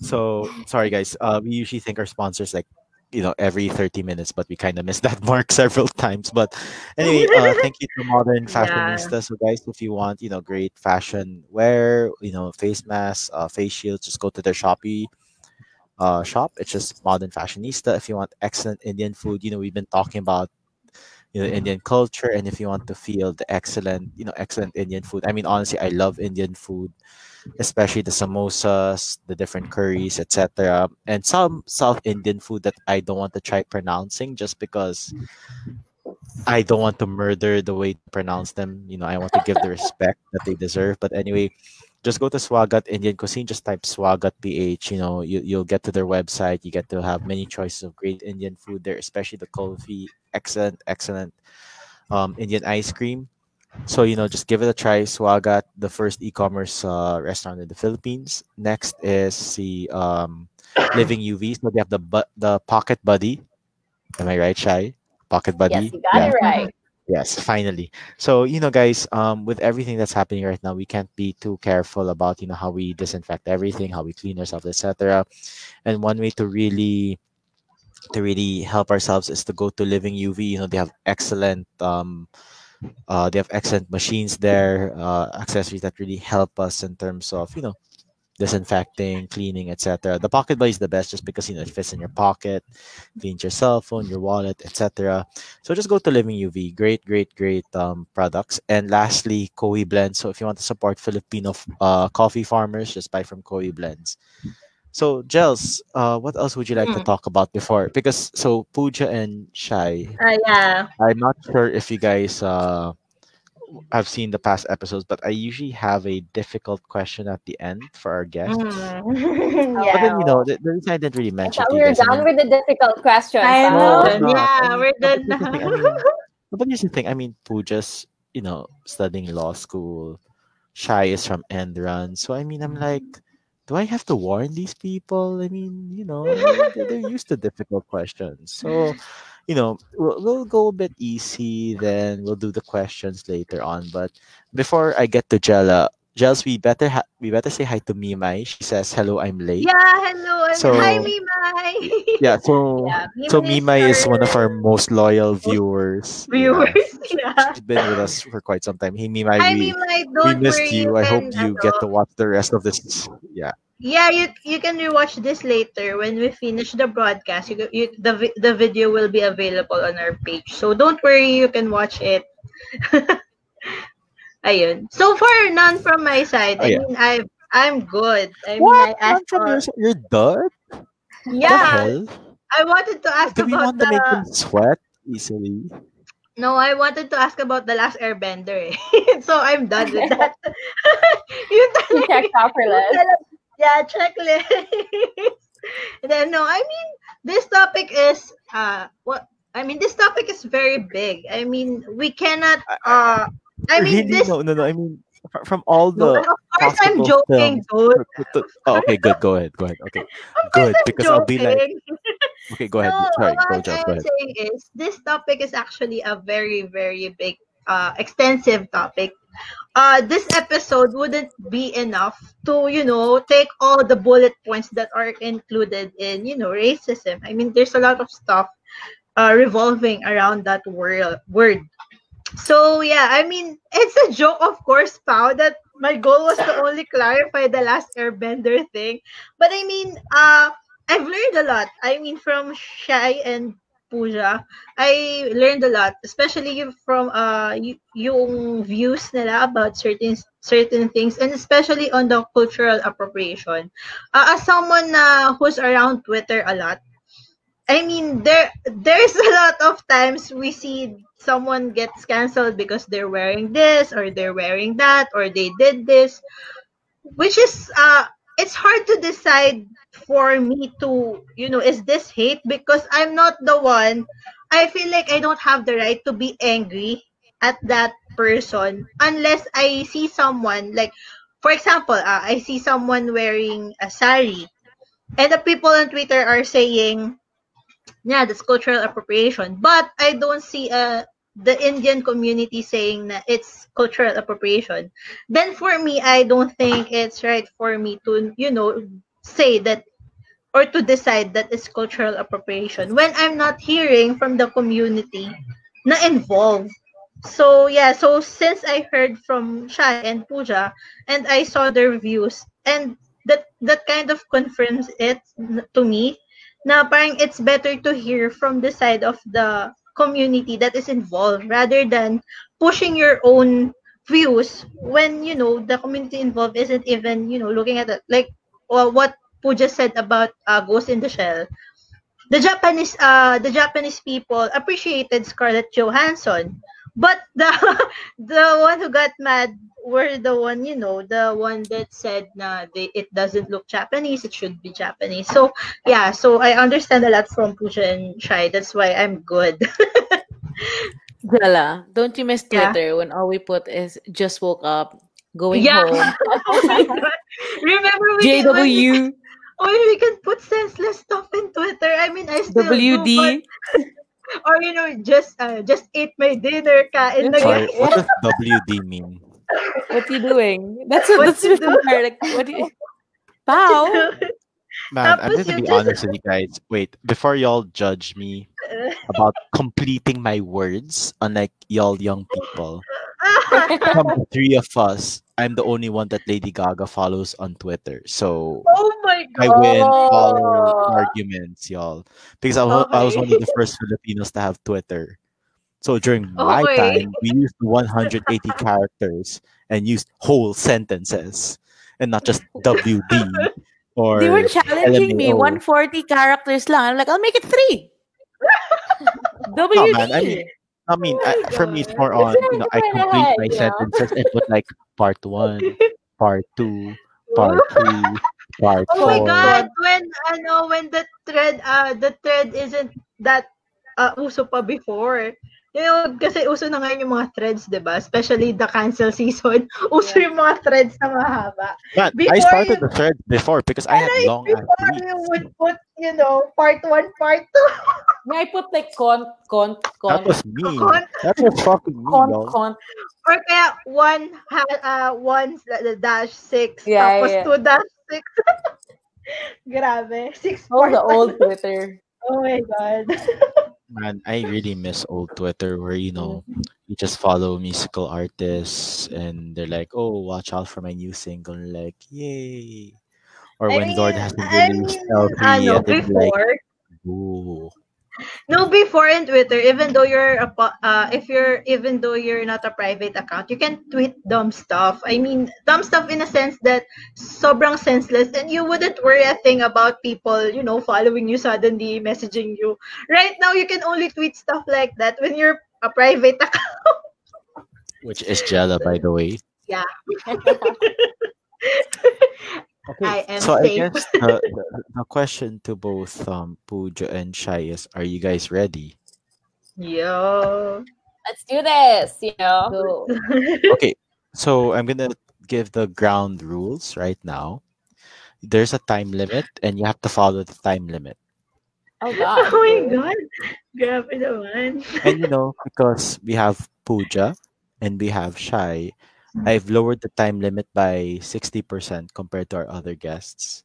S2: So sorry, guys. Uh, we usually thank our sponsors like you know every 30 minutes, but we kind of missed that mark several times. But anyway, uh, thank you to Modern Fashionista. So guys, if you want you know great fashion wear, you know face masks, uh, face shields, just go to their Shopee uh, shop. It's just Modern Fashionista. If you want excellent Indian food, you know we've been talking about you know mm-hmm. Indian culture, and if you want to feel the excellent you know excellent Indian food. I mean, honestly, I love Indian food, especially the samosas, the different curries, etc. And some South Indian food that I don't want to try pronouncing just because I don't want to murder the way to pronounce them. You know, I want to give the respect that they deserve. But anyway, just go to Swagat Indian Cuisine. Just type Swagat PH. You know, you, you'll get to their website. You get to have many choices of great Indian food there, especially the kulfi. Excellent, excellent um, Indian ice cream. So, you know, just give it a try. Swagat, the first e commerce uh, restaurant in the Philippines. Next is the um, Living UV. So they have the, the Pocket Buddy. Am I right, Shai? Pocket Buddy.
S3: Yes, you got it right.
S2: Yes, finally. So, you know, guys, um, with everything that's happening right now, we can't be too careful about, you know, how we disinfect everything, how we clean ourselves, etc. And one way to really to really help ourselves is to go to Living UV. You know, they have excellent um uh they have excellent machines there, uh accessories that really help us in terms of, you know, disinfecting, cleaning, etc. The pocket buddy is the best just because you know it fits in your pocket, cleans your cell phone, your wallet, etc. So just go to Living UV. Great, great, great um, products. And lastly, Koi Blends. So if you want to support Filipino uh, coffee farmers, just buy from Koi Blends. So Gels, uh, what else would you like to
S1: Mm.
S2: talk about before? Because so Pooja and Shai,
S1: Uh, yeah.
S2: I'm not sure if you guys uh, have seen the past episodes, but I usually have a difficult question at the end for our guests.
S1: Mm.
S2: But then you know, the, the reason I didn't really mention.
S3: We
S2: we're
S3: were
S2: guys. I
S3: done
S2: mean,
S3: with the difficult questions.
S4: I know.
S2: we're.
S1: Yeah, we're done
S2: but here's the thing, I mean, no, but here's the thing. I mean, Pooja's, you know, studying law school. Shai is from Endron. So, I mean, I'm like, do I have to warn these people? I mean, you know, they're, they're used to difficult questions. So, you know, we'll, we'll go a bit easy, then we'll do the questions later on. But before I get to Jella, Jels, we better ha- we better say hi to Mimai. She says, "Hello, I'm late."
S1: Yeah, hello.
S2: So-
S1: Hi, Mimai.
S2: Yeah, so
S1: Yeah,
S2: so
S1: Mimai
S2: Mimai is one of our most loyal viewers.
S1: viewers.
S2: Yeah.
S1: Yeah.
S2: She's been with us for quite some time. Hey Mimai,
S1: Hi,
S2: we,
S1: Mimai.
S2: we missed you. I hope you get to watch the rest of this. Yeah.
S1: Yeah, you you can rewatch this later when we finish the broadcast. You, you the the video will be available on our page. So don't worry, you can watch it. Ayun. So far, none from my side.
S2: Oh,
S1: I
S2: yeah.
S1: mean, I I'm good. I mean,
S2: What?
S1: I asked
S2: From your,
S1: for,
S2: you're done?
S1: Yeah. I wanted to ask
S2: Do we
S1: about
S2: want to
S1: the
S2: make them sweat easily?
S1: no. I wanted to ask about the last Airbender. Eh. so I'm done with that. you
S3: You checked off her list.
S1: yeah, checklist. and then no, I mean this topic is uh what I mean this topic is very big. I mean we cannot uh I mean
S2: really?
S1: this
S2: No, no, no. I mean, fr- from all the.
S1: No, of course I'm joking,
S2: films.
S1: dude.
S2: to- to- oh, okay, good. Go ahead. Go ahead. Okay,
S1: Of course
S2: good.
S1: I'm
S2: Because I'll be like,
S1: joking.
S2: okay, go ahead.
S1: No,
S2: Sorry, go,
S1: what
S2: Go
S1: I'm
S2: ahead.
S1: saying is this topic is actually a very, very big, uh, extensive topic. Uh, this episode wouldn't be enough to, you know, take all the bullet points that are included in, you know, racism. I mean, there's a lot of stuff uh, revolving around that word. Word. So yeah, I mean, it's a joke, of course, Pao, that my goal was to only clarify the last Airbender thing. But I mean, uh, I've learned a lot. I mean, from Shai and Pooja, I learned a lot, especially from uh y- yung views nila about certain certain things, and especially on the cultural appropriation. Uh, as someone uh, who's around Twitter a lot, I mean, there there's a lot of times we see someone gets canceled because they're wearing this or they're wearing that or they did this, which is uh it's hard to decide for me to you know is this hate because I'm not the one. I feel like I don't have the right to be angry at that person unless I see someone like for example, uh, I see someone wearing a sari and the people on Twitter are saying yeah, that's cultural appropriation. But I don't see uh, the Indian community saying that it's cultural appropriation. Then for me, I don't think it's right for me to, you know, say that or to decide that it's cultural appropriation when I'm not hearing from the community na involved. So yeah, so since I heard from Shai and Pooja and I saw their views and that that kind of confirms it to me na parang it's better to hear from the side of the community that is involved rather than pushing your own views when you know the community involved isn't even you know looking at it. Like uh, what Pooja said about uh, Ghost in the Shell. The Japanese uh the Japanese people appreciated Scarlett Johansson but the the one who got mad were the one you know the one that said na they, it doesn't look Japanese it should be Japanese. So yeah so I understand a lot from Pooja and Shai. That's why I'm good.
S4: Jella, don't you miss
S1: Yeah.
S4: Twitter when all we put is just woke up, going
S1: yeah.
S4: home,
S1: oh remember we can, when, we,
S4: JW,
S1: when we can put senseless stuff in Twitter? I mean I still do, but,
S4: WD.
S1: Or you know just uh, just eat my dinner kain na
S2: Sorry, what does WD mean?
S4: What you doing? That's what,
S1: What
S4: that's
S1: you
S4: what
S1: do?
S4: compare, like what do you Pow.
S2: Man, I'm
S1: Tapos
S2: gonna be
S1: just-
S2: honest with you guys. Wait, before y'all judge me about completing my words, unlike y'all young people, from the three of us, I'm the only one that Lady Gaga follows on Twitter. So
S1: oh my
S2: I win all
S3: Oh.
S2: arguments, y'all. Because I, wa- I was one of the first Filipinos to have Twitter. So during my
S1: Okay.
S2: time, we used 180 characters and used whole sentences and not just WD or
S4: They were challenging me. 140 characters lang. I'm like, I'll make it three.
S2: No,
S4: WD.
S2: man, I mean, I mean,
S1: Oh
S2: I, for me, it's more on, you know, I complete my
S3: you know?
S2: sentences and put like part one, part two, part three, part
S1: Oh my
S2: four.
S1: god, when ano when the thread uh the thread isn't that uh, uso pa before. You know, kasi uso na ngayon yung mga threads, 'di ba? Especially the cancel season. Uso yung mga threads na mahaba.
S2: Man, I started
S1: you-
S2: the thread before because I had
S1: Like,
S2: long ass
S1: before you would put, you know, part 1, part 2.
S4: May I put like con, con, con.
S2: That
S4: con,
S2: was me.
S1: Con-
S2: That was fucking me,
S4: con,
S2: y'all.
S4: con.
S1: Or kaya 1 ha- uh, one sla- dash 6
S4: Yeah,
S1: tapos
S4: yeah.
S1: 2 dash 6. Grabe. 6
S4: Oh, the old Twitter.
S1: Oh my god.
S2: Man, I really miss old Twitter where, you know, mm-hmm. you just follow musical artists and they're like, oh, watch out for my new single. And like, yay. Or
S1: I
S2: when Lord
S1: mean-
S2: has a
S1: I
S2: released
S1: mean,
S2: LP,
S1: ano,
S2: and then like, ooh.
S1: No, before in Twitter, even though you're a, uh, if you're even though you're not a private account, you can tweet dumb stuff. I mean, dumb stuff in a sense that sobrang senseless, and you wouldn't worry a thing about people, you know, following you suddenly, messaging you. Right now, you can only tweet stuff like that when you're a private account.
S2: Which is Jella, by the way. Okay,
S1: I am
S2: so I guess the, the, the question to both um Pooja and Shai is, are you guys ready?
S1: Yo.
S3: Let's do this, you know.
S2: Okay, So I'm gonna give the ground rules right now. There's a time limit, and you have to follow the time limit.
S3: Oh
S1: Oh
S3: god.
S1: my God. Grabe naman.
S2: And you know, because we have Pooja and we have Shai, I've lowered the time limit by 60% compared to our other guests.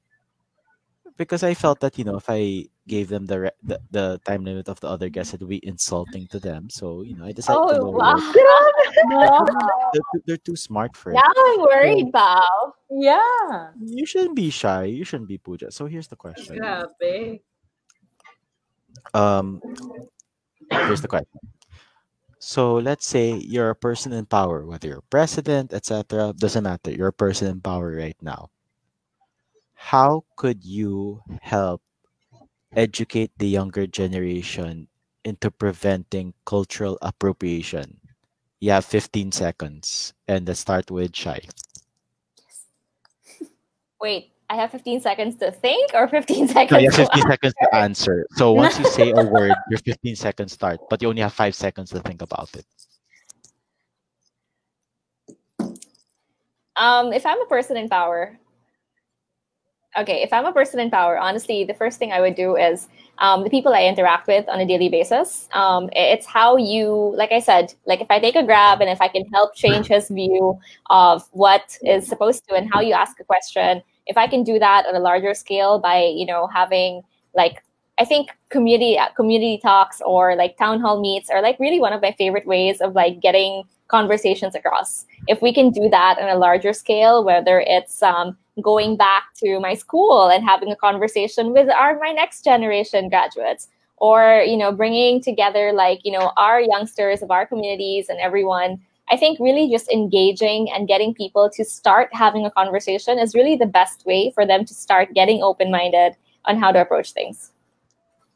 S2: Because I felt that, you know, if I gave them the, re- the, the time limit of the other guests, it would be insulting to them. So, you know, I decided to
S3: Oh
S2: lower
S3: wow.
S2: it.
S4: No.
S2: They're, too- they're too smart for it.
S3: Now I'm worried, Bao.
S4: Yeah.
S2: You shouldn't be shy. You shouldn't be Pooja. So here's the question.
S1: Grabe.
S2: Um, here's the question. So let's say you're a person in power, whether you're president, etc. Doesn't matter. You're a person in power right now. How could you help educate the younger generation into preventing cultural appropriation? You have 15 seconds, and let's start with Shai.
S3: Wait, I have 15 seconds to think or 15 seconds
S2: No, you have
S3: to
S2: 15 seconds to answer. So once you say a word, your 15 seconds start, but you only have five seconds to think about it.
S3: Um, if I'm a person in power, okay, if I'm a person in power, honestly, the first thing I would do is um, the people I interact with on a daily basis. Um, it's how you, like I said, like if I take a grab and if I can help change his view of what is supposed to and how you ask a question, if I can do that on a larger scale by, you know, having like I think community community talks or like town hall meets are like really one of my favorite ways of like getting conversations across. If we can do that on a larger scale, whether it's um, going back to my school and having a conversation with our my next generation graduates, or you know bringing together like you know our youngsters of our communities and everyone. I think really just engaging and getting people to start having a conversation is really the best way for them to start getting open minded on how to approach things.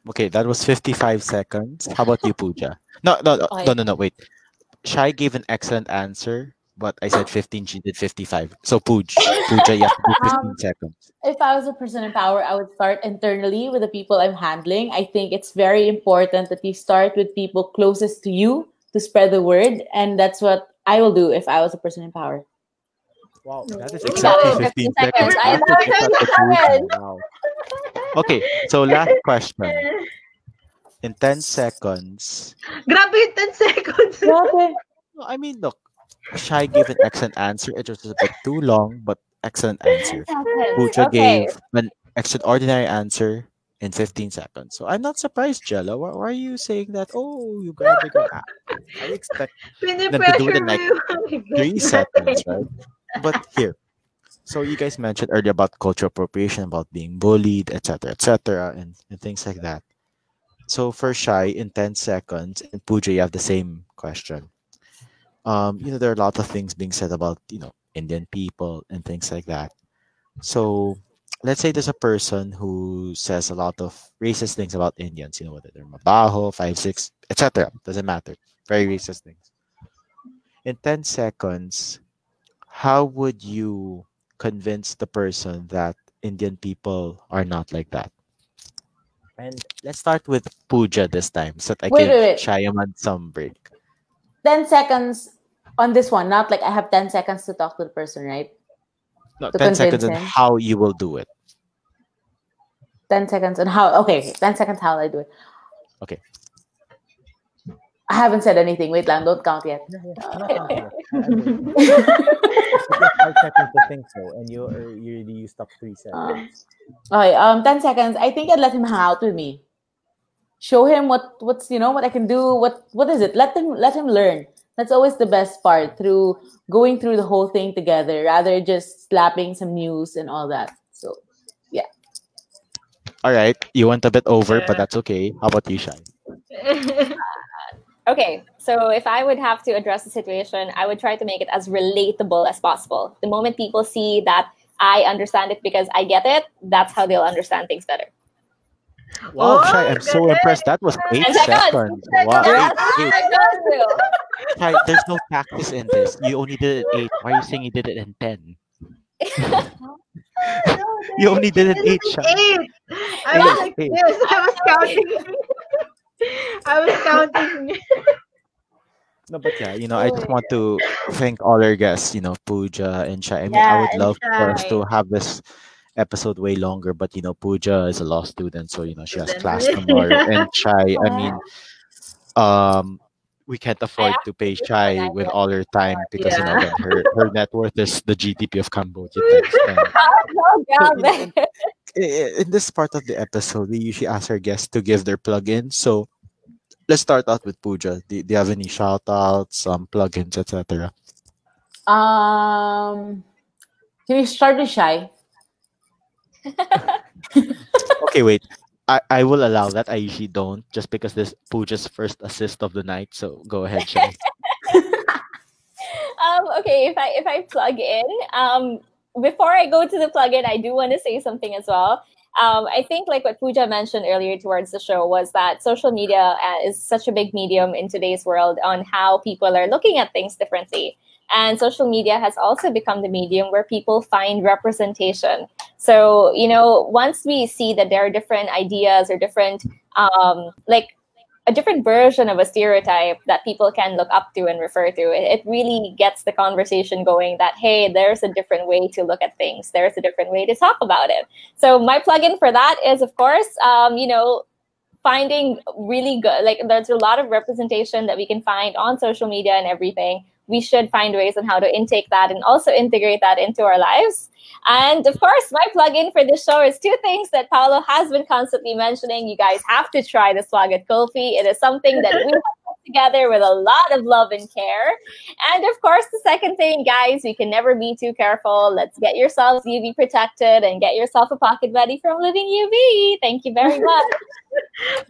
S2: Okay, that was 55 seconds. How about you, Pooja? No, no, no, no, no, no, wait. Shai gave an excellent answer, but I said 15, she did 55. So, Pooj, Pooja, you have to do 15
S4: Um,
S2: seconds.
S4: If I was a person in power, I would start internally with the people I'm handling. I think it's very important that you start with people closest to you to spread the word. And that's what I will do if I was a person in power.
S2: Wow, that is exactly 15
S3: 15
S2: seconds.
S3: seconds. I
S2: have to
S3: love
S2: give that to
S3: 15
S2: Pooja.
S3: seconds.
S2: Wow. Okay, so last question. In 10 seconds,
S1: Grabe yung 10 seconds.
S4: Grabe.
S2: no, I mean, look, Shai gave an excellent answer. It was a bit too long, but excellent answer. Pooja
S3: Okay.
S2: gave an extraordinary answer in 15 seconds. So I'm not surprised, Jella. Why, why are you saying that? Oh, you got a bigger app. I expect
S1: Pinipressure
S2: do it in, like, three seconds, right? But here, so you guys mentioned earlier about cultural appropriation, about being bullied, etc., etc., and, and things like that. So for Shai, in 10 seconds, and Pooja, you have the same question. Um, you know, there are a lot of things being said about, you know, Indian people and things like that. So let's say there's a person who says a lot of racist things about Indians, you know, whether they're mabaho, five, six, etc. Doesn't matter. Very racist things. In 10 seconds, how would you convince the person that Indian people are not like that? And let's start with Pooja this time so that I
S4: Wait,
S2: give
S4: wait, wait.
S2: Shayaman some break.
S4: 10 seconds on this one, not like I have 10 seconds to talk to the person, right?
S2: No,
S4: To
S2: 10 seconds
S4: and him.
S2: how you will do it.
S4: 10 seconds and how, okay, okay, 10 seconds how I do it.
S2: Okay.
S4: I haven't said anything. Wait lang, don't count yet.
S2: five seconds to think so, and you you used up three
S4: Uh, okay, um, 10 seconds. I think I'd let him hang out with me. Show him what what's you know what I can do. What what is it? Let him let him learn. That's always the best part through going through the whole thing together, rather just slapping some news and all that. So yeah.
S2: All right, you went a bit over, but that's okay. How about you, Shai?
S3: Okay, so if I would have to address the situation, I would try to make it as relatable as possible. The moment people see that I understand it because I get it, that's how they'll understand things better.
S2: Wow,
S1: Oh,
S2: Shai, I'm so
S1: galing.
S2: impressed. That was eight
S3: seconds.
S2: seconds. Wow, eight, eight.
S3: I got you.
S2: Shai, there's no practice in this. You only did it eight. Why are you saying you did it in ten? You only did it eight, Shai.
S1: Eight. I
S2: Eight,
S1: was like
S2: eight.
S1: this. I was counting. I was counting.
S2: No, but yeah, you know, I just oh, want to thank all our guests, you know, Pooja and Shai. I mean, I would
S1: and
S2: love for us to have this episode way longer, but you know, Pooja is a law student, so you know, she has class tomorrow. And Shai, I mean, um, we can't afford to pay Shai with all her time because you know, her her net worth is the GDP of Cambodia. thanks. And
S3: Oh,
S2: So,
S3: God.
S2: you know, in, in this part of the episode, we usually ask our guests to give their plugins. So let's start out with Pooja. Do, do you have any shout outs, um, plugins, etc.?
S4: Um, can we start with Shai?
S2: Okay, wait. I, I will allow that. I usually don't, just because this Pooja's first assist of the night. So go ahead, Shai.
S3: um, okay, if I if I plug in, um, before I go to the plug-in, I do want to say something as well. Um, I think like what Pooja mentioned earlier towards the show was that social media uh, is such a big medium in today's world on how people are looking at things differently. And social media has also become the medium where people find representation. So, you know, once we see that there are different ideas or different, um, like a different version of a stereotype that people can look up to and refer to. It, really gets the conversation going that, hey, there's a different way to look at things. There's a different way to talk about it. So my plugin for that is, of course, um, you know, finding really good, like there's a lot of representation that we can find on social media and everything. We should find ways on how to intake that and also integrate that into our lives. And of course, my plug-in for this show is two things that Paolo has been constantly mentioning. You guys have to try the Swagat kulfi. It is something that we have put together with a lot of love and care. And of course, the second thing, guys, you can never be too careful. Let's get yourselves UV protected and get yourself a pocket buddy from Living UV. Thank you very much.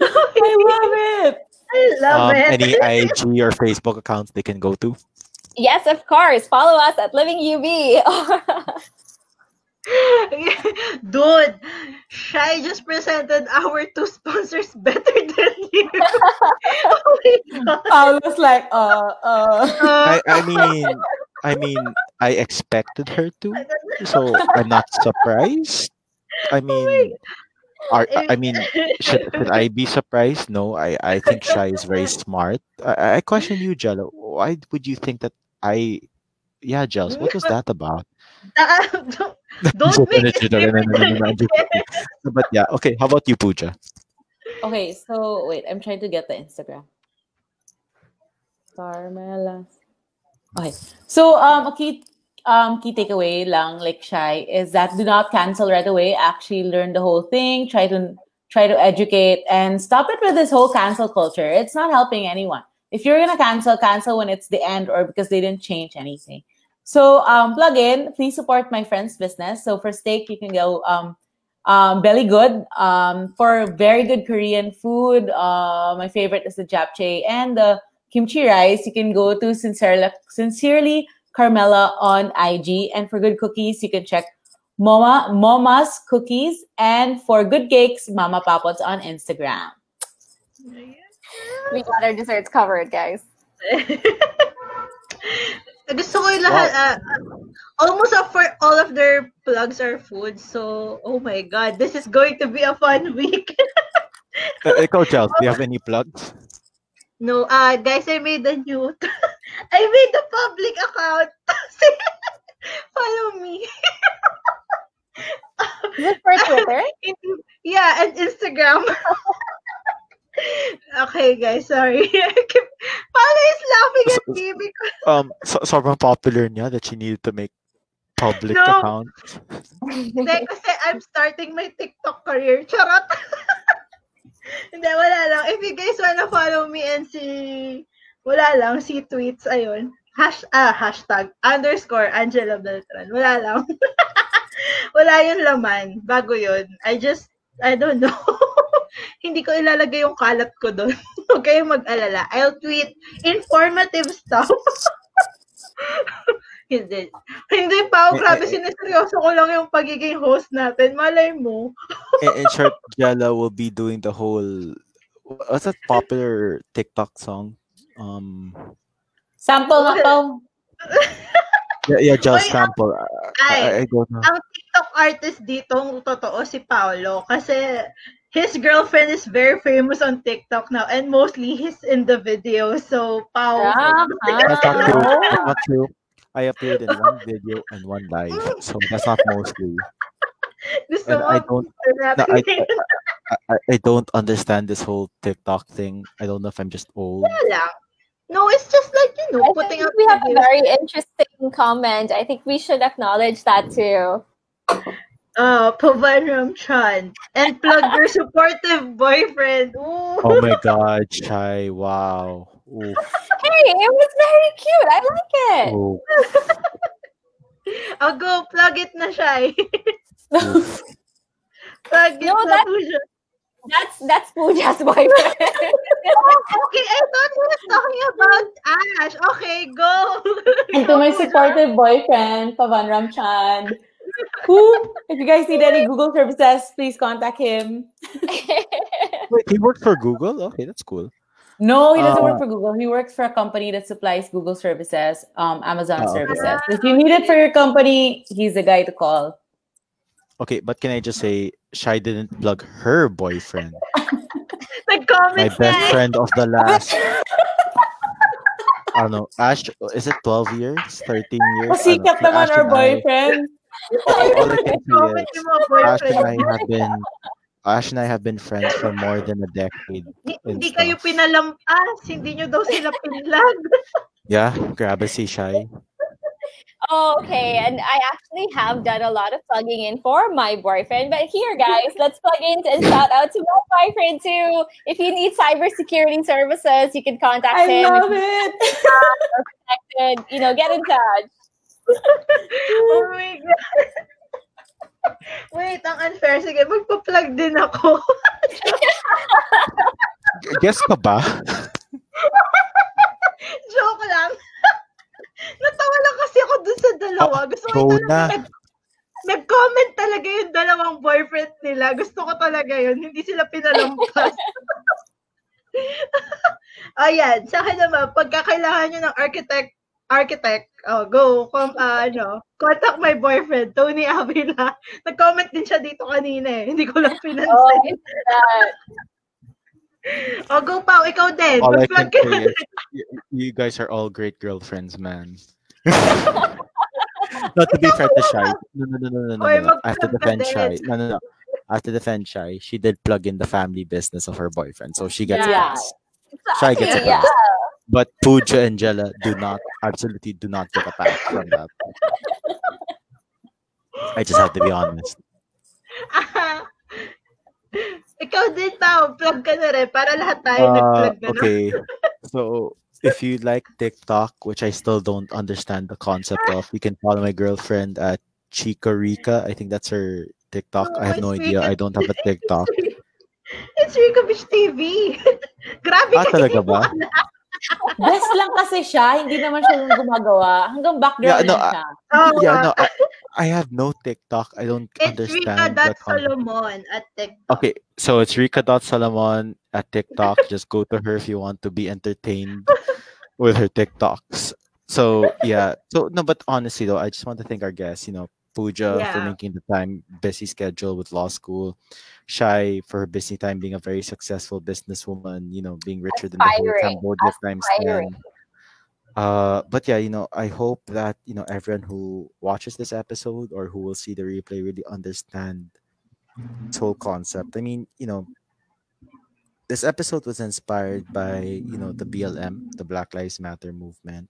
S4: I love it.
S1: I love
S2: Um,
S1: it.
S2: any IG or Facebook accounts they can go to?
S3: Yes, of course. Follow us at Living UV.
S1: Dude, Shai just presented our two sponsors better than you. oh.
S4: I was like, uh, uh.
S2: I, I mean, I mean, I expected her to, so I'm not surprised. I mean, are I mean, should, should I be surprised? No, I, I think Shai is very smart. I, I question you, Jello. Why would you think that I? Yeah, Jels, what was that about?
S1: Don't, don't make it
S2: No, no, no, no, no, no, no, I'm joking. But yeah, okay. How about you, Pooja?
S4: Okay, so wait, I'm trying to get the Instagram. Carmela. Okay, so um, a key um key takeaway lang like Shai is that do not cancel right away. Actually, learn the whole thing. Try to try to educate and stop it with this whole cancel culture. It's not helping anyone. If you're gonna cancel, cancel when it's the end or because they didn't change anything. So um, plug in. Please support my friend's business. So for steak, you can go um, um, Belly Good um, for very good Korean food. Uh, my favorite is the japchae and the kimchi rice. You can go to Sincerely, Sincerely Carmela on IG. And for good cookies, you can check Moma Moma's Cookies. And for good cakes, Mama Papots on Instagram.
S3: We got our desserts covered, guys.
S1: Gusto ko yung lahat, ah, almost up for all of their plugs are food. So, oh my God, this is going to be a fun week.
S2: Uh, ikaw, Jels, do you have any plugs?
S1: no, uh, guys, I made a new, I made a public account. Follow me.
S3: Is it for Twitter?
S1: yeah, and Instagram. Okay, guys, sorry. Paolo is laughing at me because
S2: Um, so, sobrang popular niya that she needed to make public
S1: No.
S2: account.
S1: Hindi, kasi I'm starting my TikTok career. Charot! Hindi, wala lang. If you guys wanna follow me and see, wala lang, see tweets, ayun. Hash, ah, hashtag, underscore, Angela Beltran. Wala lang. wala yung laman. Bago yun. I just, I don't know. Hindi ko ilalagay yung kalat ko doon. Huwag kayong mag-alala. I'll tweet informative stuff. Hindi. Hindi pa ako. Grabe, sineseryoso ko lang yung pagiging host natin. Malay mo.
S2: in, in short, Jella will be doing the whole. What's that popular TikTok song? Um,
S4: Sample nga po.
S2: yeah, yeah, just
S1: Oy,
S2: sample. I, I, I don't know.
S1: ang TikTok artist dito, ang totoo, si Paolo. Kasi, his girlfriend is very famous on TikTok now, and mostly he's in the video. So, Pao.
S4: Ah,
S2: That's not true.
S4: ah.
S2: That's not true. I appeared in one video and one live, so that's not mostly.
S1: Gusto
S2: And I don't, no, I. I, I- I don't understand this whole TikTok thing. I don't know if I'm just old.
S1: Wala. No, it's just like, you know,
S3: I
S1: putting
S3: think
S1: up
S3: we have a very interesting comment. I think we should acknowledge that too.
S1: Uh, Pavanram Chan. And plug your supportive boyfriend. Ooh.
S2: Oh my god, Shai, wow. Oof,
S3: Hey, it was very cute. I like it.
S2: oof,
S1: I'll go plug it na siya. eh. plug it
S3: No,
S1: na
S3: that-
S1: po siya.
S3: That's that's Pooja's boyfriend.
S1: Okay, I thought he was talking about Ash. Okay, go.
S4: And to my supportive boyfriend, Pavan Ramchan. Who, if you guys need any Google services, please contact him.
S2: Wait, he worked for Google? Okay, that's cool.
S4: No, he doesn't
S2: Uh,
S4: work for Google. He works for a company that supplies Google services, um, Amazon
S2: Oh, okay.
S4: services. If you need it for your company, he's the guy to call.
S2: Okay, but can I just say, Shai didn't plug her boyfriend, my
S1: Nag-comment
S2: best
S1: na.
S2: friend of the last. I don't know. Ash, is it 12 years? 13 years? I don't
S4: Pasikat
S2: know.
S4: naman
S2: Ash
S4: our boyfriend.
S2: All, all I can say is, Ash and I have been, Ash and I have been friends for more than a decade.
S1: Hindi, hindi kayo
S2: stuff.
S1: pinalampas. Hindi nyo daw sila pinlag.
S2: Yeah, grabe si Shai.
S3: Oh, okay, and I actually have done a lot of plugging in for my boyfriend. But here, guys, let's plug in and shout out to my boyfriend too. If you need cybersecurity services, you can contact
S4: I
S3: him.
S4: love it.
S3: you're connected, you know, get in touch.
S1: Oh my God. Wait, ang unfair. Sige, magpa-plug din ako.
S2: Guess ka ba?
S1: Joke lang. Natawa lang kasi ako dun sa dalawa. Gusto ko talaga
S2: na.
S1: nag- nag-comment talaga yung dalawang boyfriend nila. Gusto ko talaga yun. Hindi sila pinalampas. Ayan, sa akin naman, pagka kailangan nyo ng architect, architect, oh, go, com, ah, ano, contact my boyfriend, Tony Avila. Nag-comment din siya dito kanina eh. Hindi ko lang
S3: Oh,
S1: pinansin.
S3: that.
S1: Oh, go Pao, ikaw din.
S2: All I can say is, you, you guys are all great girlfriends, man. Not to be fair to Shai. No, no, no, no, no, no,
S1: Or
S2: no. I have to defend Shai. No, no, no. I have to defend Shai. She did plug in the family business of her boyfriend, so she gets
S4: Yeah.
S2: a pass. Shai gets a
S3: Exactly, yeah.
S2: pass. But Pooja and Jella do not, absolutely do not get a pass from that. I just have to be honest.
S1: ikaw din Pao, plug ka na rin para lahat tayo
S2: Uh,
S1: nag-plug na.
S2: okay. So if you like TikTok, which I still don't understand the concept of, you can follow my girlfriend at Chica Rica. I think that's her TikTok. I have
S1: Oh,
S2: no idea.
S1: Rica.
S2: I don't have a TikTok.
S1: It's Rico Beach TV. Grabe
S2: Ah,
S1: ka
S2: talaga ba?
S4: Best lang kasi siya. Hindi naman siya yung gumagawa. Hanggang background
S2: Yeah, no,
S4: lang siya.
S1: Oh,
S2: Yeah, no, I, I have no TikTok. I don't
S1: It's Rika
S2: understand the
S1: Dot
S2: concept.
S1: Solomon at TikTok.
S2: Okay, so it's Rika.Salomon at TikTok. Just go to her if you want to be entertained with her TikToks. So yeah. So no, but honestly though, I just want to thank our guests, you know, Pooja for making the time, busy schedule with law school, Shai for her busy time being a very successful businesswoman, you know, being richer than the whole Cambodia times 10. Uh, but yeah, you know, I hope that you know everyone who watches this episode or who will see the replay really understand this whole concept. I mean, you know, this episode was inspired by you know the BLM, the Black Lives Matter movement.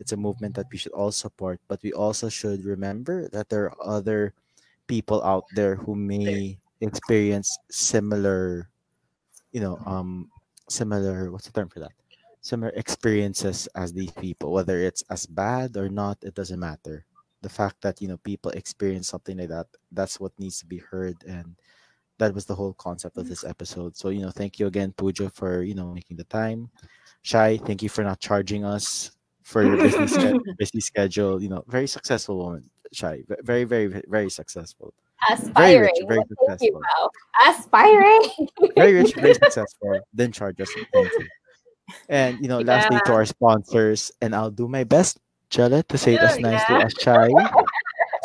S2: It's a movement that we should all support, but we also should remember that there are other people out there who may experience similar, you know, um, similar. What's the term for that? Similar experiences as these people, whether it's as bad or not, it doesn't matter. The fact that you know people experience something like that, that's what needs to be heard, and that was the whole concept of this episode. So you know, thank you again, Pooja, for you know making the time. Shai, thank you for not charging us for your busy, sch- busy schedule. You know, very successful woman, Shai. Very, very, very successful. Very rich,
S3: Aspiring.
S2: very
S3: Well, you,
S2: successful.
S3: Pao. Aspiring.
S2: Very rich, very successful. Then charge us. Thank you. And you know, lastly to our sponsors, and I'll do my best, Jella, to say it as
S1: oh,
S2: nicely
S1: yeah.
S2: as Shai.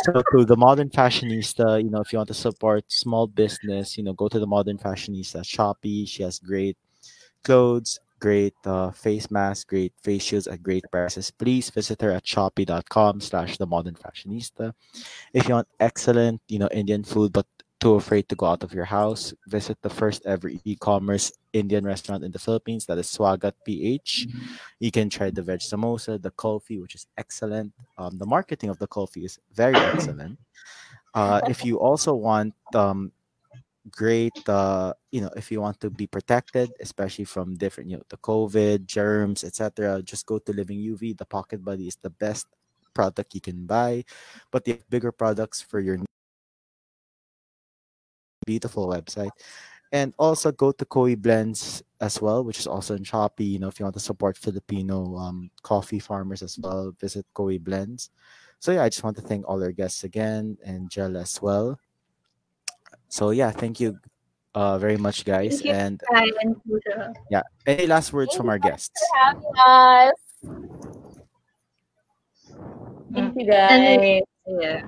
S2: so to the modern fashionista, you know, if you want to support small business, you know, go to the modern fashionista Shopee. She has great clothes, great uh, face masks, great face shields at great prices. Please visit her at shopee.com slash the modern fashionista. If you want excellent, you know, Indian food, but too afraid to go out of your house, visit the first ever e-commerce Indian restaurant in the Philippines. That is Swagat PH. You can try the veg samosa, the kulfi, which is excellent. Um, the marketing of the kulfi is very excellent. Uh, if you also want um, great, uh, you know, if you want to be protected, especially from different, you know, the COVID, germs, etc., just go to Living UV. The Pocket Buddy is the best product you can buy, but they have bigger products for your beautiful website. And also go to Koi Blends as well, which is also in Shopee. You know, if you want to support Filipino um, coffee farmers as well, visit Koi Blends. So yeah, I just want to thank all our guests again and Jel as well. So yeah, thank you uh, very much, guys.
S1: Thank you,
S2: And
S1: Kai
S2: yeah, any last words
S3: Thank
S2: from our guests?
S3: for having us.
S4: Thank you, guys.
S1: yeah.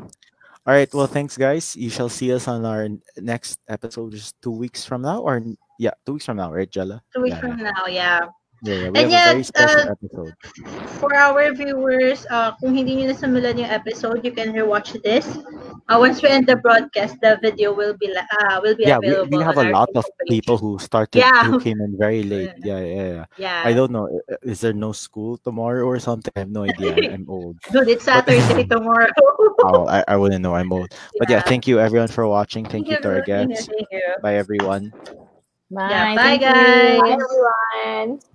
S2: All right. Well, thanks, guys. You shall see us on our next episode, just two weeks from now, or yeah, two weeks from now, right, Jella?
S1: Two weeks
S2: yeah,
S1: from now, yeah.
S2: Yeah, yeah. We
S1: And
S2: have
S1: yet,
S2: a very special
S1: uh,
S2: episode.
S1: For our viewers, uh, kung hindi nyo nasimulan yung episode, you can rewatch this. Uh, once we end the broadcast, the video will be la- uh, will be
S2: Yeah, we,
S1: available.
S2: we have
S1: on
S2: a
S1: our
S2: lot of
S1: Facebook page.
S2: people who started
S1: Yeah.
S2: who came in very late. Yeah, yeah, yeah.
S1: Yeah.
S2: I don't know. i- Is there no school tomorrow or something? I have no idea. I'm, I'm old.
S1: Dude, it's Saturday tomorrow.
S2: Oh, I, I wouldn't know. I'm old. But yeah,
S1: Yeah.
S2: thank you everyone for watching. Thank, you to our
S1: Thank
S2: guests.
S1: Thank you.
S2: Bye everyone.
S4: Bye.
S1: Yeah, bye,
S4: Thank you.
S1: guys.
S3: Bye, everyone.